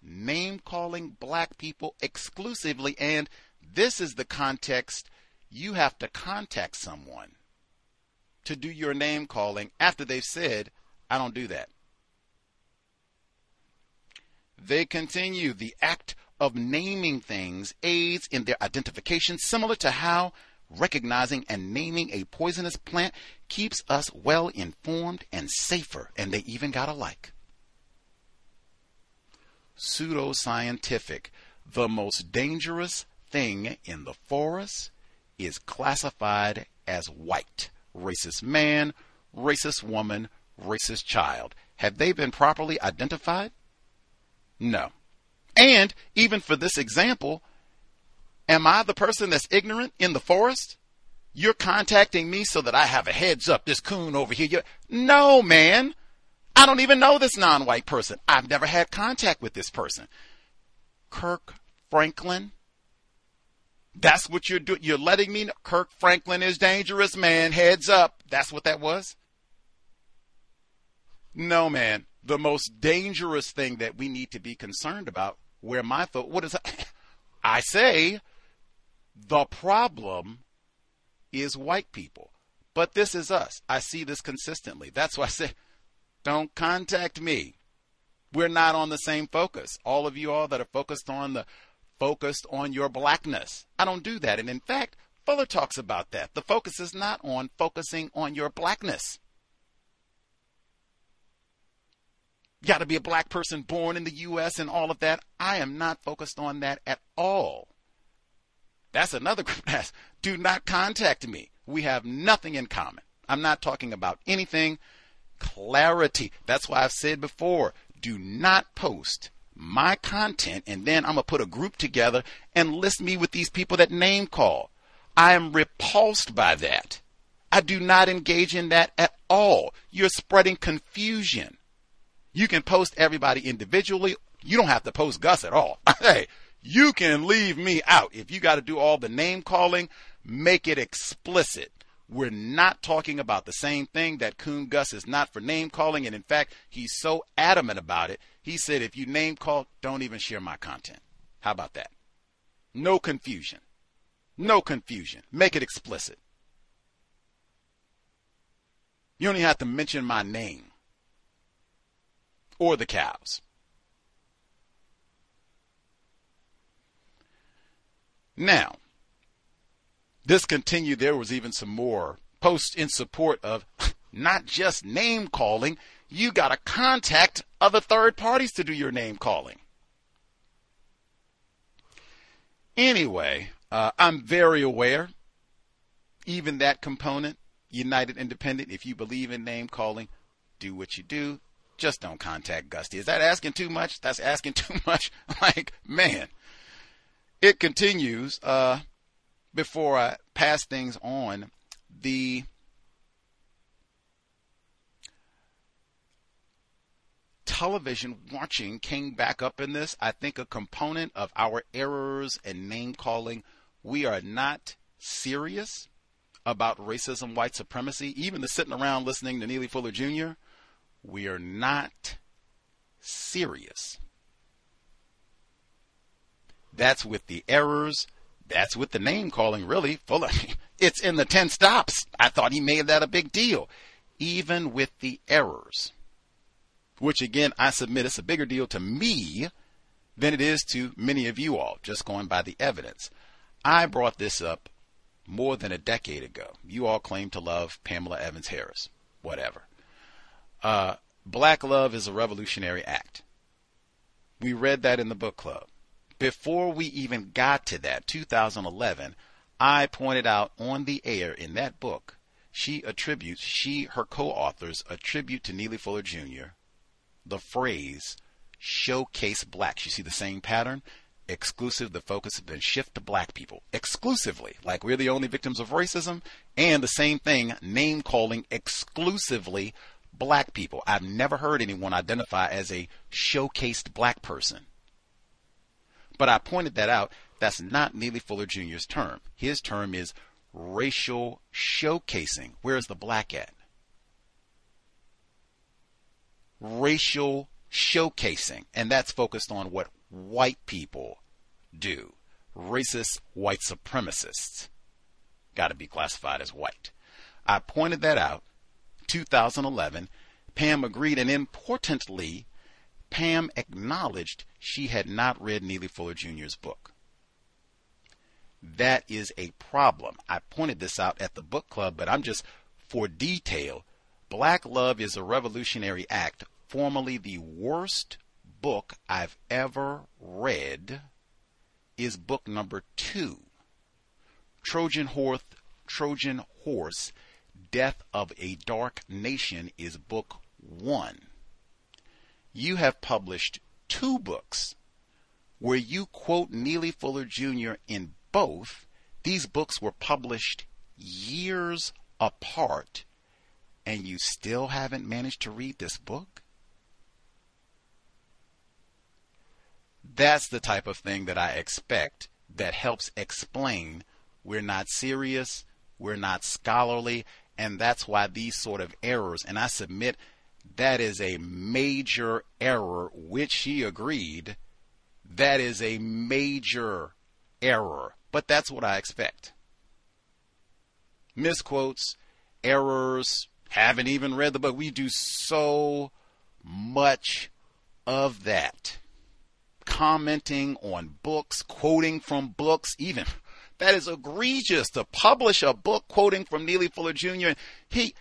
name calling black people exclusively. And this is the context you have to contact someone to do your name calling after they've said, I don't do that. They continue the act of naming things aids in their identification, similar to how recognizing and naming a poisonous plant keeps us well informed and safer, and they even got a alike. Pseudoscientific. The most dangerous thing in the forest is classified as white. Racist man, racist woman, racist child. Have they been properly identified? No. And even for this example, am I the person that's ignorant in the forest? You're contacting me so that I have a heads up. This coon over here. You're... No, man. I don't even know this non white person. I've never had contact with this person. Kirk Franklin. That's what you're doing. You're letting me know Kirk Franklin is dangerous, man. Heads up. That's what that was. No, man the most dangerous thing that we need to be concerned about. Where my thought, what is? I say the problem is white people. But this is us. I see this consistently. That's why I say, don't contact me. We're not on the same focus. All of you all that are focused on the focused on your blackness. I don't do that. And in fact, Fuller talks about that. The focus is not on focusing on your blackness. You got to be a black person born in the U.S. and all of that. I am not focused on that at all. That's another group that's do not contact me. We have nothing in common. I'm not talking about anything. Clarity. That's why I've said before do not post my content and then I'm going to put a group together and list me with these people that name call. I am repulsed by that. I do not engage in that at all. You're spreading confusion. You can post everybody individually. You don't have to post Gus at all. hey, you can leave me out. If you got to do all the name calling, make it explicit. We're not talking about the same thing. That Coon Gus is not for name calling. And in fact, he's so adamant about it. He said, if you name call, don't even share my content. How about that? No confusion. No confusion. Make it explicit. You don't even have to mention my name or the cows. Now, this continued. There was even some more posts in support of not just name calling, you got to contact other third parties to do your name calling. Anyway, uh, I'm very aware, even that component, United Independent, if you believe in name calling, do what you do just don't contact Gusty. Is that asking too much? That's asking too much. like, man. It continues. Uh, before I pass things on, the television watching came back up in this. I think a component of our errors and name calling, we are not serious about racism, white supremacy. Even the sitting around listening to Neely Fuller Jr., we are not serious. That's with the errors. That's with the name calling, really. Full of, it's in the 10 stops. I thought he made that a big deal. Even with the errors, which again, I submit it's a bigger deal to me than it is to many of you all, just going by the evidence. I brought this up more than a decade ago. You all claim to love Pamela Evans Harris. Whatever. Uh, Black love is a revolutionary act. We read that in the book club. Before we even got to that, 2011, I pointed out on the air in that book, she attributes, she, her co authors attribute to Neely Fuller Jr. the phrase showcase blacks. You see the same pattern? Exclusive, the focus has been shift to black people. Exclusively, like we're the only victims of racism, and the same thing, name calling exclusively black people. I've never heard anyone identify as a showcased black person. But I pointed that out. That's not Neely Fuller Jr.'s term. His term is racial showcasing. Where's the black at? Racial showcasing. And that's focused on what white people do. Racist white supremacists. Got to be classified as white. I pointed that out. 2011. Pam agreed, and importantly, Pam acknowledged she had not read Neely Fuller Jr.'s book. That is a problem. I pointed this out at the book club, but I'm just for detail. Black Love is a Revolutionary Act, formerly the worst book I've ever read, is book number two. Trojan Horse, Trojan Horse, Death of a Dark Nation is book one. You have published two books where you quote Neely Fuller Jr. in both. These books were published years apart, and you still haven't managed to read this book? That's the type of thing that I expect that helps explain we're not serious, we're not scholarly, and that's why these sort of errors, and I submit that is a major error, which he agreed. That is a major error, but that's what I expect. Misquotes, errors, haven't even read the book. We do so much of that. Commenting on books, quoting from books, even that is egregious to publish a book quoting from Neely Fuller Jr. He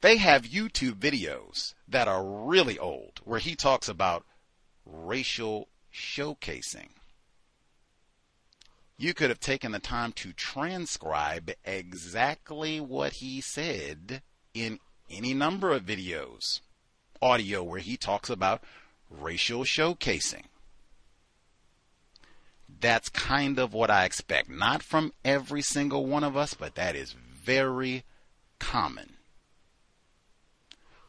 they have YouTube videos that are really old where he talks about racial showcasing. You could have taken the time to transcribe exactly what he said in any number of videos, audio where he talks about racial showcasing. That's kind of what I expect. Not from every single one of us, but that is very common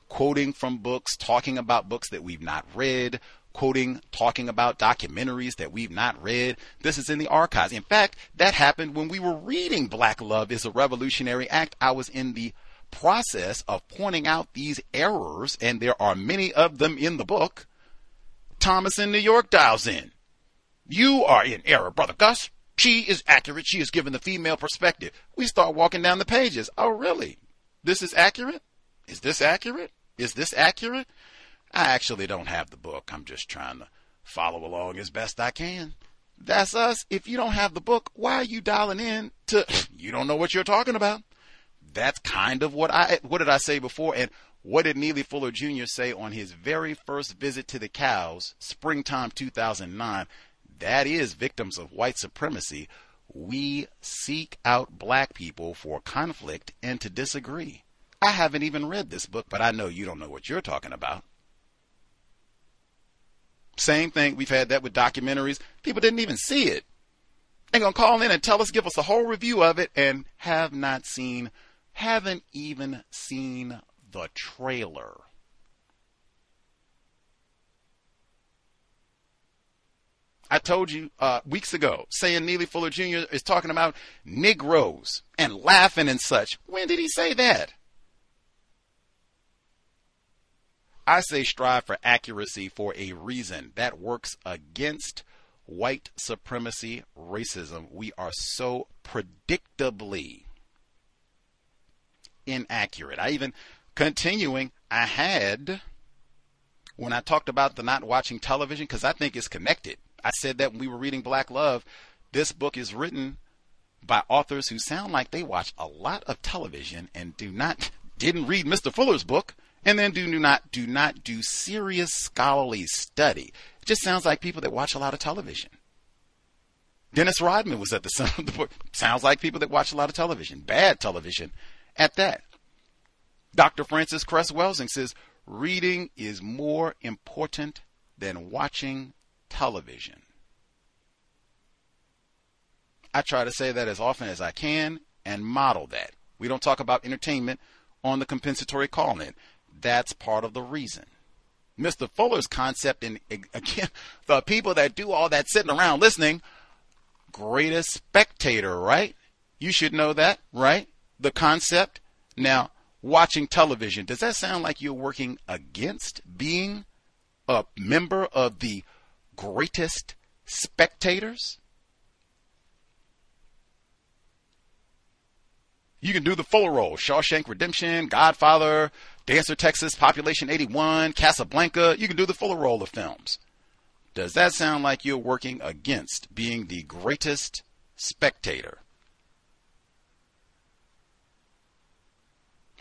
quoting from books, talking about books that we've not read, quoting, talking about documentaries that we've not read. This is in the archives. In fact, that happened when we were reading Black Love is a Revolutionary Act. I was in the process of pointing out these errors, and there are many of them in the book. Thomas in New York dials in. You are in error, Brother Gus. She is accurate. She is given the female perspective. We start walking down the pages. Oh, really? This is accurate? Is this accurate? Is this accurate? I actually don't have the book. I'm just trying to follow along as best I can. That's us. If you don't have the book, why are you dialing in to you don't know what you're talking about? That's kind of what I what did I say before and what did Neely Fuller Jr. say on his very first visit to the cows, springtime 2009? That is victims of white supremacy. We seek out black people for conflict and to disagree. I haven't even read this book, but I know you don't know what you're talking about. Same thing. We've had that with documentaries. People didn't even see it. They're going to call in and tell us, give us a whole review of it, and have not seen, haven't even seen the trailer. I told you uh, weeks ago, saying Neely Fuller Jr. is talking about Negroes and laughing and such. When did he say that? I say strive for accuracy for a reason. That works against white supremacy, racism. We are so predictably inaccurate. I even, continuing, I had, when I talked about the not watching television, because I think it's connected. I said that when we were reading Black Love, this book is written by authors who sound like they watch a lot of television and do not, didn't read Mr. Fuller's book and then do not do not do serious scholarly study. It just sounds like people that watch a lot of television. Dennis Rodman was at the center of the book. Sounds like people that watch a lot of television, bad television at that. Dr. Frances Cress Welsing says reading is more important than watching television. I try to say that as often as I can and model that. We don't talk about entertainment on the compensatory call in. that's part of the reason. Mr. Fuller's concept, and again, the people that do all that sitting around listening, greatest spectator, right? You should know that, right? The concept. Now, watching television, does that sound like you're working against being a member of the greatest spectators? You can do the full role Shawshank Redemption, Godfather, Dancer Texas, Population 81, Casablanca. You can do the full role of films. Does that sound like you're working against being the greatest spectator?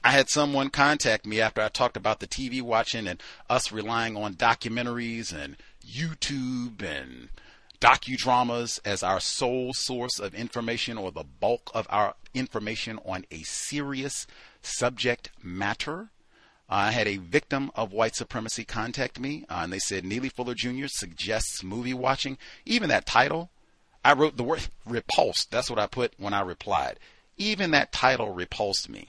I had someone contact me after I talked about the TV watching and us relying on documentaries and YouTube and docudramas as our sole source of information or the bulk of our information on a serious subject matter. I had a victim of white supremacy contact me, uh, and they said Neely Fuller Jr. suggests movie watching. Even that title, I wrote the word repulsed. That's what I put when I replied. Even that title repulsed me.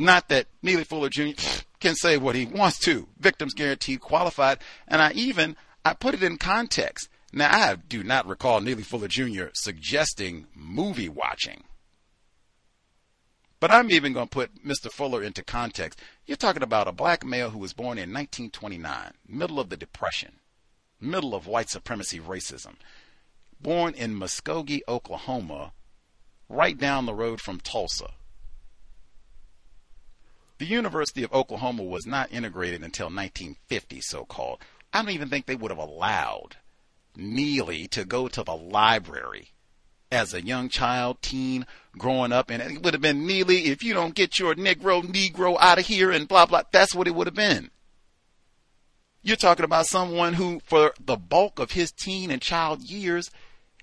Not that Neely Fuller Jr. can say what he wants to. Victims guaranteed qualified. And I even I put it in context. Now I do not recall Neely Fuller Jr. suggesting movie watching. But I'm even going to put Mr. Fuller into context. You're talking about a black male who was born in 1929, middle of the Depression, middle of white supremacy racism, born in Muskogee, Oklahoma, right down the road from Tulsa. The University of Oklahoma was not integrated until 1950, so called. I don't even think they would have allowed Neely to go to the library as a young child, teen, growing up, and it would have been Neely, if you don't get your Negro, Negro out of here, and blah, blah. That's what it would have been. You're talking about someone who, for the bulk of his teen and child years,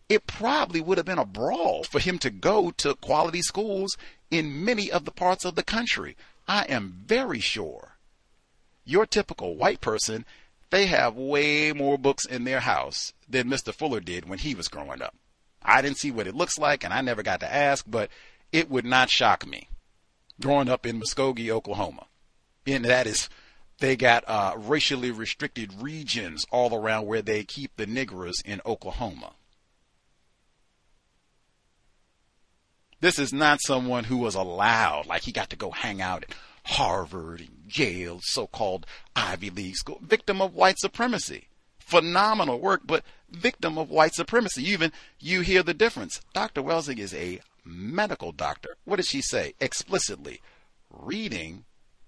it probably would have been a brawl for him to go to quality schools in many of the parts of the country. I am very sure your typical white person, they have way more books in their house than Mr. Fuller did when he was growing up. I didn't see what it looks like and I never got to ask, but it would not shock me growing up in Muskogee, Oklahoma. And that is, they got uh, racially restricted regions all around where they keep the niggers in Oklahoma. This is not someone who was allowed, like he got to go hang out at Harvard and Yale, so-called Ivy League school. Victim of white supremacy. Phenomenal work, but victim of white supremacy. Even you hear the difference. Dr. Welsing is a medical doctor. What does she say explicitly? Reading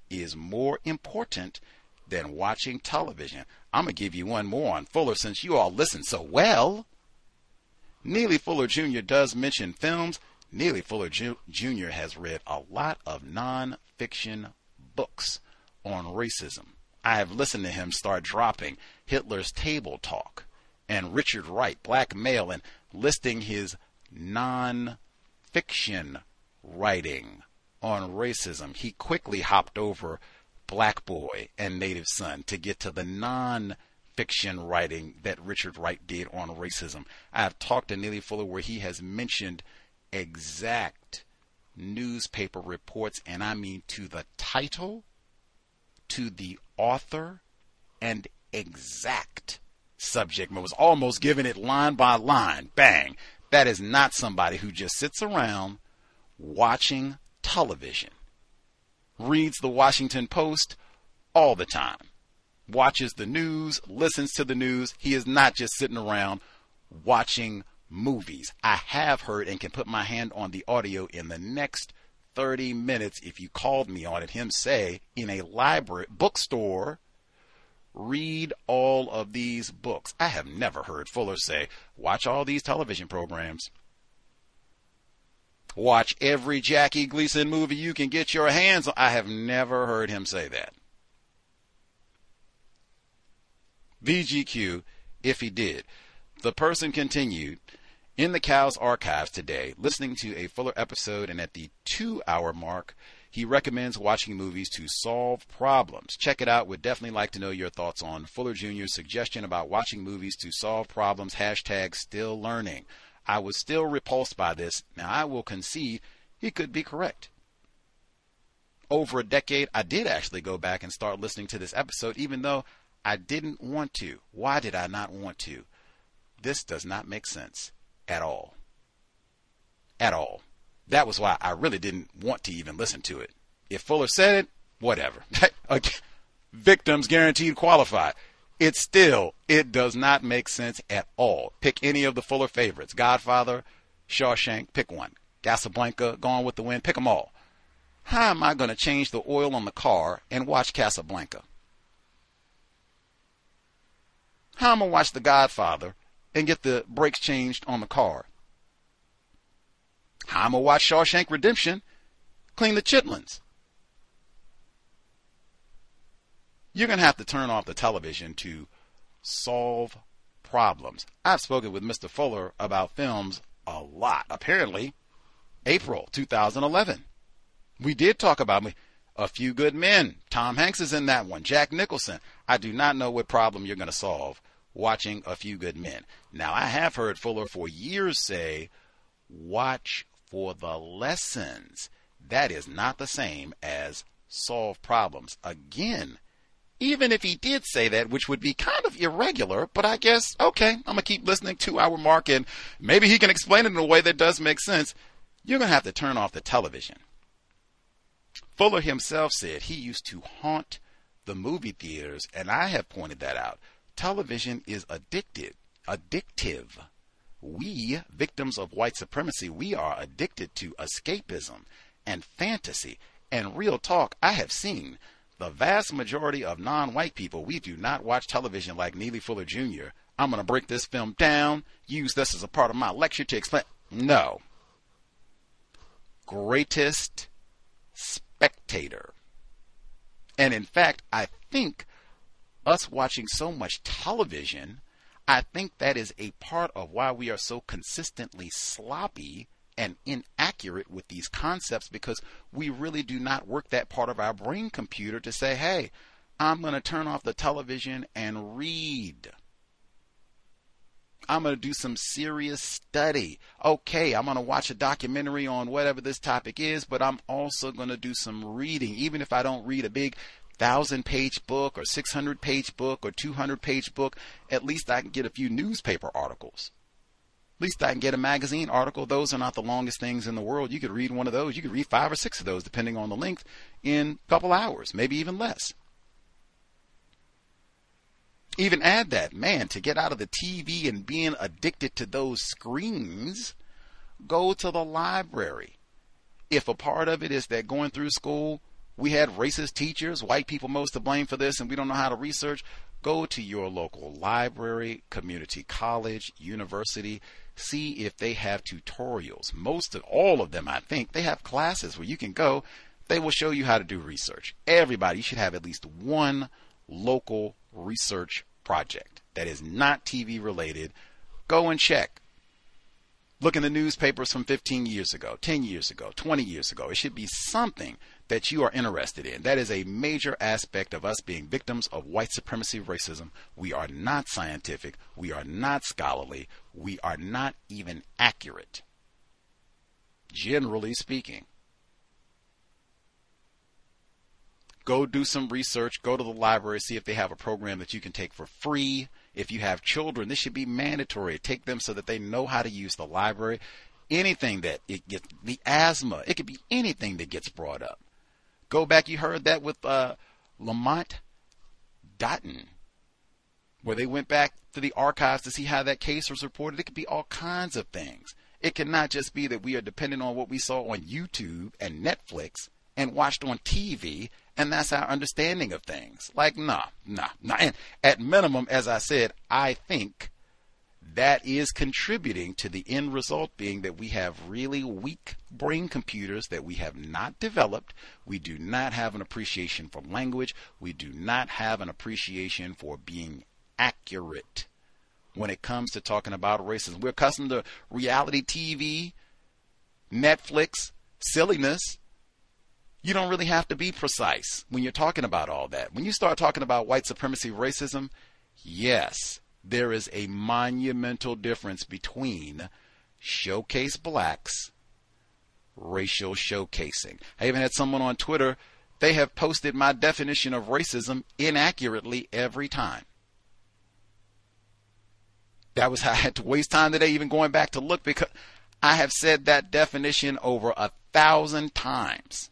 is more important than watching television. I'm going to give you one more on Fuller since you all listen so well. Neely Fuller Jr. does mention films. Neely Fuller Jr. has read a lot of nonfiction books on racism. I have listened to him start dropping Hitler's Table Talk and Richard Wright, black male, and listing his nonfiction writing on racism. He quickly hopped over Black Boy and Native Son to get to the non fiction writing that Richard Wright did on racism. I have talked to Neely Fuller where he has mentioned exact newspaper reports, and I mean to the title, to the author, and exact subject matter. Was almost giving it line by line. Bang. That is not somebody who just sits around watching television, reads the Washington Post all the time, watches the news, listens to the news. He is not just sitting around watching movies. I have heard and can put my hand on the audio in the next 30 minutes if you called me on it. Him say in a library, bookstore, read all of these books. I have never heard Fuller say, watch all these television programs. Watch every Jackie Gleason movie you can get your hands on. I have never heard him say that. VGQ, if he did. The person continued, in the Cow's archives today, listening to a fuller episode, and at the two hour mark, he recommends watching movies to solve problems. Check it out. Would definitely like to know your thoughts on Fuller Jr.'s suggestion about watching movies to solve problems. Hashtag still learning. I was still repulsed by this. Now, I will concede he could be correct. over a decade, I did actually go back and start listening to this episode, even though I didn't want to. Why did I not want to? This does not make sense at all. At all. That was why I really didn't want to even listen to it. If Fuller said it, whatever. Victims guaranteed qualified. It still, it does not make sense at all. Pick any of the Fuller favorites. Godfather, Shawshank, pick one. Casablanca, Gone with the Wind, pick them all. How am I going to change the oil on the car and watch Casablanca? How am I going to watch The Godfather and get the brakes changed on the car? How am I going to watch Shawshank Redemption, clean the chitlins? You're to have to turn off the television to solve problems. I've spoken with Mr. Fuller about films a lot. Apparently, April 2011. We did talk about A Few Good Men. Tom Hanks is in that one. Jack Nicholson. I do not know what problem you're going to solve watching A Few Good Men. Now, I have heard Fuller for years say, watch for the lessons. That is not the same as solve problems. Again, even if he did say that, which would be kind of irregular, but I guess, okay, I'm going to keep listening to hour mark and maybe he can explain it in a way that does make sense. You're going to have to turn off the television. Fuller himself said he used to haunt the movie theaters, and I have pointed that out. Television is addicted, addictive. We, victims of white supremacy, we are addicted to escapism and fantasy. And real talk, I have seen the vast majority of non white people, we do not watch television like Neely Fuller Jr. I'm going to break this film down, use this as a part of my lecture to explain. No. Greatest spectator. And in fact, I think us watching so much television, I think that is a part of why we are so consistently sloppy and inaccurate with these concepts because we really do not work that part of our brain computer to say, hey, I'm going to turn off the television and read. I'm going to do some serious study. Okay, I'm going to watch a documentary on whatever this topic is, but I'm also going to do some reading. Even if I don't read a big thousand page book or 600 page book or 200 page book, at least I can get a few newspaper articles. At least I can get a magazine article. Those are not the longest things in the world. You could read one of those. You could read five or six of those, depending on the length, in a couple hours, maybe even less. Even add that, man, to get out of the TV and being addicted to those screens, go to the library. If a part of it is that going through school, we had racist teachers, white people most to blame for this, and we don't know how to research, go to your local library, community college, university, see if they have tutorials. Most of all of them, I think, they have classes where you can go. They will show you how to do research. Everybody should have at least one local research project that is not TV related. Go and check. Look in the newspapers from 15 years ago, 10 years ago, 20 years ago. It should be something that you are interested in. That is a major aspect of us being victims of white supremacy racism. We are not scientific. We are not scholarly. We are not even accurate. Generally speaking. Go do some research. Go to the library. See if they have a program that you can take for free. If you have children, this should be mandatory. Take them so that they know how to use the library. Anything that it gets, the asthma, it could be anything that gets brought up. Go back, you heard that with uh, Lamont Dottin, where they went back to the archives to see how that case was reported. It could be all kinds of things. It cannot just be that we are dependent on what we saw on YouTube and Netflix and watched on TV, and that's our understanding of things. Like, nah, nah, nah. And at minimum, as I said, I think that is contributing to the end result being that we have really weak brain computers that we have not developed. We do not have an appreciation for language. We do not have an appreciation for being accurate when it comes to talking about racism. We're accustomed to reality TV, Netflix, silliness. You don't really have to be precise when you're talking about all that. When you start talking about white supremacy, racism, yes, there is a monumental difference between showcase blacks, racial showcasing. I even had someone on Twitter they have posted my definition of racism inaccurately every time. That was how I had to waste time today, even going back to look because I have said that definition over a thousand times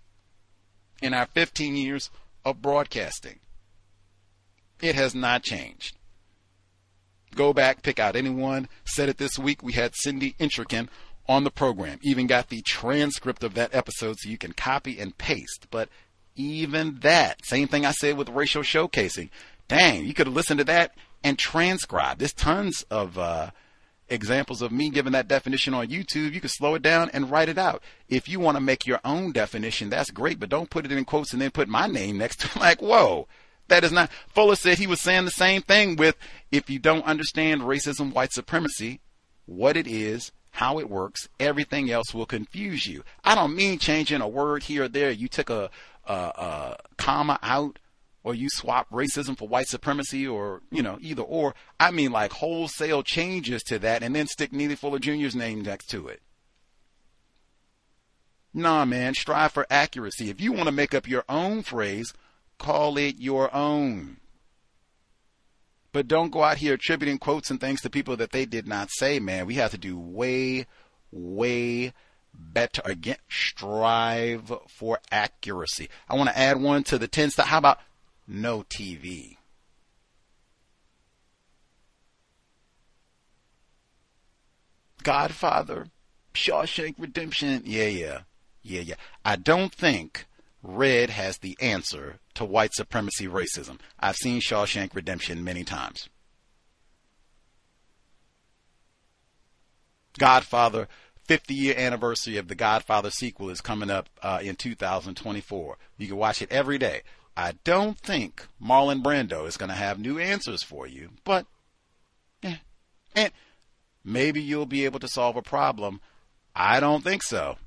in our 15 years of broadcasting. It has not changed. Go back, pick out anyone. Said it this week. We had Cindy Intrican on the program. Even got the transcript of that episode so you can copy and paste. But even that, same thing I said with racial showcasing. Dang, you could have listened to that and transcribed. There's tons of uh, examples of me giving that definition on YouTube. You can slow it down and write it out. If you want to make your own definition, that's great, but don't put it in quotes and then put my name next to it. Like, whoa, that is not. Fuller said he was saying the same thing with if you don't understand racism, white supremacy, what it is, how it works, everything else will confuse you. I don't mean changing a word here or there. You took a, a, a comma out or you swap racism for white supremacy or, you know, either or. I mean like wholesale changes to that and then stick Neely Fuller Jr.'s name next to it. Nah, man, strive for accuracy. If you want to make up your own phrase, call it your own. But don't go out here attributing quotes and things to people that they did not say, man. We have to do way, way better. Again, strive for accuracy. I want to add one to the 10 style. How about no TV. Godfather, Shawshank Redemption. Yeah, yeah, yeah, yeah. I don't think red has the answer to white supremacy racism. I've seen Shawshank Redemption many times. Godfather, 50 year anniversary of the Godfather sequel is coming up uh, in 2024. You can watch it every day. I don't think Marlon Brando is going to have new answers for you, but yeah, and maybe you'll be able to solve a problem. I don't think so.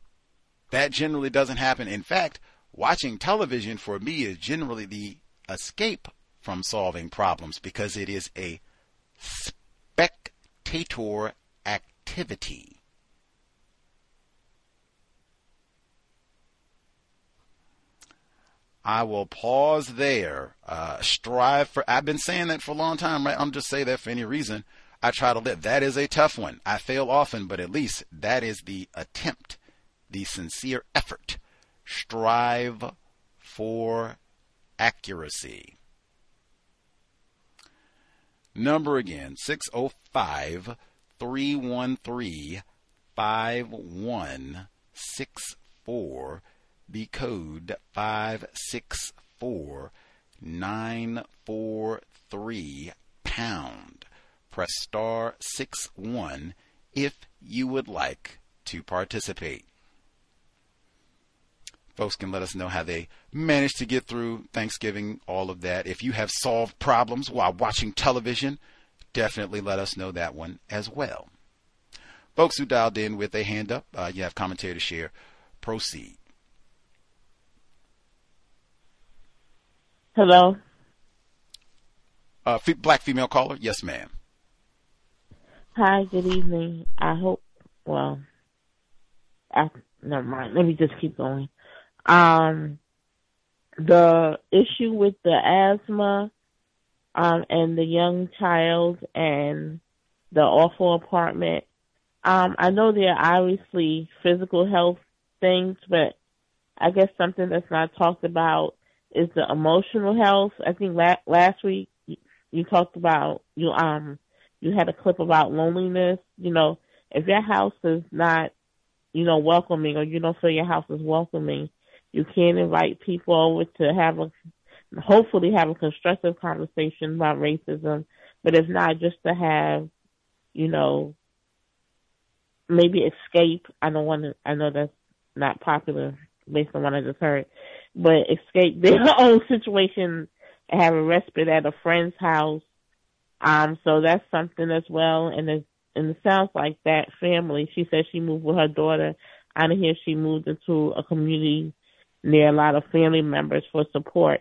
That generally doesn't happen. In fact, watching television for me is generally the escape from solving problems because it is a spectator activity. I will pause there. Uh, strive for. I've been saying that for a long time, right? I'm just saying that for any reason. I try to live. That is a tough one. I fail often, but at least that is the attempt, the sincere effort. Strive for accuracy. Number again 605 313 5164 the code 564943 pound. Press star 6 1 if you would like to participate. Folks can let us know how they managed to get through Thanksgiving, all of that. If you have solved problems while watching television, definitely let us know that one as well. Folks who dialed in with a hand up, uh, you have commentary to share. Proceed. Hello. Uh, black female caller. Yes, ma'am. Hi. Good evening. I hope. Well, I, never mind. Let me just keep going. Um, the issue with the asthma, um, and the young child and the awful apartment. Um, I know there are obviously physical health things, but I guess something that's not talked about is the emotional health. I think la- last week you talked about you um you had a clip about loneliness. You know, if your house is not you know welcoming or you don't feel your house is welcoming, you can invite people over to have a hopefully have a constructive conversation about racism. But if not, just to have you know maybe escape. I don't want to. I know that's not popular based on what I just heard but escape their own situation and have a respite at a friend's house. Um, so that's something as well. And it, and it sounds like that family, she said she moved with her daughter. Out of here, she moved into a community near a lot of family members for support.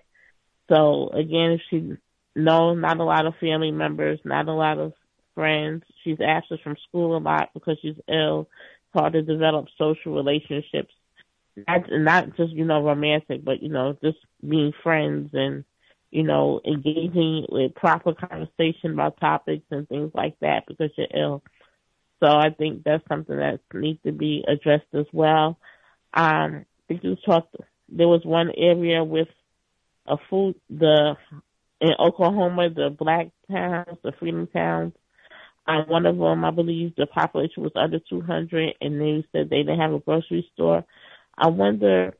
So again, she, no, not a lot of family members, not a lot of friends. She's absent from school a lot because she's ill. It's hard to develop social relationships not not just you know romantic, but you know just being friends and you know engaging with proper conversation about topics and things like that because you're ill. So I think that's something that needs to be addressed as well. Um, I think you talked. There was one area with a food the in Oklahoma, the black towns, the freedom towns. Um, one of them, I believe, the population was under 200, and they said they didn't have a grocery store. I wonder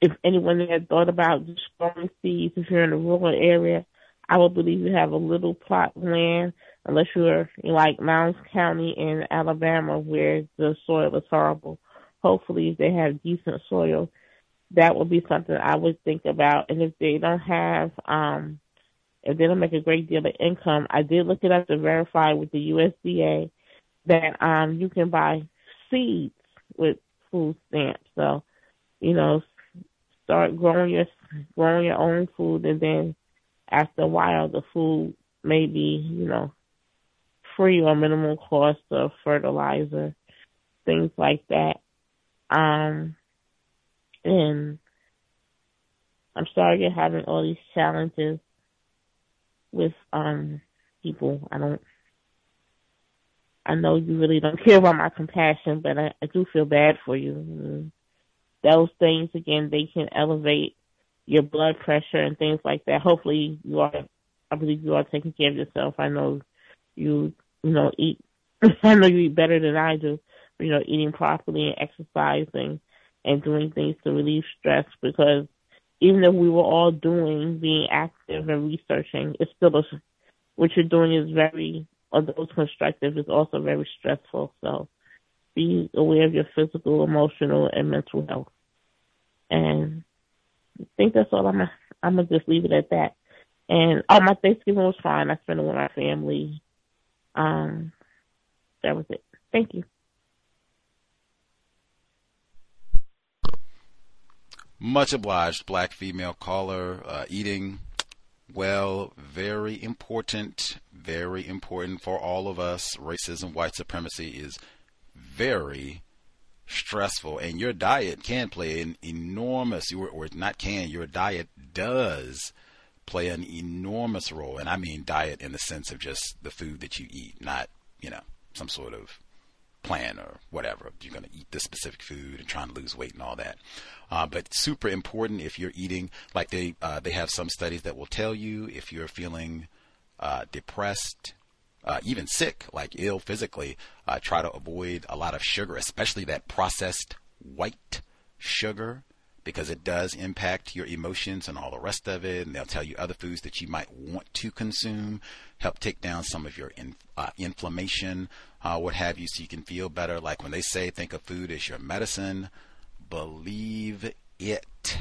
if anyone had thought about just growing seeds if you're in a rural area. I would believe you have a little plot of land, unless you're like Mounds County in Alabama where the soil is horrible. Hopefully, if they have decent soil, that would be something I would think about. And if they don't have, um, if they don't make a great deal of income, I did look it up to verify with the USDA that um you can buy seeds with food stamps. So, you know, start growing your growing your own food, and then after a while, the food may be, you know, free or minimal cost of fertilizer, things like that. Um, and I'm sorry you're having all these challenges with um people. I don't. I know you really don't care about my compassion, but I, I do feel bad for you. Those things again, they can elevate your blood pressure and things like that. Hopefully, you are. I believe you are taking care of yourself. I know you. You know, eat. I know you eat better than I do. You know, eating properly and exercising and doing things to relieve stress because even if we were all doing being active and researching, it's still a, what you're doing is very, although it's constructive, it's also very stressful. So be aware of your physical, emotional, and mental health. And I think that's all I'm. Gonna, I'm gonna just leave it at that. And oh, my Thanksgiving was fine. I spent it with my family. Um, that was it. Thank you. Much obliged, black female caller. Uh, eating well, very important, very important for all of us. Racism, white supremacy is very stressful, and your diet can play an enormous, or not can, your diet does play an enormous role. And I mean diet in the sense of just the food that you eat, not, you know, some sort of plan or whatever. You're going to eat this specific food and trying to lose weight and all that. Uh, but super important if you're eating, like they uh, they have some studies that will tell you if you're feeling uh, depressed, uh, even sick, like ill physically, uh, try to avoid a lot of sugar, especially that processed white sugar because it does impact your emotions and all the rest of it. And they'll tell you other foods that you might want to consume, help take down some of your in, uh, inflammation, uh, what have you, so you can feel better. Like when they say think of food as your medicine, believe it.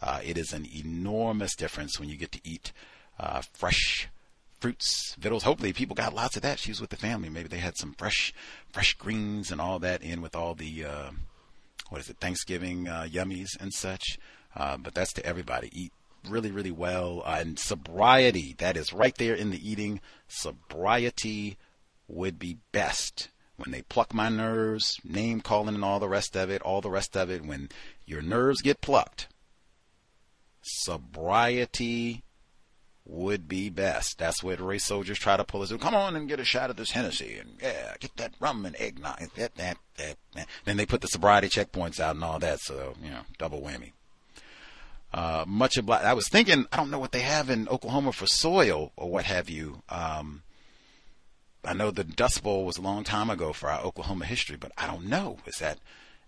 Uh, it is an enormous difference when you get to eat uh, fresh fruits, victuals. Hopefully, people got lots of that. She was with the family. Maybe they had some fresh, fresh greens and all that in with all the uh, what is it, Thanksgiving uh, yummies and such. Uh, but that's to everybody. Eat really, really well. Uh, and sobriety, that is right there in the eating. Sobriety would be best. When they pluck my nerves, name calling and all the rest of it, all the rest of it, when your nerves get plucked, sobriety would be best. That's what race soldiers try to pull us. Come on and get a shot of this Hennessy and yeah, get that rum and eggnog. That, that, that, that. Then they put the sobriety checkpoints out and all that. So, you know, double whammy. Uh, much obliged. I was thinking, I don't know what they have in Oklahoma for soil or what have you. Um, I know the Dust Bowl was a long time ago for our Oklahoma history, but I don't know. Is that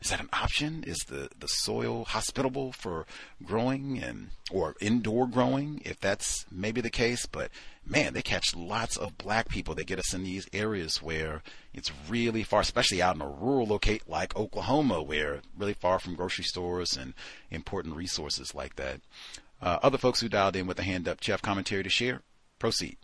is that an option? Is the, the soil hospitable for growing and or indoor growing? If that's maybe the case, but man, they catch lots of black people. They get us in these areas where it's really far, especially out in a rural locate like Oklahoma, where really far from grocery stores and important resources like that. Uh, other folks who dialed in with a hand up, Jeff, commentary to share. Proceed.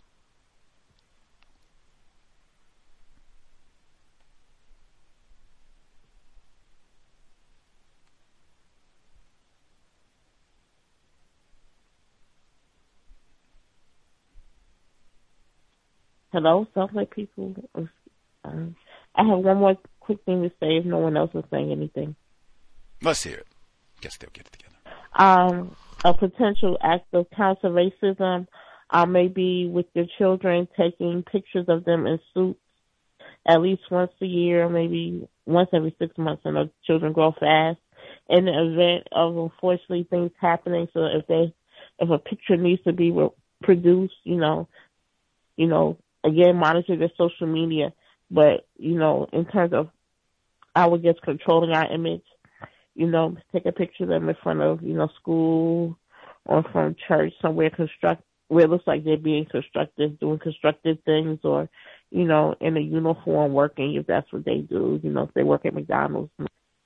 Hello, like people. Um, I have one more quick thing to say if no one else is saying anything. Let's hear it. Guess they'll get it together. Um, a potential act of counter racism, uh, maybe with your children taking pictures of them in suits at least once a year, maybe once every six months. I know children grow fast. In the event of unfortunately things happening, so if they, if a picture needs to be produced, you know, you know, again, monitor their social media. But, you know, in terms of, I would guess controlling our image, you know, take a picture of them in front of, you know, school or from church somewhere construct where it looks like they're being constructive, doing constructive things or, you know, in a uniform working if that's what they do, you know, if they work at McDonald's,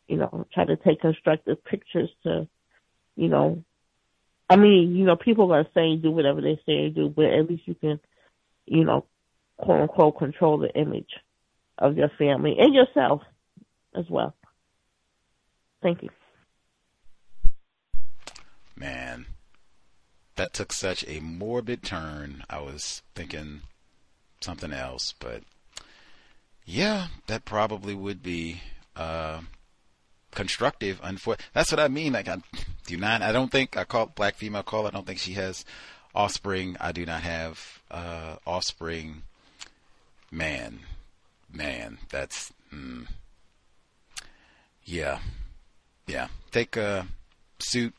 you know, try to take constructive pictures to, you know, I mean, you know, people are saying do whatever they say do, but at least you can, you know, quote unquote control the image of your family and yourself as well. Thank you. Man, that took such a morbid turn. I was thinking something else, but yeah, that probably would be uh, constructive. Unfor- that's what I mean. Like I do not. I don't think I call black female call. I don't think she has offspring. I do not have uh, offspring. Man, man, that's mm, yeah, yeah. Take a suit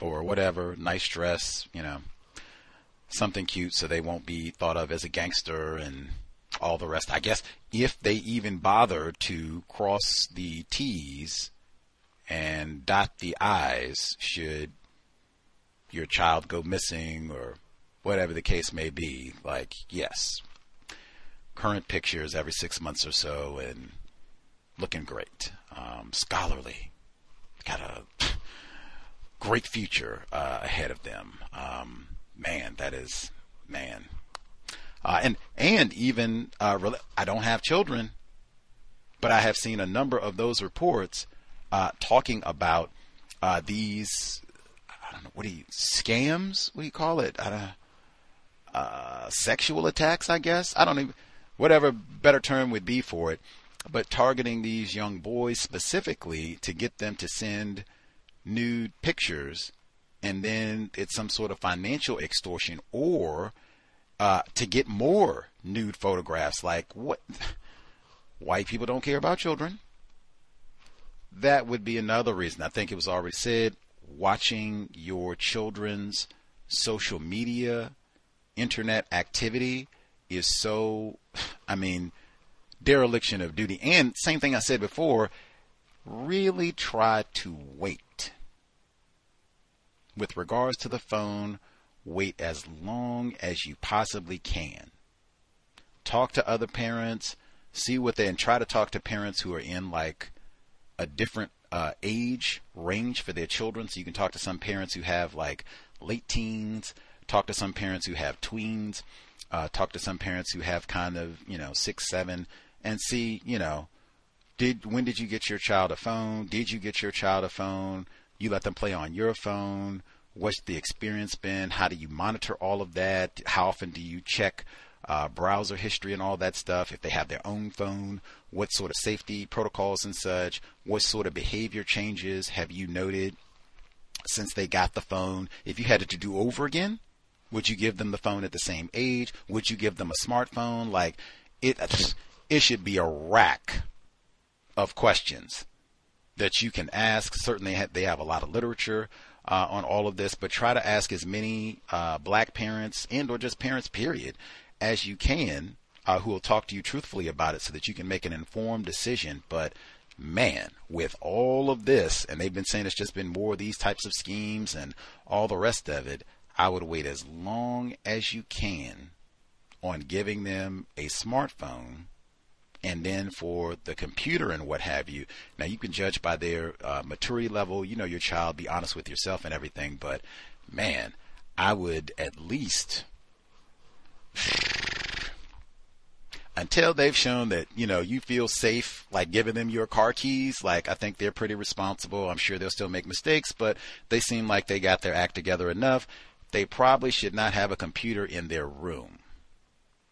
or whatever, nice dress, you know, something cute so they won't be thought of as a gangster and all the rest. I guess if they even bother to cross the T's and dot the I's, should your child go missing or whatever the case may be, like, yes, current pictures every six months or so and looking great. Um, scholarly. Got a great future uh, ahead of them. Um, man, that is man. Uh, and and even uh, I don't have children, but I have seen a number of those reports uh, talking about uh, these. I don't know what do you scams? What do you call it? Uh, sexual attacks, I guess. I don't even whatever better term would be for it, but targeting these young boys specifically to get them to send nude pictures, and then it's some sort of financial extortion, or uh, to get more nude photographs. Like what? White people don't care about children. That would be another reason. I think it was already said. Watching your children's social media, internet activity is so, I mean, dereliction of duty. And same thing I said before, really try to wait. With regards to the phone, wait as long as you possibly can. Talk to other parents, see what they, and try to talk to parents who are in like a different uh, age range for their children. So you can talk to some parents who have like late teens, talk to some parents who have tweens, uh, talk to some parents who have kind of you know six, seven, and see you know did when did you get your child a phone? Did you get your child a phone? You let them play on your phone. What's the experience been? How do you monitor all of that? How often do you check uh, browser history and all that stuff? If they have their own phone, what sort of safety protocols and such? What sort of behavior changes have you noted since they got the phone? If you had it to do over again, would you give them the phone at the same age? Would you give them a smartphone? Like it, it should be a rack of questions that you can ask. Certainly, they have a lot of literature uh, on all of this, but try to ask as many uh, black parents and or just parents, period, as you can, uh, who will talk to you truthfully about it, so that you can make an informed decision. But man, with all of this, and they've been saying it's just been more of these types of schemes and all the rest of it. I would wait as long as you can on giving them a smartphone and then for the computer and what have you. Now you can judge by their uh, maturity level. You know your child. Be honest with yourself and everything. But man, I would at least until they've shown that you know you feel safe like giving them your car keys like i think they're pretty responsible i'm sure they'll still make mistakes but they seem like they got their act together enough they probably should not have a computer in their room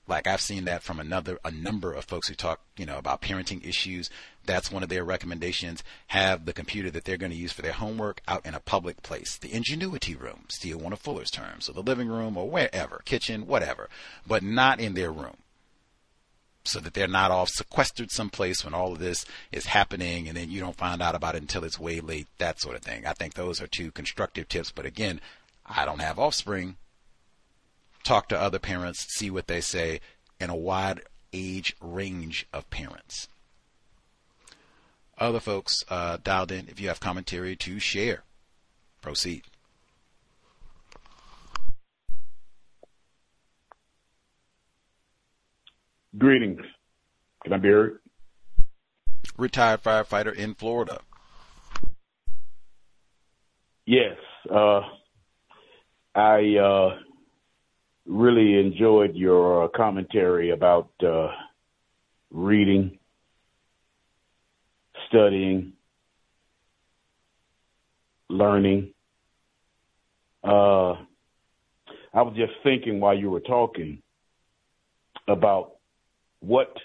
Like I've seen that from another a number of folks who talk, you know, about parenting issues. That's one of their recommendations. Have the computer that they're going to use for their homework out in a public place, the ingenuity room, steal one of Fuller's terms, so the living room or wherever, kitchen, whatever, but not in their room so that they're not all sequestered someplace when all of this is happening and then you don't find out about it until it's way late, that sort of thing. I think those are two constructive tips. But again, I don't have offspring. Talk to other parents, see what they say, in a wide age range of parents. Other folks uh, dialed in, if you have commentary to share, proceed. Greetings. Can I be heard? Retired firefighter in Florida. Yes. Uh, I uh, really enjoyed your uh, commentary about uh, reading, studying, learning. Uh, I was just thinking while you were talking about what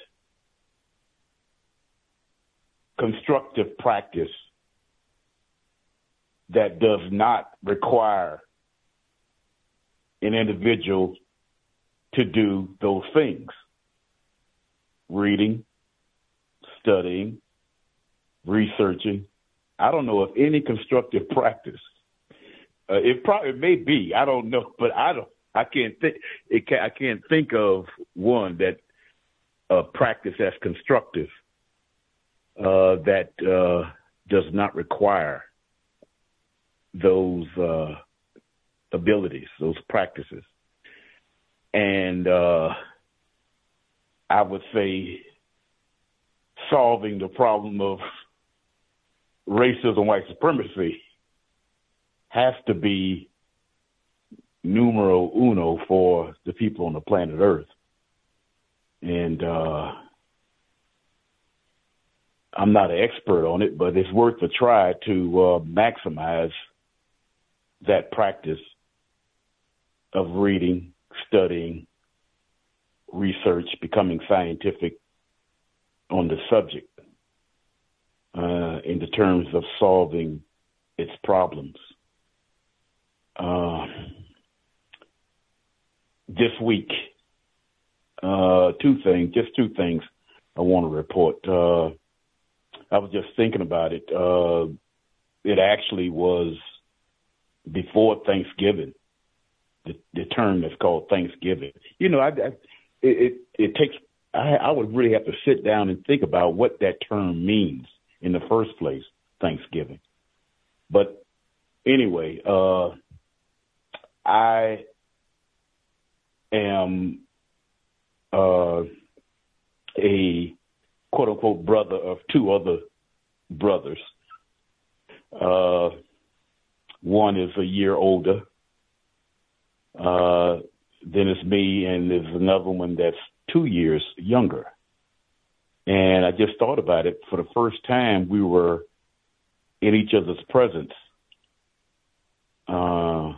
constructive practice that does not require an individual to do those things reading, studying, researching. I don't know of any constructive practice. Uh, it probably it may be. I don't know, but I don't. I can't think. It can, I can't think of one that uh, practice as constructive uh, that uh, does not require those uh, abilities, those practices. And uh, I would say solving the problem of racism, white supremacy has to be numero uno for the people on the planet Earth and uh, I'm not an expert on it, but it's worth a try to uh, maximize that practice of reading, studying, research, becoming scientific on the subject uh, in the terms of solving its problems. Uh, this week, uh, two things, just two things I want to report. Uh, I was just thinking about it. Uh, it actually was before Thanksgiving. The, the term that's called Thanksgiving. You know, I, I it, it takes. I, I would really have to sit down and think about what that term means in the first place. Thanksgiving, but anyway, uh, I am uh, a quote unquote brother of two other brothers. Uh, one is a year older. Uh, then it's me, and there's another one that's two years younger. And I just thought about it. For the first time, we were in each other's presence. Uh,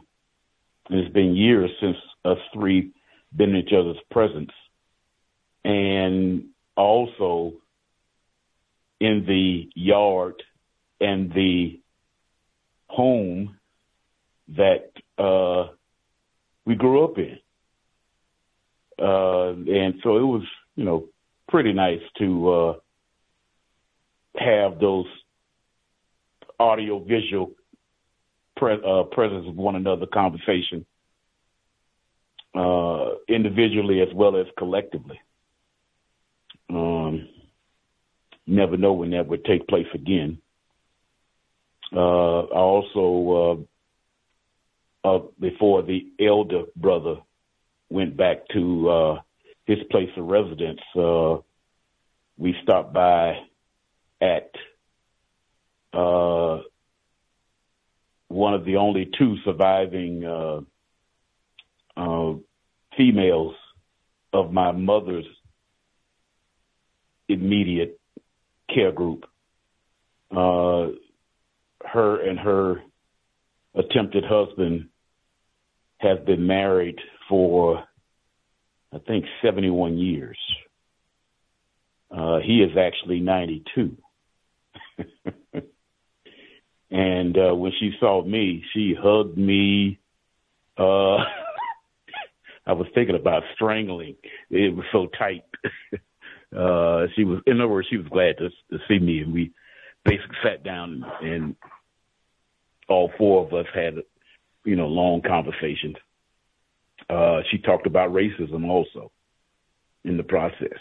it's been years since us three been in each other's presence and also in the yard and the home that uh, we grew up in. Uh, and so it was, you know, pretty nice to uh, have those audio visual pre- uh, presence of one another conversation uh, individually as well as collectively. Um, never know when that would take place again. Uh, I also, uh, before the elder brother went back to uh, his place of residence, uh, we stopped by at uh, one of the only two surviving uh, uh, females of my mother's immediate care group. Uh, her and her attempted husband have been married for I think, 71 years. Uh, he is actually 92. and uh, when she saw me, she hugged me. Uh, I was thinking about strangling. It was so tight. uh, she was, in other words, she was glad to, to see me, and we basically sat down and all four of us had, you know, long conversations. Uh, she talked about racism also in the process.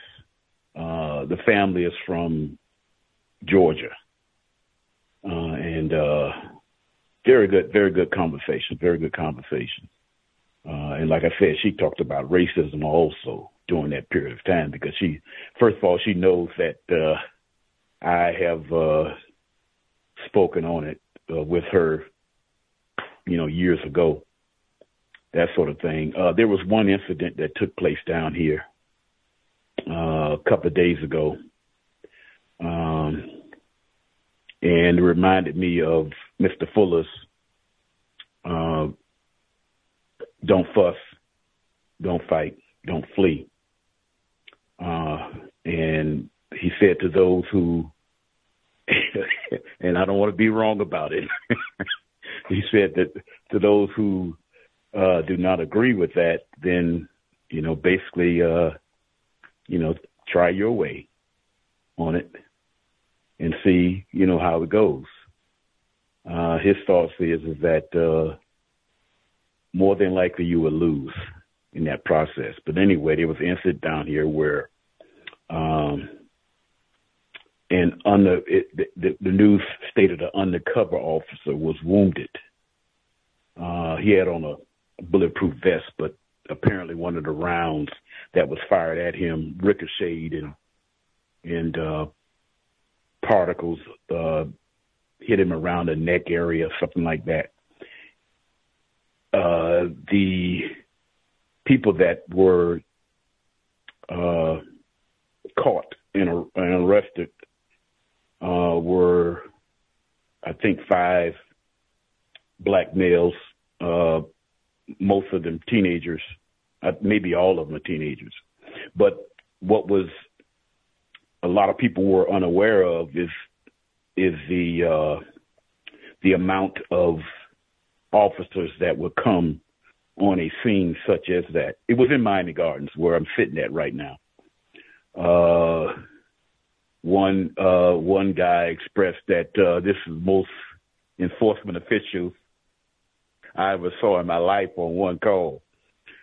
Uh, the family is from Georgia, uh, and uh, very good, very good conversation, very good conversation. Uh, and like I said, she talked about racism also during that period of time because she, first of all, she knows that uh, I have spoken on it uh, with her, you know, years ago, that sort of thing. Uh, there was one incident that took place down here uh, a couple of days ago, um, and it reminded me of Mr. Fuller's uh, "Don't fuss, don't fight, don't flee," uh, and he said to those who and I don't want to be wrong about it. he said that to those who uh, do not agree with that, then you know, basically, uh, you know, try your way on it and see, you know, how it goes. Uh, his thoughts is is that uh, more than likely you will lose in that process. But anyway, there was an incident down here where um, and under it, the, the news stated an undercover officer was wounded. Uh, he had on a bulletproof vest, but apparently one of the rounds that was fired at him ricocheted and and uh, particles uh, hit him around the neck area, something like that. Uh, the people that were uh, caught and, and arrested uh, were, I think, five black males, uh, most of them teenagers, uh, maybe all of them are teenagers. But what was a lot of people were unaware of is is the uh, the amount of officers that would come on a scene such as that. It was in Miami Gardens where I'm sitting at right now. Uh, one uh, one guy expressed that uh, this is most enforcement officials I ever saw in my life on one call.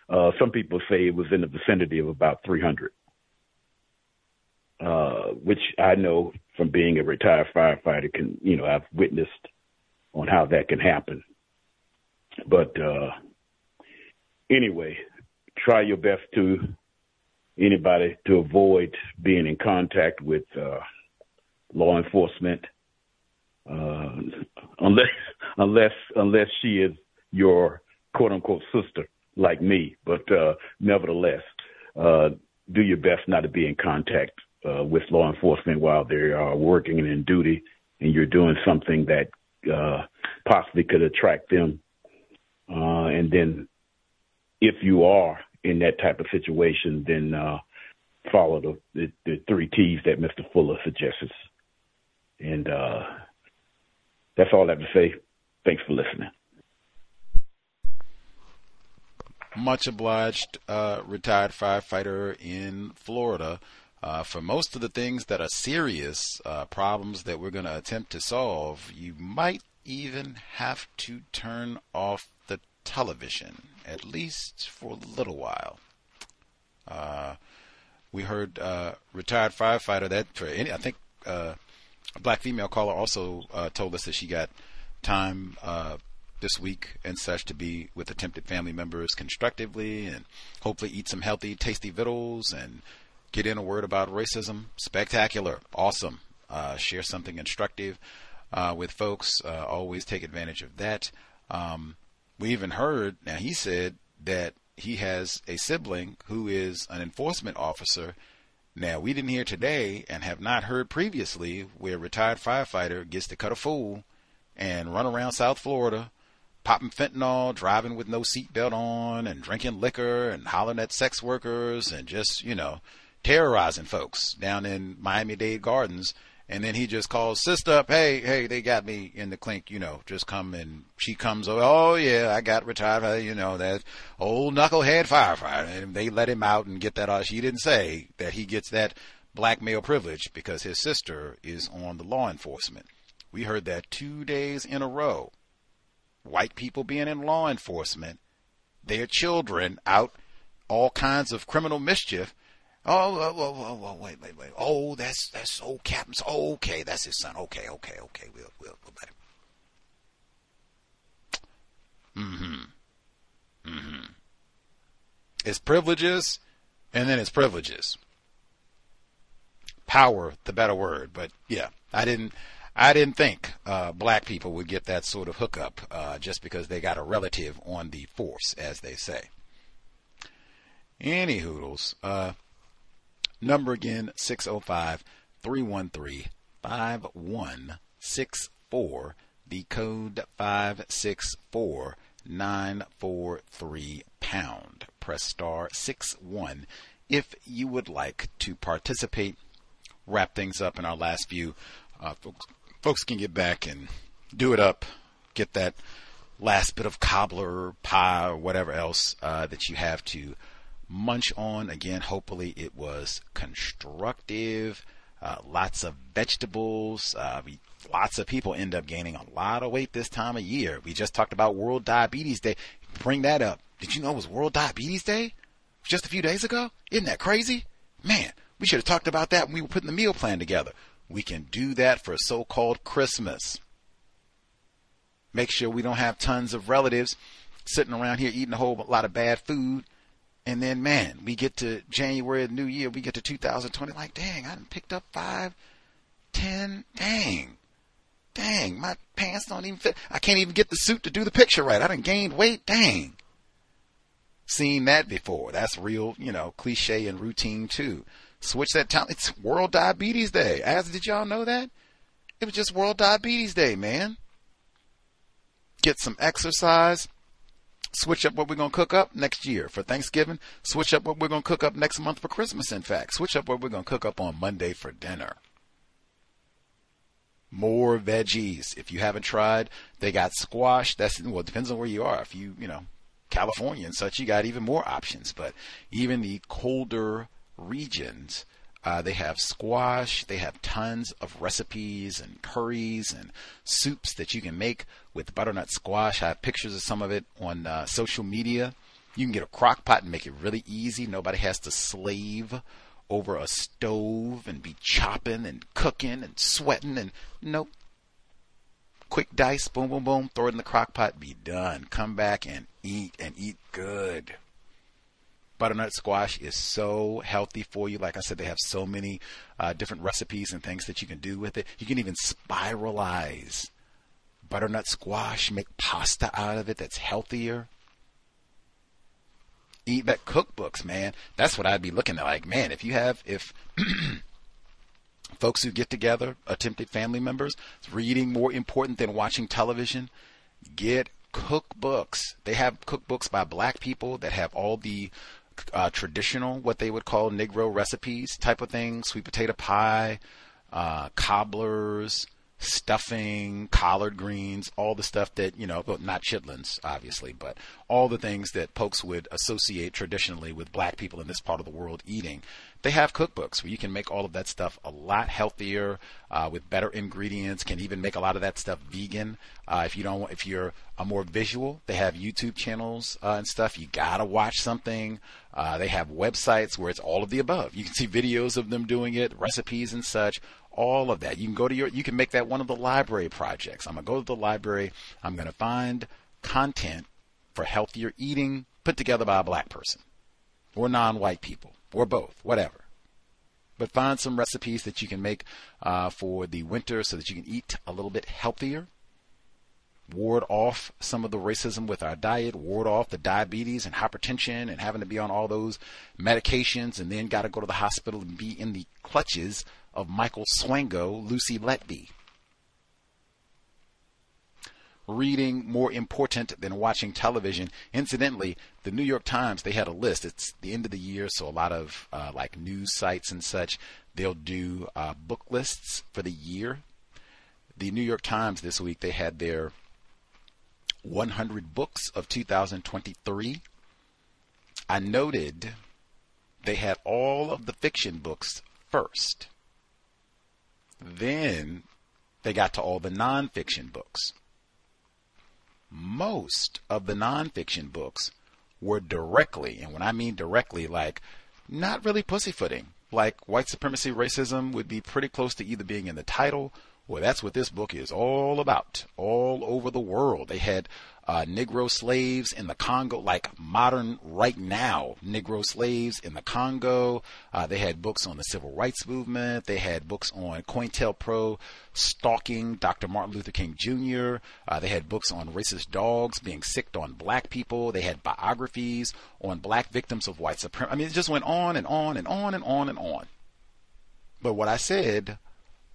Uh, some people say it was in the vicinity of about 300, uh, which I know from being a retired firefighter can, you know, I've witnessed on how that can happen. But uh, anyway, try your best to anybody to avoid being in contact with uh, law enforcement, uh, unless unless unless she is your quote unquote sister like me. But uh, nevertheless, uh, do your best not to be in contact uh, with law enforcement while they are working and in duty, and you're doing something that uh, possibly could attract them. Uh, and then, if you are in that type of situation, then uh, follow the, the, the three T's that Mr. Fuller suggests. And uh, that's all I have to say. Thanks for listening. Much obliged, uh, retired firefighter in Florida. Uh, for most of the things that are serious uh, problems that we're going to attempt to solve, you might even have to turn off the television, at least for a little while. Uh, we heard uh, retired firefighter that for any, I think uh, a black female caller also uh, told us that she got time uh, this week and such to be with attempted family members constructively and hopefully eat some healthy, tasty victuals and get in a word about racism. Spectacular, awesome. Uh, share something instructive with folks. always take advantage of that. Um, we even heard, now he said that he has a sibling who is an enforcement officer. Now, we didn't hear today and have not heard previously where a retired firefighter gets to cut a fool and run around South Florida popping fentanyl, driving with no seatbelt on, and drinking liquor and hollering at sex workers and just, you know, terrorizing folks down in Miami Dade Gardens. And then he just calls sister up, hey, hey, they got me in the clink, you know, just come and she comes over, oh yeah, I got retired, you know, that old knucklehead firefighter. And they let him out and get that, uh, she didn't say that he gets that blackmail privilege because his sister is on the law enforcement. We heard that two days in a row. White people being in law enforcement, their children out all kinds of criminal mischief, Oh, oh, oh, oh, wait, wait, wait. Oh, that's that's old Captain's. Oh, okay, that's his son. Okay, okay, okay. We'll we'll we'll let him. Mm-hmm. Mm-hmm. It's privileges, and then it's privileges. Power, the better word, but yeah, I didn't. I didn't think uh, black people would get that sort of hookup uh, just because they got a relative on the force, as they say. Any hoodles. Uh, Number again, 605 313 5164. The code 564 943 pound. Press star 6 1 if you would like to participate. Wrap things up in our last view. Uh, folks, folks can get back and do it up. Get that last bit of cobbler, pie, or whatever else uh, that you have to munch on. Again, hopefully it was constructive. Uh, lots of vegetables. Uh, we, lots of people end up gaining a lot of weight this time of year. We just talked about World Diabetes Day. Bring that up. Did you know it was World Diabetes Day just a few days ago? Isn't that crazy? Man, we should have talked about that when we were putting the meal plan together. We can do that for so-called Christmas. Make sure we don't have tons of relatives sitting around here eating a whole lot of bad food and then, man, we get to January, of New Year, we get to 2020, like, dang, I picked up five, ten, dang, dang, my pants don't even fit. I can't even get the suit to do the picture right. I done gained weight, dang. Seen that before. That's real, you know, cliche and routine too. Switch that time. It's World Diabetes Day. As did y'all know that? It was just World Diabetes Day, man. Get some exercise switch up what we're going to cook up next year for Thanksgiving, switch up what we're going to cook up next month for Christmas, in fact, switch up what we're going to cook up on Monday for dinner. More veggies. If you haven't tried, they got squash. That's, well, it depends on where you are. If you, you know, California and such, you got even more options. But even the colder regions, uh, they have squash. They have tons of recipes and curries and soups that you can make with butternut squash. I have pictures of some of it on uh, social media. You can get a crock pot and make it really easy. Nobody has to slave over a stove and be chopping and cooking and sweating and nope. Quick dice, boom, boom, boom, throw it in the crock pot, be done. Come back and eat and eat good butternut squash is so healthy for you. Like I said, they have so many uh, different recipes and things that you can do with it. You can even spiralize butternut squash, make pasta out of it that's healthier. Eat that cookbooks, man. That's what I'd be looking at. Like, man, if you have, if folks who get together, attempted family members, reading more important than watching television, get cookbooks. They have cookbooks by black people that have all the uh, traditional, what they would call Negro recipes type of things, sweet potato pie, uh, cobblers, stuffing, collard greens, all the stuff that, you know, well, not chitlins, obviously, but all the things that folks would associate traditionally with black people in this part of the world eating. They have cookbooks where you can make all of that stuff a lot healthier, uh, with better ingredients, can even make a lot of that stuff vegan. Uh, if you don't, if you're a more visual, they have YouTube channels uh, and stuff. You gotta watch something. Uh, they have websites where it's all of the above. You can see videos of them doing it, recipes and such all of that. You can go to your, you can make that one of the library projects. I'm going to go to the library. I'm going to find content for healthier eating put together by a black person or non-white people or both, whatever. But find some recipes that you can make uh, for the winter so that you can eat a little bit healthier. Ward off some of the racism with our diet, ward off the diabetes and hypertension and having to be on all those medications and then got to go to the hospital and be in the clutches of Michael Swango, Lucy Letby. reading more important than watching television? Incidentally, the New York Times they had a list. It's the end of the year, so a lot of uh, like news sites and such they'll do uh, book lists for the year. The New York Times this week they had their 100 books of 2023. I noted they had all of the fiction books first. Then they got to all the nonfiction books. Most of the nonfiction books were directly, and when I mean directly, like not really pussyfooting. Like white supremacy, racism would be pretty close to either being in the title well, that's what this book is all about. All over the world, they had uh, Negro slaves in the Congo, like modern right now Negro slaves in the Congo. Uh, they had books on the civil rights movement. They had books on COINTELPRO stalking Dr. Martin Luther King Jr. Uh, they had books on racist dogs being sicked on black people. They had biographies on black victims of white supremacy. I mean, it just went on and on and on and on and on. But what I said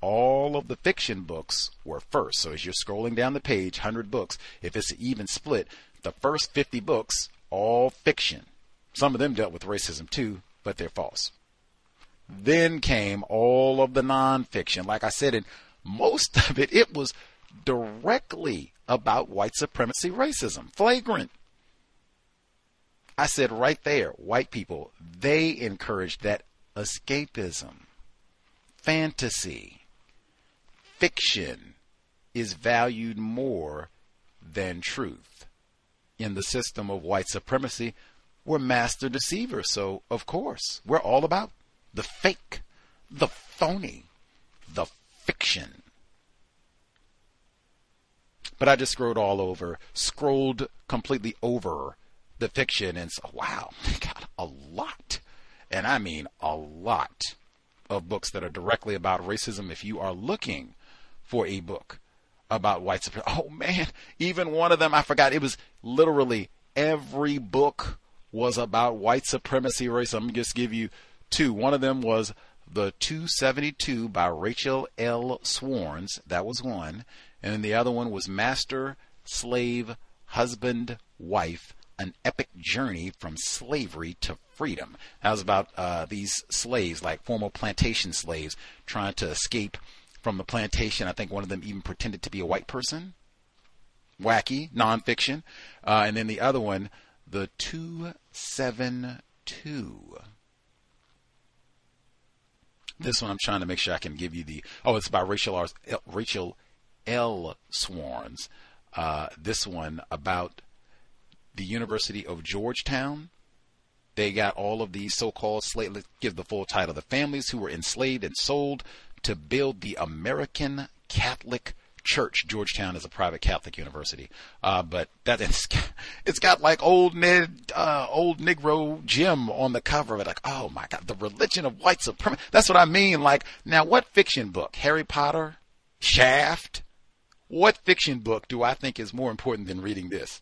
all of the fiction books were first. So as you're scrolling down the page, 100 books, if it's an even split, the first 50 books, all fiction. Some of them dealt with racism too, but they're false. Then came all of the nonfiction. Like I said, and most of it, it was directly about white supremacy racism, flagrant. I said right there, white people, they encouraged that escapism, fantasy, fiction is valued more than truth. In the system of white supremacy, we're master deceivers. So, of course, we're all about the fake, the phony, the fiction. But I just scrolled all over, scrolled completely over the fiction and said, wow, they got a lot. And I mean a lot of books that are directly about racism. If you are looking for a book about white supremacy. Oh man, even one of them, I forgot, it was literally every book was about white supremacy race. I'm just give you two. One of them was The 272 by Rachel L. Swarns. That was one. And then the other one was Master, Slave, Husband, Wife, An Epic Journey from Slavery to Freedom. That was about uh, these slaves, like former plantation slaves, trying to escape from the plantation. I think one of them even pretended to be a white person. Wacky, nonfiction. Uh, and then the other one, the 272. This one I'm trying to make sure I can give you the. Oh, it's by Rachel R. Rachel L. Swarns. Uh, this one about the University of Georgetown. They got all of these so-called slave. Let's give the full title: the families who were enslaved and sold to build the American Catholic Church. Georgetown is a private Catholic university, uh, but that is, it's got like old Ned, uh, old Negro Jim on the cover of it. Like, oh my God, the religion of white supremacy. That's what I mean. Like, now what fiction book? Harry Potter, Shaft. What fiction book do I think is more important than reading this?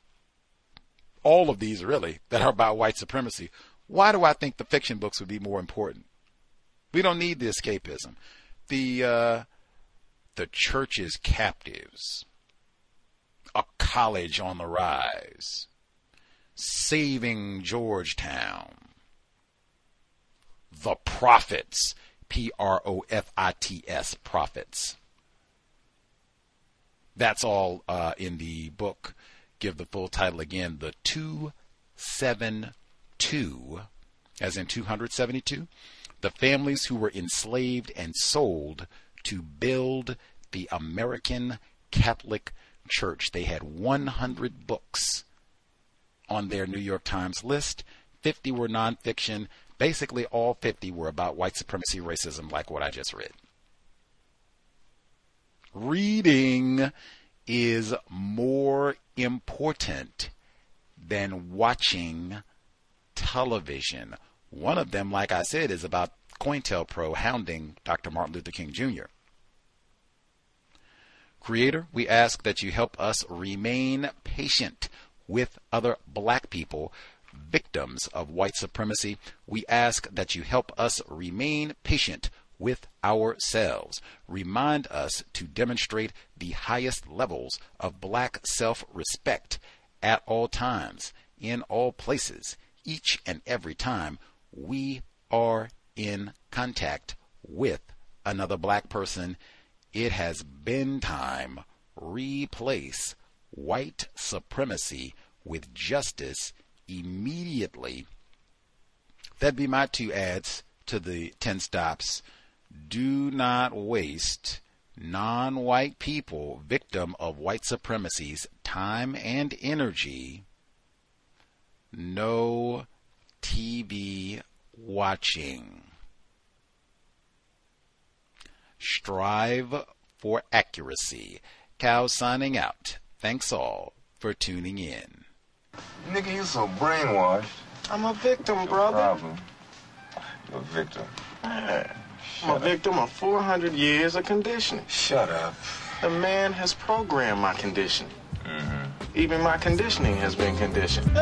All of these really that are about white supremacy. Why do I think the fiction books would be more important? We don't need the escapism the uh, the church's captives, a college on the rise, saving Georgetown, the profits, P R O F I T S, profits. That's all uh, in the book. Give the full title again: the two seven two, as in two hundred seventy two the families who were enslaved and sold to build the American Catholic Church. They had 100 books on their New York Times list. 50 were nonfiction. Basically, all 50 were about white supremacy, racism, like what I just read. Reading is more important than watching television one of them, like I said, is about COINTELPRO hounding Dr. Martin Luther King Jr. Creator, we ask that you help us remain patient with other black people, victims of white supremacy. We ask that you help us remain patient with ourselves. Remind us to demonstrate the highest levels of black self respect at all times, in all places, each and every time we are in contact with another black person. It has been time. Replace white supremacy with justice immediately. That'd be my two ads to the 10 stops. Do not waste non white people, victim of white supremacy's time and energy. No TV watching. Strive for accuracy. Cow signing out. Thanks all for tuning in. Nigga, you so brainwashed. I'm a victim, brother. Problem. You're a victim. Man, I'm a victim of 400 years of conditioning. Shut up. The man has programmed my conditioning. Mm-hmm. Even my conditioning has been conditioned.